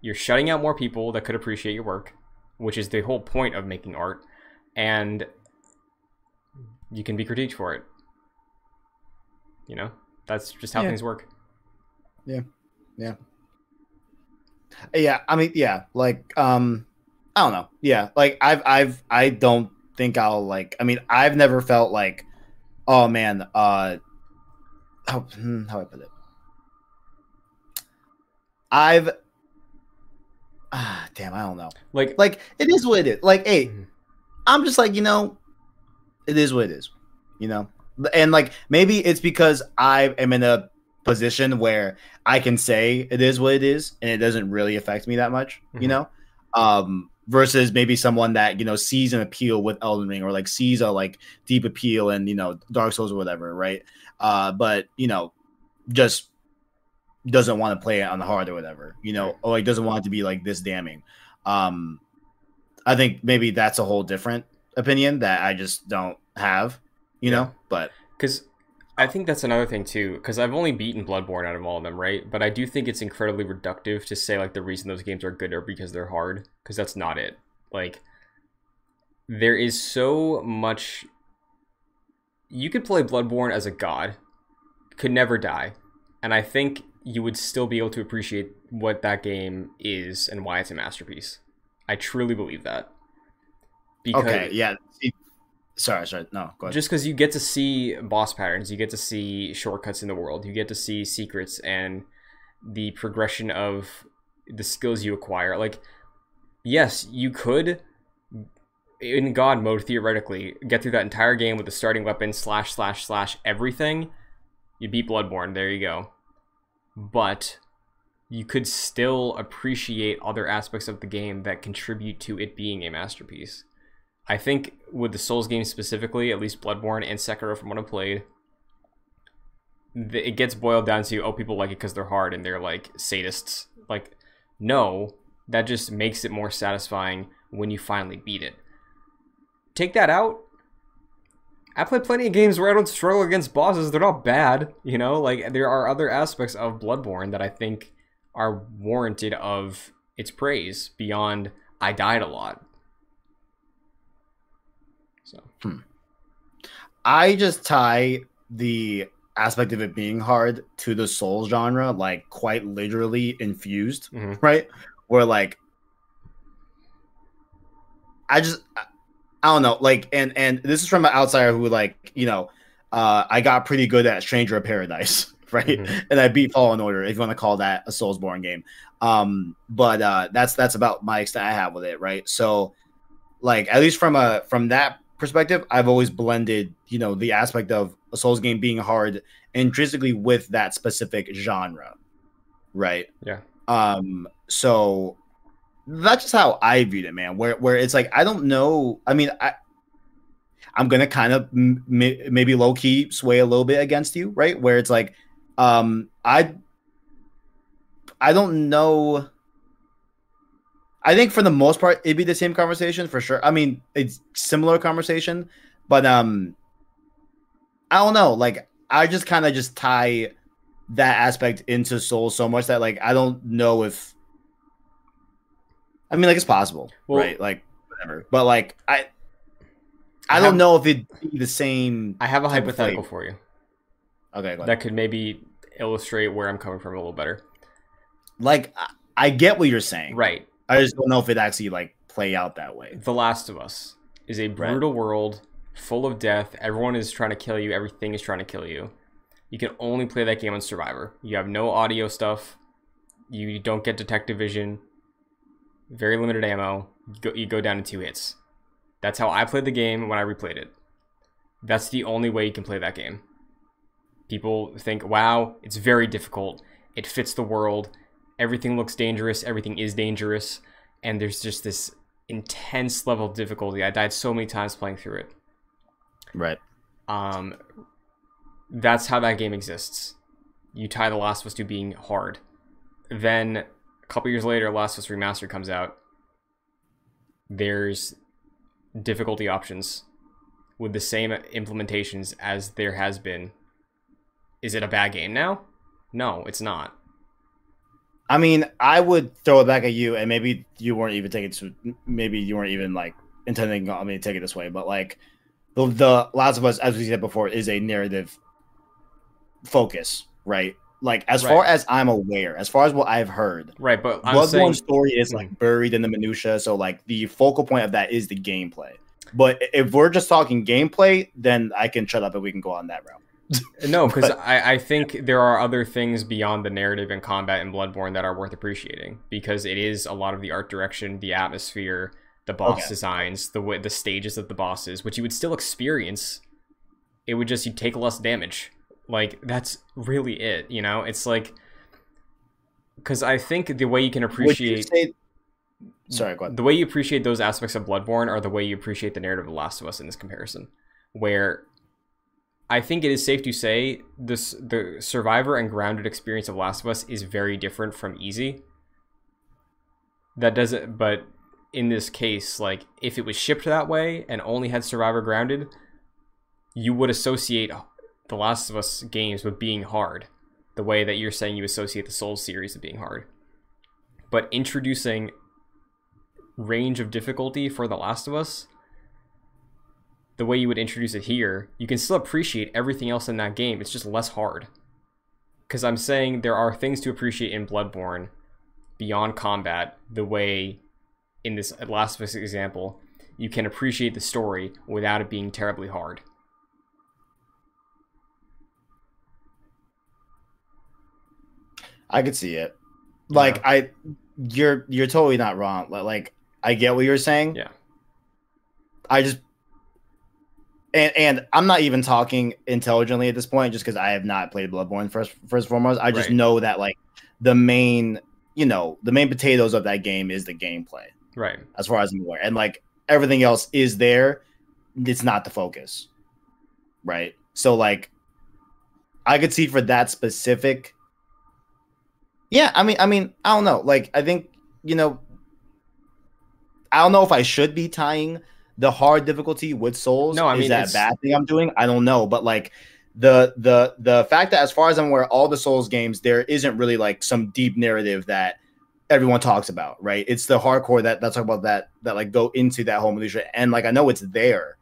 you're shutting out more people that could appreciate your work which is the whole point of making art and you can be critiqued for it you know that's just how Yeah. things work Yeah, Yeah. Yeah, I mean, yeah, like um I don't know. Yeah, like I've I've I don't think I'll like I mean, I've never felt like oh man, uh how hmm, how I put it? I've ah damn, I don't know. like Like it is what it is. Like hey, Mhm. I'm just like, you know, it is what it is, you know? And like maybe it's because I am in a position where I can say it is what it is and it doesn't really affect me that much, you Mhm. know? Um versus maybe someone that, you know, sees an appeal with Elden Ring or like sees a like deep appeal and you know, Dark Souls or whatever, right? Uh but, you know, just doesn't want to play it on the hard or whatever, you know, or like doesn't want it to be like this damning. Um I think maybe that's a whole different opinion that I just don't have, you Yeah. know. But because I think that's another thing too. Because I've only beaten Bloodborne out of all of them, right? But I do think it's incredibly reductive to say like the reason those games are good are because they're hard. Because that's not it. Like there is so much. You could play Bloodborne as a god, could never die, and I think you would still be able to appreciate what that game is and why it's a masterpiece. I truly believe that. okay, yeah. Sorry, sorry. No, go ahead. just because you get to see boss patterns you get to see shortcuts in the world you get to see secrets and the progression of the skills you acquire like yes you could in god mode theoretically get through that entire game with the starting weapon slash slash slash everything you beat bloodborne there you go but you could still appreciate other aspects of the game that contribute to it being a masterpiece I think with the Souls games specifically, at least Bloodborne and Sekiro from what I played, it gets boiled down to oh people like it because they're hard and they're like sadists. Like no, that just makes it more satisfying when you finally beat it. Take that out. I play plenty of games where I don't struggle against bosses. They're not bad, you know. Like there are other aspects of Bloodborne that I think are warranted of its praise beyond I died a lot. So I just tie the aspect of it being hard to the Souls genre, like quite literally infused, Mhm. right? Where like I just I- don't know, like and and this is from an outsider who like, you know, uh I got pretty good at Stranger of Paradise, <laughs> right? Mhm. And I beat Fallen Order, if you want to call that a Soulsborne game. Um, but uh that's that's about my extent I have with it, right? So like at least from a from that perspective, I've always blended, you know, the aspect of a Souls game being hard intrinsically with that specific genre, right? Yeah. Um. So that's just how I viewed it, man. Where where it's like I don't know. I mean, I I'm gonna kind of m- maybe low key sway a little bit against you, right? Where it's like, um, I I don't know. I think for the most part, it'd be the same conversation for sure. I mean, it's similar conversation, but um, I don't know. Like, I just kind of just tie that aspect into Soul so much that like I don't know if I mean like it's possible, Well- right? Like whatever. But like I I I don't have- know if it'd be the same I have a hypothetical for you Okay, that could maybe illustrate where I'm coming from a little better. like I get what you're saying. Right. I just don't know if it actually like play out that way. The Last of Us is a brutal world full of death. Everyone is trying to kill you. Everything is trying to kill you. You can only play that game on Survivor. You have no audio stuff. You don't get detective vision. Very limited ammo. You go, you go down in two hits. That's how I played the game when I replayed it. That's the only way you can play that game. People think, wow, it's very difficult. It fits the world. Everything looks dangerous. Everything is dangerous. And there's just this intense level of difficulty. I died so many times playing through it. Right. Um, that's how that game exists. You tie The Last of Us to being hard. Then a couple years later, Last of Us Remastered comes out. There's difficulty options with the same implementations as there has been. Is it a bad game now? No, it's not. I mean, I would throw it back at you, and maybe you weren't even taking to, maybe you weren't even like intending on me to take it this way, but like the the Last of Us, as we said before, is a narrative focus, right? Like as far as I'm aware, as far as what I've heard, Right, but I'm Bloodborne saying story is like hmm. buried in the minutia, so like the focal point of that is the gameplay. But if we're just talking gameplay, then I can shut up and we can go on that route. No, because I, I think there are other things beyond the narrative and combat in Bloodborne that are worth appreciating because it is a lot of the art direction, the atmosphere, the boss Okay. designs, the way the stages of the bosses, which you would still experience. It would just you take less damage. Like that's really it. You know, it's like because I think the way you can Would you appreciate say? Sorry, go ahead. the way you appreciate those aspects of Bloodborne are the way you appreciate the narrative of The Last of Us in this comparison. Where I think it is safe to say this the survivor and grounded experience of Last of Us is very different from easy. That doesn't but in this case, like if it was shipped that way and only had survivor grounded, you would associate the Last of Us games with being hard, the way that you're saying you associate the Souls series with being hard. But introducing range of difficulty for The Last of Us, the way you would introduce it here, you can still appreciate everything else in that game. It's just less hard. Because I'm saying there are things to appreciate in Bloodborne beyond combat, the way in this Last of Us example, you can appreciate the story without it being terribly hard. I could see it. Like I, you're you're totally not wrong. Like I get what you're saying. Yeah. I just and and I'm not even talking intelligently at this point, just because I have not played Bloodborne first first and foremost. I just Right. know that like the main, you know, the main potatoes of that game is the gameplay, Right. as far as I'm aware, and like everything else is there. It's not the focus, right? So like, I could see for that specific. Yeah, I mean, I mean, I don't know. Like, I think you know, I don't know if I should be tying the hard difficulty with souls. No, I is mean, that a bad thing I'm doing? I don't know, but like the the the fact that as far as I'm aware, all the Souls games there isn't really like some deep narrative that everyone talks about, right? It's the hardcore that that's about that that like go into that whole minutia, and like I know it's there,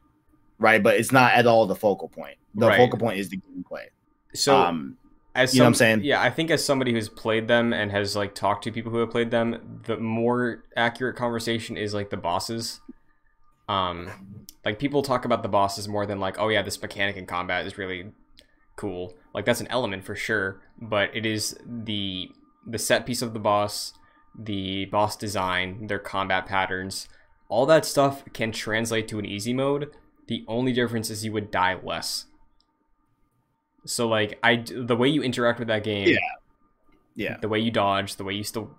right? But it's not at all the focal point. The Right. focal point is the gameplay. So um, as you know what I'm saying? Yeah, I think as somebody who's played them and has like talked to people who have played them, the more accurate conversation is like the bosses. Um, like people talk about the bosses more than like, oh yeah, this mechanic in combat is really cool. Like that's an element for sure, but it is the the set piece of the boss, the boss design, their combat patterns, all that stuff can translate to an easy mode. The only difference is you would die less. So like I the way you interact with that game, Yeah. yeah, the way you dodge, the way you still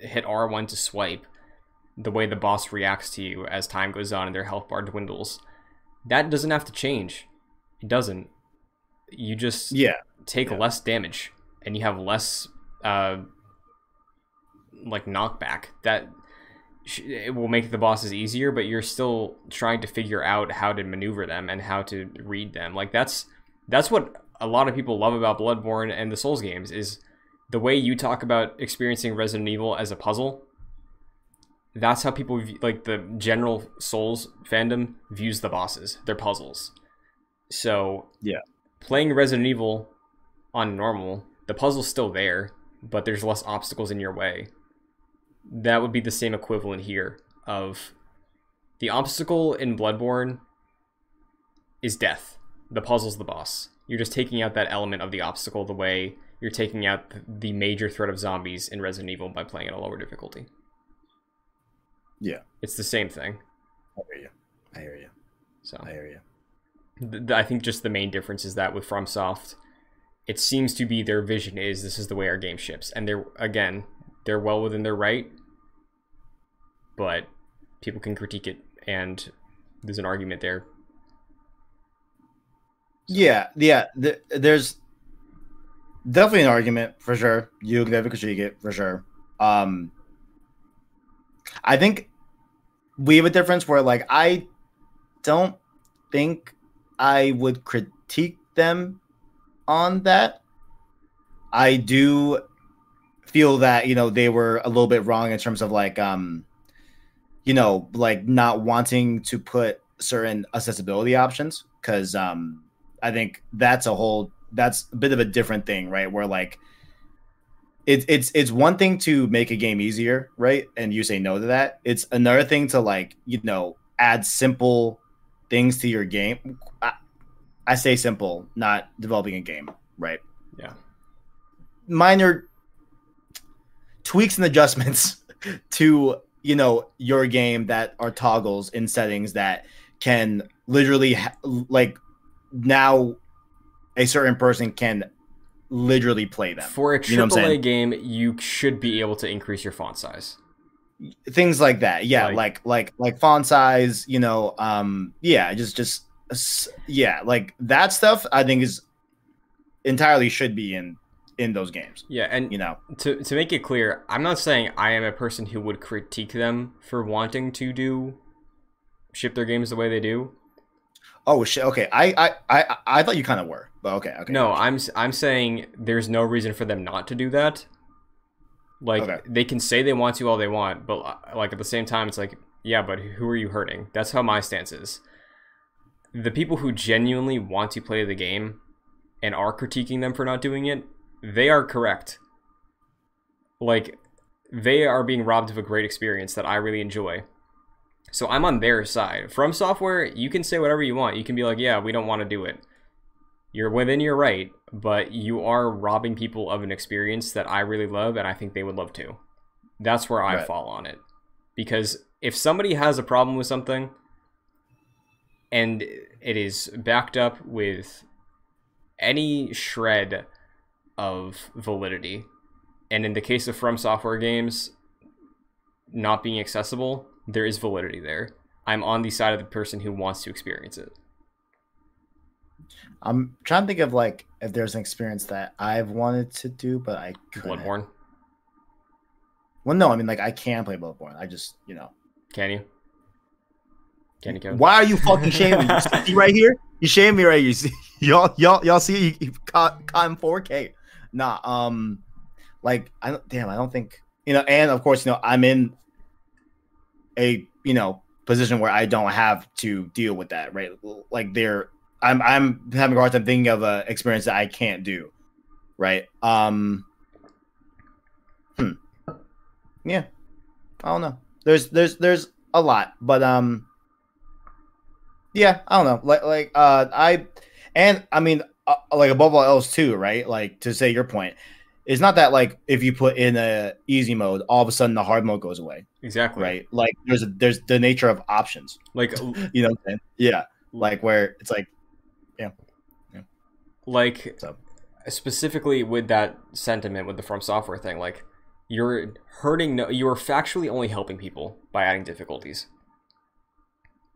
hit R1 to swipe, the way the boss reacts to you as time goes on and their health bar dwindles, that doesn't have to change. It doesn't. You just yeah, take Yeah. less damage and you have less uh like knockback that sh- it will make the bosses easier but you're still trying to figure out how to maneuver them and how to read them like that's that's what a lot of people love about Bloodborne and the Souls games is the way you talk about experiencing Resident Evil as a puzzle. That's how people view, like the general Souls fandom views the bosses. They're puzzles. So Yeah. playing Resident Evil on normal, the puzzle's still there, but there's less obstacles in your way. That would be the same equivalent here of the obstacle in Bloodborne is death. The puzzle's the boss. You're just taking out that element of the obstacle the way you're taking out the major threat of zombies in Resident Evil by playing at a lower difficulty. Yeah. It's the same thing. I hear you. I hear you. So I hear you. th- I think just the main difference is that with FromSoft, it seems to be their vision is this is the way our game ships, and they're again they're well within their right, but people can critique it, and there's an argument there. Yeah, yeah. Th- there's definitely an argument for sure. You can definitely critique it for sure. Um, I think we have a difference where, like, I don't think I would critique them on that. I do feel that you know they were a little bit wrong in terms of like um you know like not wanting to put certain accessibility options because um I think that's a whole that's a bit of a different thing, right? Where like it's it's it's one thing to make a game easier, right? And you say no to that. It's another thing to like, you know, add simple things to your game. I, I say simple, not developing a game, right? Yeah. Minor tweaks and adjustments <laughs> to, you know, your game that are toggles in settings that can literally ha- like now a certain person can literally play them. For a You know AAA saying? game, you should be able to increase your font size. Things like that. Yeah, Like- like like like font size, you know, um yeah, just just yeah, like that stuff I think is entirely should be in in those games, Yeah, and you know. to to make it clear, I'm not saying I am a person who would critique them for wanting to do ship their games the way they do. Oh shit. Okay. I I I, I thought you kind of were, but okay. Okay. No, I'm I'm saying there's no reason for them not to do that. Like Okay. they can say they want to all they want, but like at the same time, it's like yeah, but who are you hurting? That's how my stance is. The people who genuinely want to play the game and are critiquing them for not doing it, they are correct. Like they are being robbed of a great experience that I really enjoy. So I'm on their side. From software, you can say whatever you want. You can be like, yeah, we don't want to do it you're within your right, but you are robbing people of an experience that I really love and I think they would love to. That's where I Right. fall on it. Because if somebody has a problem with something and it is backed up with any shred of validity, and in the case of From Software games not being accessible, there is validity there. I'm on the side of the person who wants to experience it. I'm trying to think of like if there's an experience that I've wanted to do, but I couldn't. Bloodborne, Well, no, I mean like I can play Bloodborne. I just you know. can you? Can you, Kevin? Why are you fucking shaming me? You see right here? You shame me right here. You see, <laughs> y'all, y'all, y'all see? You, you caught, caught in 4K. Nah, um, like I don't. Damn, I don't think you know. And of course, you know, I'm in a you know position where I don't have to deal with that, right? Like they're, I'm, I'm having a hard time thinking of a experience that I can't do, right? Um, hmm. Yeah, I don't know. There's, there's, there's a lot, but um. Yeah, I don't know. Like, like, uh, I, and I mean, uh, like above all else too, right? Like to say your point, it's not that like if you put in a easy mode, all of a sudden the hard mode goes away, Exactly. right? Like there's a, there's the nature of options, Like <laughs> you know? What I'm? Yeah, like where it's like, yeah, yeah. like So. specifically with that sentiment with the from software thing, like you're hurting no you are factually only helping people by adding difficulties.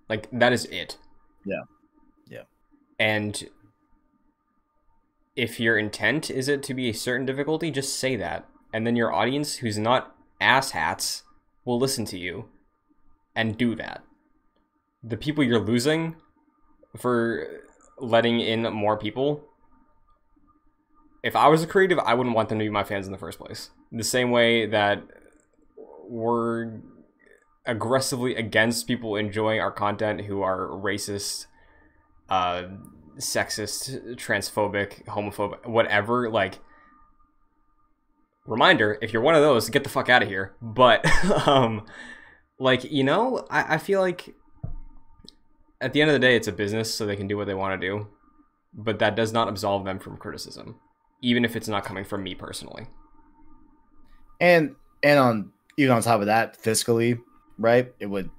Like that is it. Yeah. Yeah. And if your intent is it to be a certain difficulty, just say that. And then your audience who's not asshats will listen to you and do that. The people you're losing for letting in more people if I was a creative, I wouldn't want them to be my fans in the first place. The same way that we're aggressively against people enjoying our content who are racist, uh, sexist, transphobic, homophobic, whatever. Like, reminder: if you're one of those, get the fuck out of here. But, <laughs> um, like you know, I, I feel like at the end of the day, it's a business, so they can do what they want to do. But that does not absolve them from criticism, even if it's not coming from me personally. And and on even on top of that, fiscally, right? It would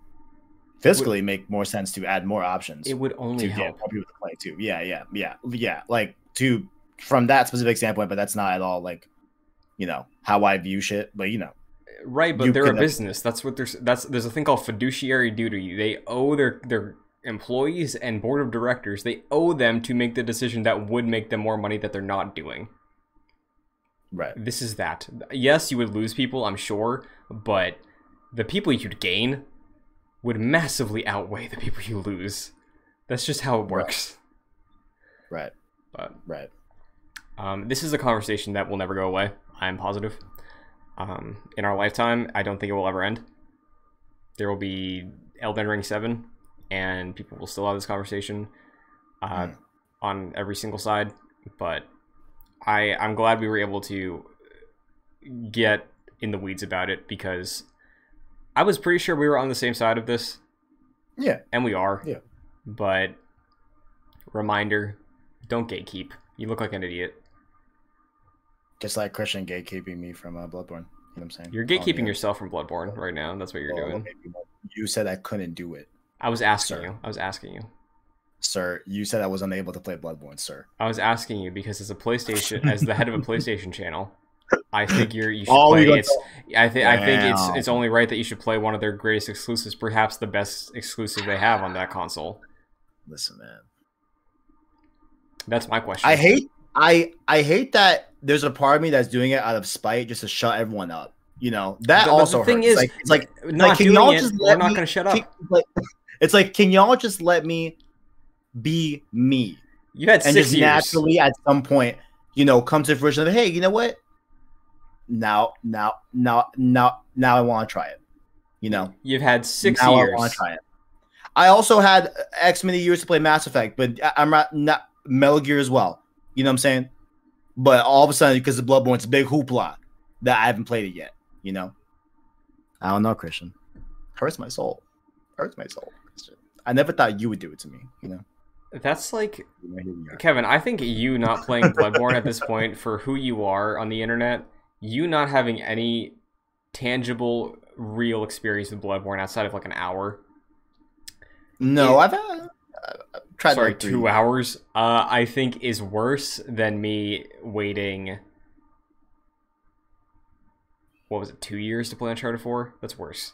fiscally make more sense to add more options. It would only to help. more people to play too. Yeah, yeah, yeah, yeah. Like to from that specific standpoint, but that's not at all like you know how I view shit. But you know, Right, but they're a business. That's what there's. That's there's a thing called fiduciary duty. They owe their their employees and board of directors. They owe them to make the decision that would make them more money that they're not doing. right? This is that. Yes, you would lose people, I'm sure, but the people you'd gain would massively outweigh the people you lose. That's just how it works. Right, But right. Um, this is a conversation that will never go away. I'm positive. Um, in our lifetime, I don't think it will ever end. There will be Elden Ring 7, and people will still have this conversation uh, Mm. on every single side. But I, I'm glad we were able to get in the weeds about it because I was pretty sure we were on the same side of this, Yeah, and we are. Yeah. But reminder don't gatekeep. You look like an idiot. just like Christian gatekeeping me from uh, Bloodborne. You know what I'm saying? You're gatekeeping yourself from Bloodborne right now. That's what you're Well, doing. You said I couldn't do it, I was asking Sir. you. I was asking you. sir. You said I was unable to play Bloodborne, sir. I was asking you because as a PlayStation, as the head of a <laughs> PlayStation channel, I figure you should play. It's. I think. I think it's. It's only right that you should play one of their greatest exclusives, perhaps the best exclusive they have on that console. Listen, man. That's my question. I hate I I hate that there's a part of me that's doing it out of spite just to shut everyone up. You know that The- the also thing hurts. is, like, it's like not like, can doing y'all it. just We're let not me- going to shut up. can- <laughs> like, it's like can y'all just let me be me You had and six just years. naturally at some point you know come to fruition of hey you know what now now now now now I want to try it. You know You've had six now years. I want to try it. I also had X many years to play Mass Effect, but I'm not, not Metal Gear as well. You know what I'm saying? But all of a sudden, because of Bloodborne's a big hoopla that I haven't played it yet. You know? I don't know, Christian. Hurts my soul. Hurts my soul. Christian. I never thought you would do it to me. You know? That's like You know, here we are. Kevin, I think you not playing Bloodborne at this point for who you are on the internet, you not having any tangible, real experience with Bloodborne outside of like an hour. No, Yeah. I've, uh, I've tried Sorry, like two hours. Uh, I think is worse than me waiting. What was it? Two years to play Uncharted Four. That's worse.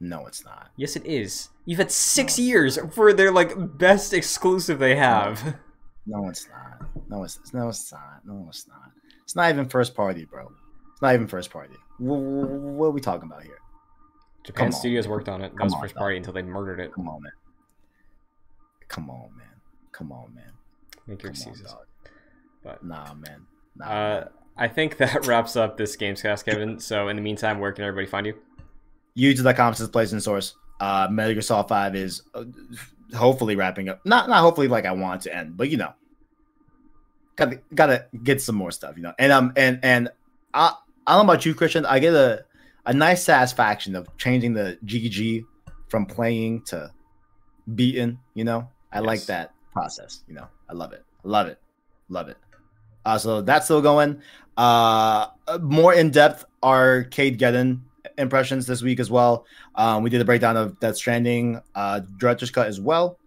No, it's not. Yes, it is. You've had six years for their like best exclusive they have. No, it's not. No, it's no, it's not. No, it's not. It's not even first party, bro. It's not even first party. What, what are we talking about here? Japan Studios worked on it. That Come was on, first party until they murdered it. Come on, man. Come on, man. Come on, man. Make your excuses. But Nah, man. Nah. Uh, man. I think that <laughs> wraps up this Gamescast, Kevin. So in the meantime, where can everybody find you? YouTube.com says place and source. Uh, Metal Gear Solid 5 is uh, hopefully wrapping up. Not not hopefully like I want it to end, but you know, gotta gotta get some more stuff, you know. And um and and I I don't know about you, Christian. I get a a nice satisfaction of changing the GG from playing to beaten. You know, I like that process. You know, I love it. I love it. Love it. Uh, so that's still going. Uh, more in depth Arcadegeddon impressions this week as well. Um, we did a breakdown of Death Stranding, uh, director's cut as well.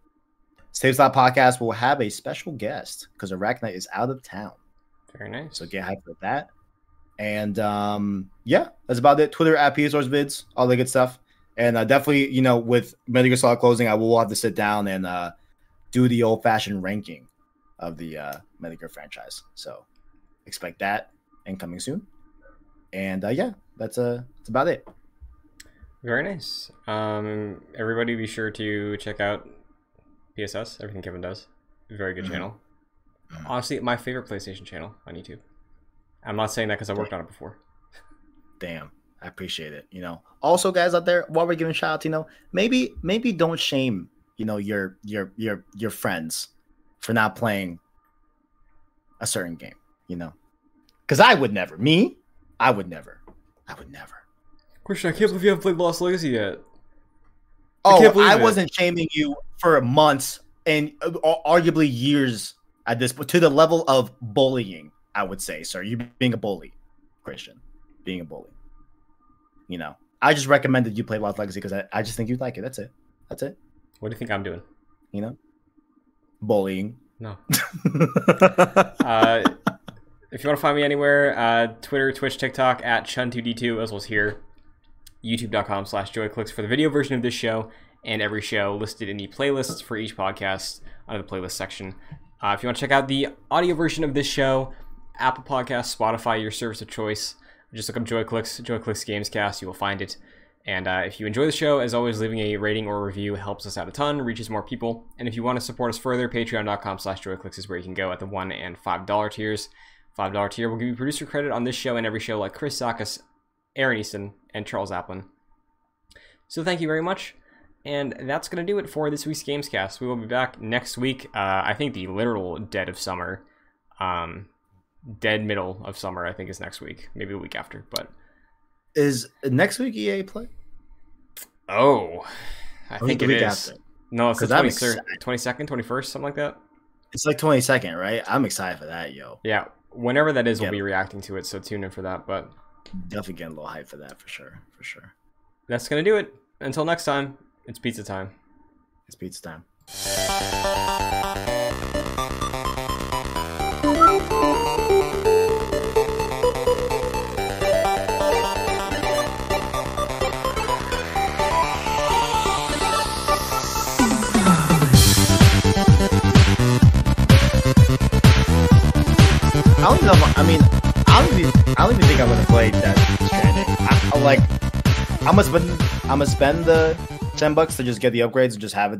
Save Slot Podcast will have a special guest because Arachnite is out of town. Very nice. So get hyped for that. And um, yeah, that's about it. Twitter at PSORS vids, all the good stuff. And uh, definitely, you know, with Metal Gear Solid closing, I will have to sit down and uh, do the old fashioned ranking of the uh, Metal Gear franchise. So expect that and coming soon. And uh, yeah, that's uh, that's about it. Very nice. Um, everybody, be sure to check out PSS. Everything Kevin does. Very good Mhm. channel. honestly my favorite PlayStation channel on YouTube. I'm not saying that because I worked on it before. Damn. I appreciate it. You know. Also, guys out there, while we're giving shout out, you know, maybe maybe don't shame, you know, your your your your friends for not playing a certain game, you know. Cause I would never. Me, I would never. I would never. Christian, I can't believe you haven't played Lost Legacy yet. Oh, can't I, wasn't shaming you for months and uh, arguably years at this, but to the level of bullying, I would say, sir. You being a bully, Christian, being a bully. You know, I just recommended you play Lost Legacy because I, I just think you'd like it. That's it. That's it. What do you think I'm doing? You know, bullying. No. <laughs> Uh, if you want to find me anywhere, uh, Twitter, Twitch, TikTok at Chun2D2, as well as here, youtube.com slash joyclicks for the video version of this show and every show listed in the playlists for each podcast under the playlist section. Uh, if you want to check out the audio version of this show, Apple Podcasts, Spotify, your service of choice, just look up JoyClicks, JoyClicks Gamescast, you will find it. And uh, if you enjoy the show, as always, leaving a rating or review helps us out a ton, reaches more people. And if you want to support us further, patreon.com slash joyclicks is where you can go at the $1 and $5 tiers. $5 tier will give you producer credit on this show and every show like Chris Sakas, Aaron Easton, and Charles Applin. So thank you very much. And that's going to do it for this week's Gamescast. We will be back next week. Uh, I think the literal dead of summer. Um, dead middle of summer, I think, is next week. Maybe a week after. But Is next week EA play? Oh, I Or think it after? No, it's the 'Cause I'm 23rd, excited. 22nd, 21st, something like that. It's like twenty second, right? I'm excited for that, yo. Yeah, whenever that is, we'll be reacting to it. So tune in for that. But Definitely getting a little hype for that for sure, for sure. that's gonna do it. Until next time, it's pizza time. It's pizza time. I don't know. I mean, I don't even. I don't even think I'm gonna play that. I, I like. I'm gonna spend. I'm gonna spend the ten bucks to just get the upgrades and just have it there.